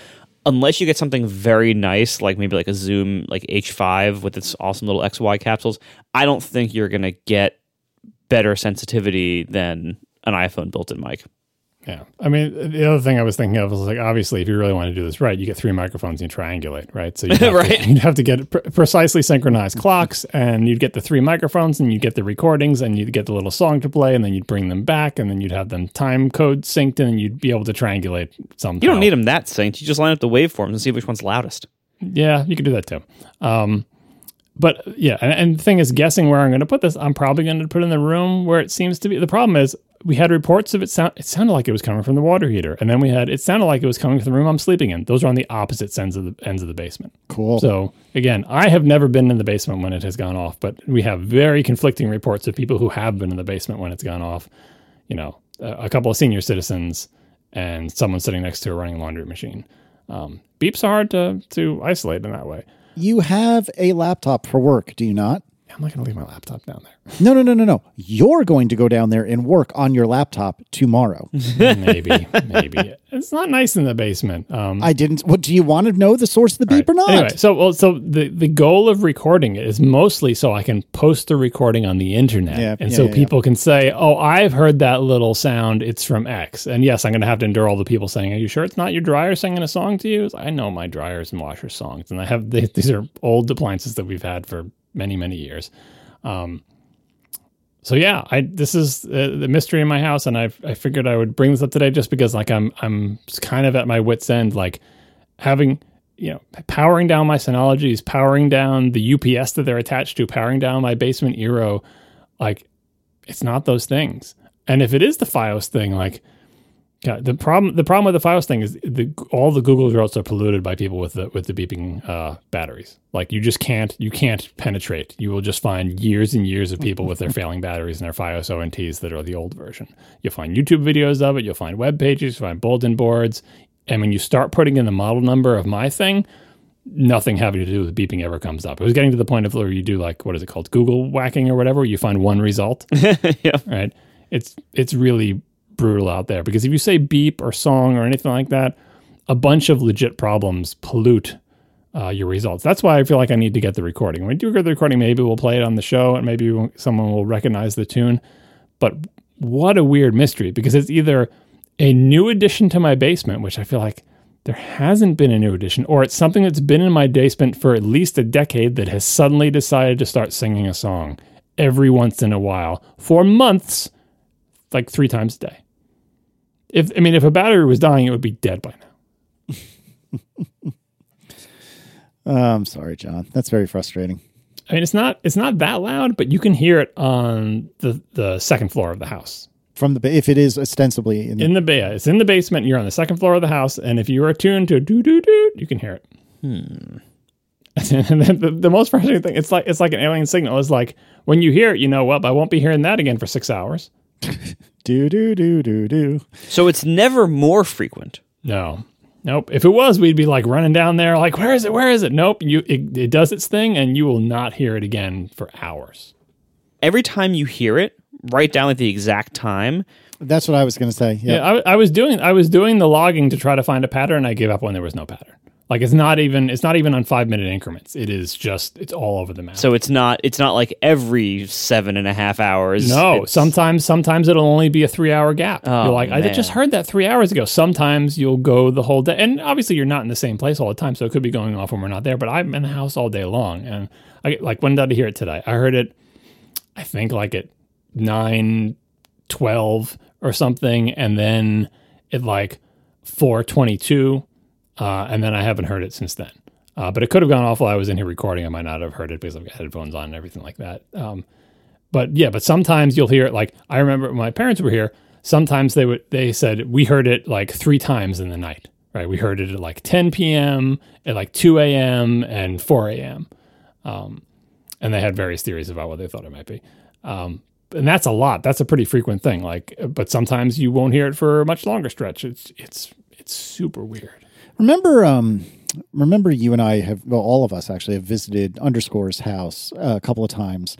unless you get something very nice, like maybe like a Zoom like H5 with its awesome little XY capsules, I don't think you're gonna get better sensitivity than an iPhone built-in mic. Yeah. I mean, the other thing I was thinking of was like, obviously, if you really want to do this right, you get three microphones and you triangulate, right? So you'd *laughs* have, Right. to, you'd have to get pre- precisely synchronized clocks, and you'd get the three microphones, and you'd get the recordings, and you'd get the little song to play, and then you'd bring them back, and then you'd have them time code synced, and you'd be able to triangulate somehow. You don't need them that synced. You just line up the waveforms and see which one's loudest. Yeah, you can do that too. Um, but yeah, and, and the thing is, guessing where I'm going to put this, I'm probably going to put it in the room where it seems to be. The problem is, we had reports of it sound. It sounded like it was coming from the water heater, and then we had it sounded like it was coming from the room I'm sleeping in. Those are on the opposite ends of the ends of the basement. Cool. So again, I have never been in the basement when it has gone off, but we have very conflicting reports of people who have been in the basement when it's gone off. You know, a, a couple of senior citizens and someone sitting next to a running laundry machine. Um, beeps are hard to to isolate in that way. You have a laptop for work, do you not? I'm not going to leave my laptop down there. No, no, no, no, no. You're going to go down there and work on your laptop tomorrow. *laughs* maybe, maybe it's not nice in the basement. Um, I didn't. What do you want to know the source of the beep or not? Anyway, so well, so the the goal of recording it is mostly so I can post the recording on the internet, Yeah, and yeah, so yeah, people can say, "Oh, I've heard that little sound. It's from X." And yes, I'm going to have to endure all the people saying, "Are you sure it's not your dryer singing a song to you?" I know my dryers and washers songs, and I have they, *laughs* these are old appliances that we've had for many many years. Um, so yeah, I this is uh, the mystery in my house, and I I figured I would bring this up today just because like I'm I'm kind of at my wits end, like having you know powering down my Synologies, powering down the UPS that they're attached to, powering down my basement Eero, like it's not those things. And if it is the FiOS thing, like God, the problem the problem with the FiOS thing is the all the Google results are polluted by people with the with the beeping uh, batteries. Like you just can't you can't penetrate. You will just find years and years of people with their *laughs* failing batteries and their FiOS ONTs that are the old version. You'll find YouTube videos of it. You'll find web pages. You'll find bulletin boards. And when you start putting in the model number of my thing, nothing having to do with beeping ever comes up. It was getting to the point of where you do like what is it called, Google whacking or whatever. You find one result, *laughs* yeah. right? It's it's really brutal out there because if you say beep or song or anything like that, a bunch of legit problems pollute uh, your results. That's why I feel like I need to get the recording. When we do get the recording, maybe we'll play it on the show and maybe someone will recognize the tune. But what a weird mystery because it's either a new addition to my basement, which I feel like there hasn't been a new addition, or it's something that's been in my basement for at least a decade that has suddenly decided to start singing a song every once in a while for months, like three times a day. If I mean, if a battery was dying, it would be dead by now. Oh, *laughs* I'm sorry, John. That's very frustrating. I mean, it's not it's not that loud, but you can hear it on the the second floor of the house. From the ba- if it is ostensibly in the, In the ba- it's in the basement. You're on the second floor of the house, and if you are attuned to doo doo doo, you can hear it. Hmm. and *laughs* then the, the most frustrating thing, it's like it's like an alien signal. It's like when you hear it, you know, well, I won't be hearing that again for six hours. Do do do do do. So it's never more frequent. No. Nope. If it was, we'd be like running down there, like, where is it? Where is it? Nope. You it, it does its thing, and you will not hear it again for hours. Every time you hear it, write down like the exact time. That's what I was going to say. Yeah. Yeah, I, I was doing I was doing the logging to try to find a pattern. I gave up when there was no pattern. Like it's not even it's not even on five minute increments. It is just it's all over the map. So it's not it's not like every seven and a half hours. no, It's- sometimes sometimes it'll only be a three hour gap. Oh, you're like, I just heard that three hours ago. Sometimes you'll go the whole day, and obviously you're not in the same place all the time, so it could be going off when we're not there. But I'm in the house all day long, and I like when did I hear it today? I heard it, I think like at nine twelve or something, and then at like four twenty two, uh, and then I haven't heard it since then. Uh, but it could have gone off while I was in here recording. I might not have heard it because I've got headphones on and everything like that. Um, but yeah, but sometimes you'll hear it. Like I remember my parents were here. Sometimes they would they said we heard it like three times in the night. Right, we heard it at like 10 p.m., at like 2 a.m., and 4 a.m. Um, and they had various theories about what they thought it might be. Um, and that's a lot. That's a pretty frequent thing. Like, but sometimes you won't hear it for a much longer stretch. It's it's it's super weird. Remember, um, remember you and I have, well, all of us actually have visited Underscore's house uh, a couple of times,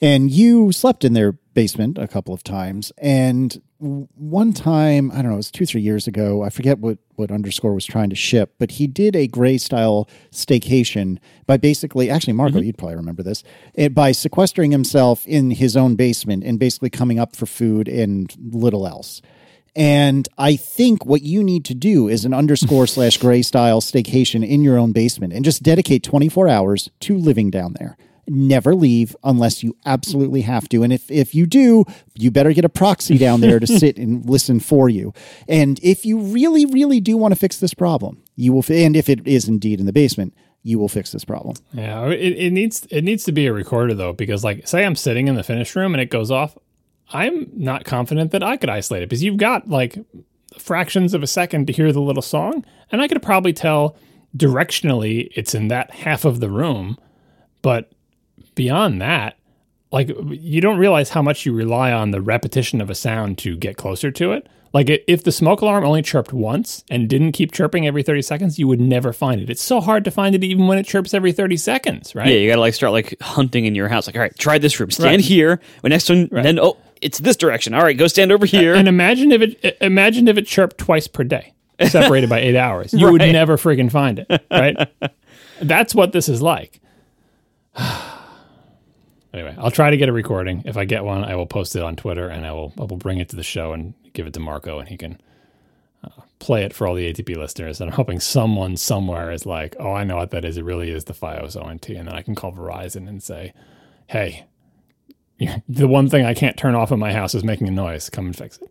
and you slept in their basement a couple of times. And one time, I don't know, it was two, three years ago. I forget what what Underscore was trying to ship, but he did a Grey style staycation by basically, actually, Marco, you'd probably remember this, it, by sequestering himself in his own basement and basically coming up for food and little else. And I think what you need to do is an underscore *laughs* slash Grey style staycation in your own basement and just dedicate 24 hours to living down there. Never leave unless you absolutely have to. And if, if you do, you better get a proxy down there to sit and *laughs* listen for you. And if you really, really do want to fix this problem, you will, and if it is indeed in the basement, you will fix this problem. Yeah, it, it needs it needs to be a recorder though, because like say I'm sitting in the finish room and it goes off, I'm not confident that I could isolate it because you've got like fractions of a second to hear the little song, and I could probably tell directionally it's in that half of the room, but beyond that, like you don't realize how much you rely on the repetition of a sound to get closer to it. Like if the smoke alarm only chirped once and didn't keep chirping every 30 seconds, you would never find it. It's so hard to find it even when it chirps every 30 seconds, right? Yeah, you gotta like start like hunting in your house. Like, all right, try this room. Stand Right. here. When next one, then oh, it's this direction. All right, go stand over here. And imagine if it imagine if it chirped twice per day, separated by eight hours. You would never friggin' find it, right? That's what this is like. *sighs* anyway, I'll try to get a recording. If I get one, I will post it on Twitter, and I will I will bring it to the show and give it to Marco, and he can uh, play it for all the ATP listeners. And I'm hoping someone somewhere is like, "Oh, I know what that is. It really is the FiOS ONT," and then I can call Verizon and say, "Hey." *laughs* The one thing I can't turn off in my house is making a noise. Come and fix it.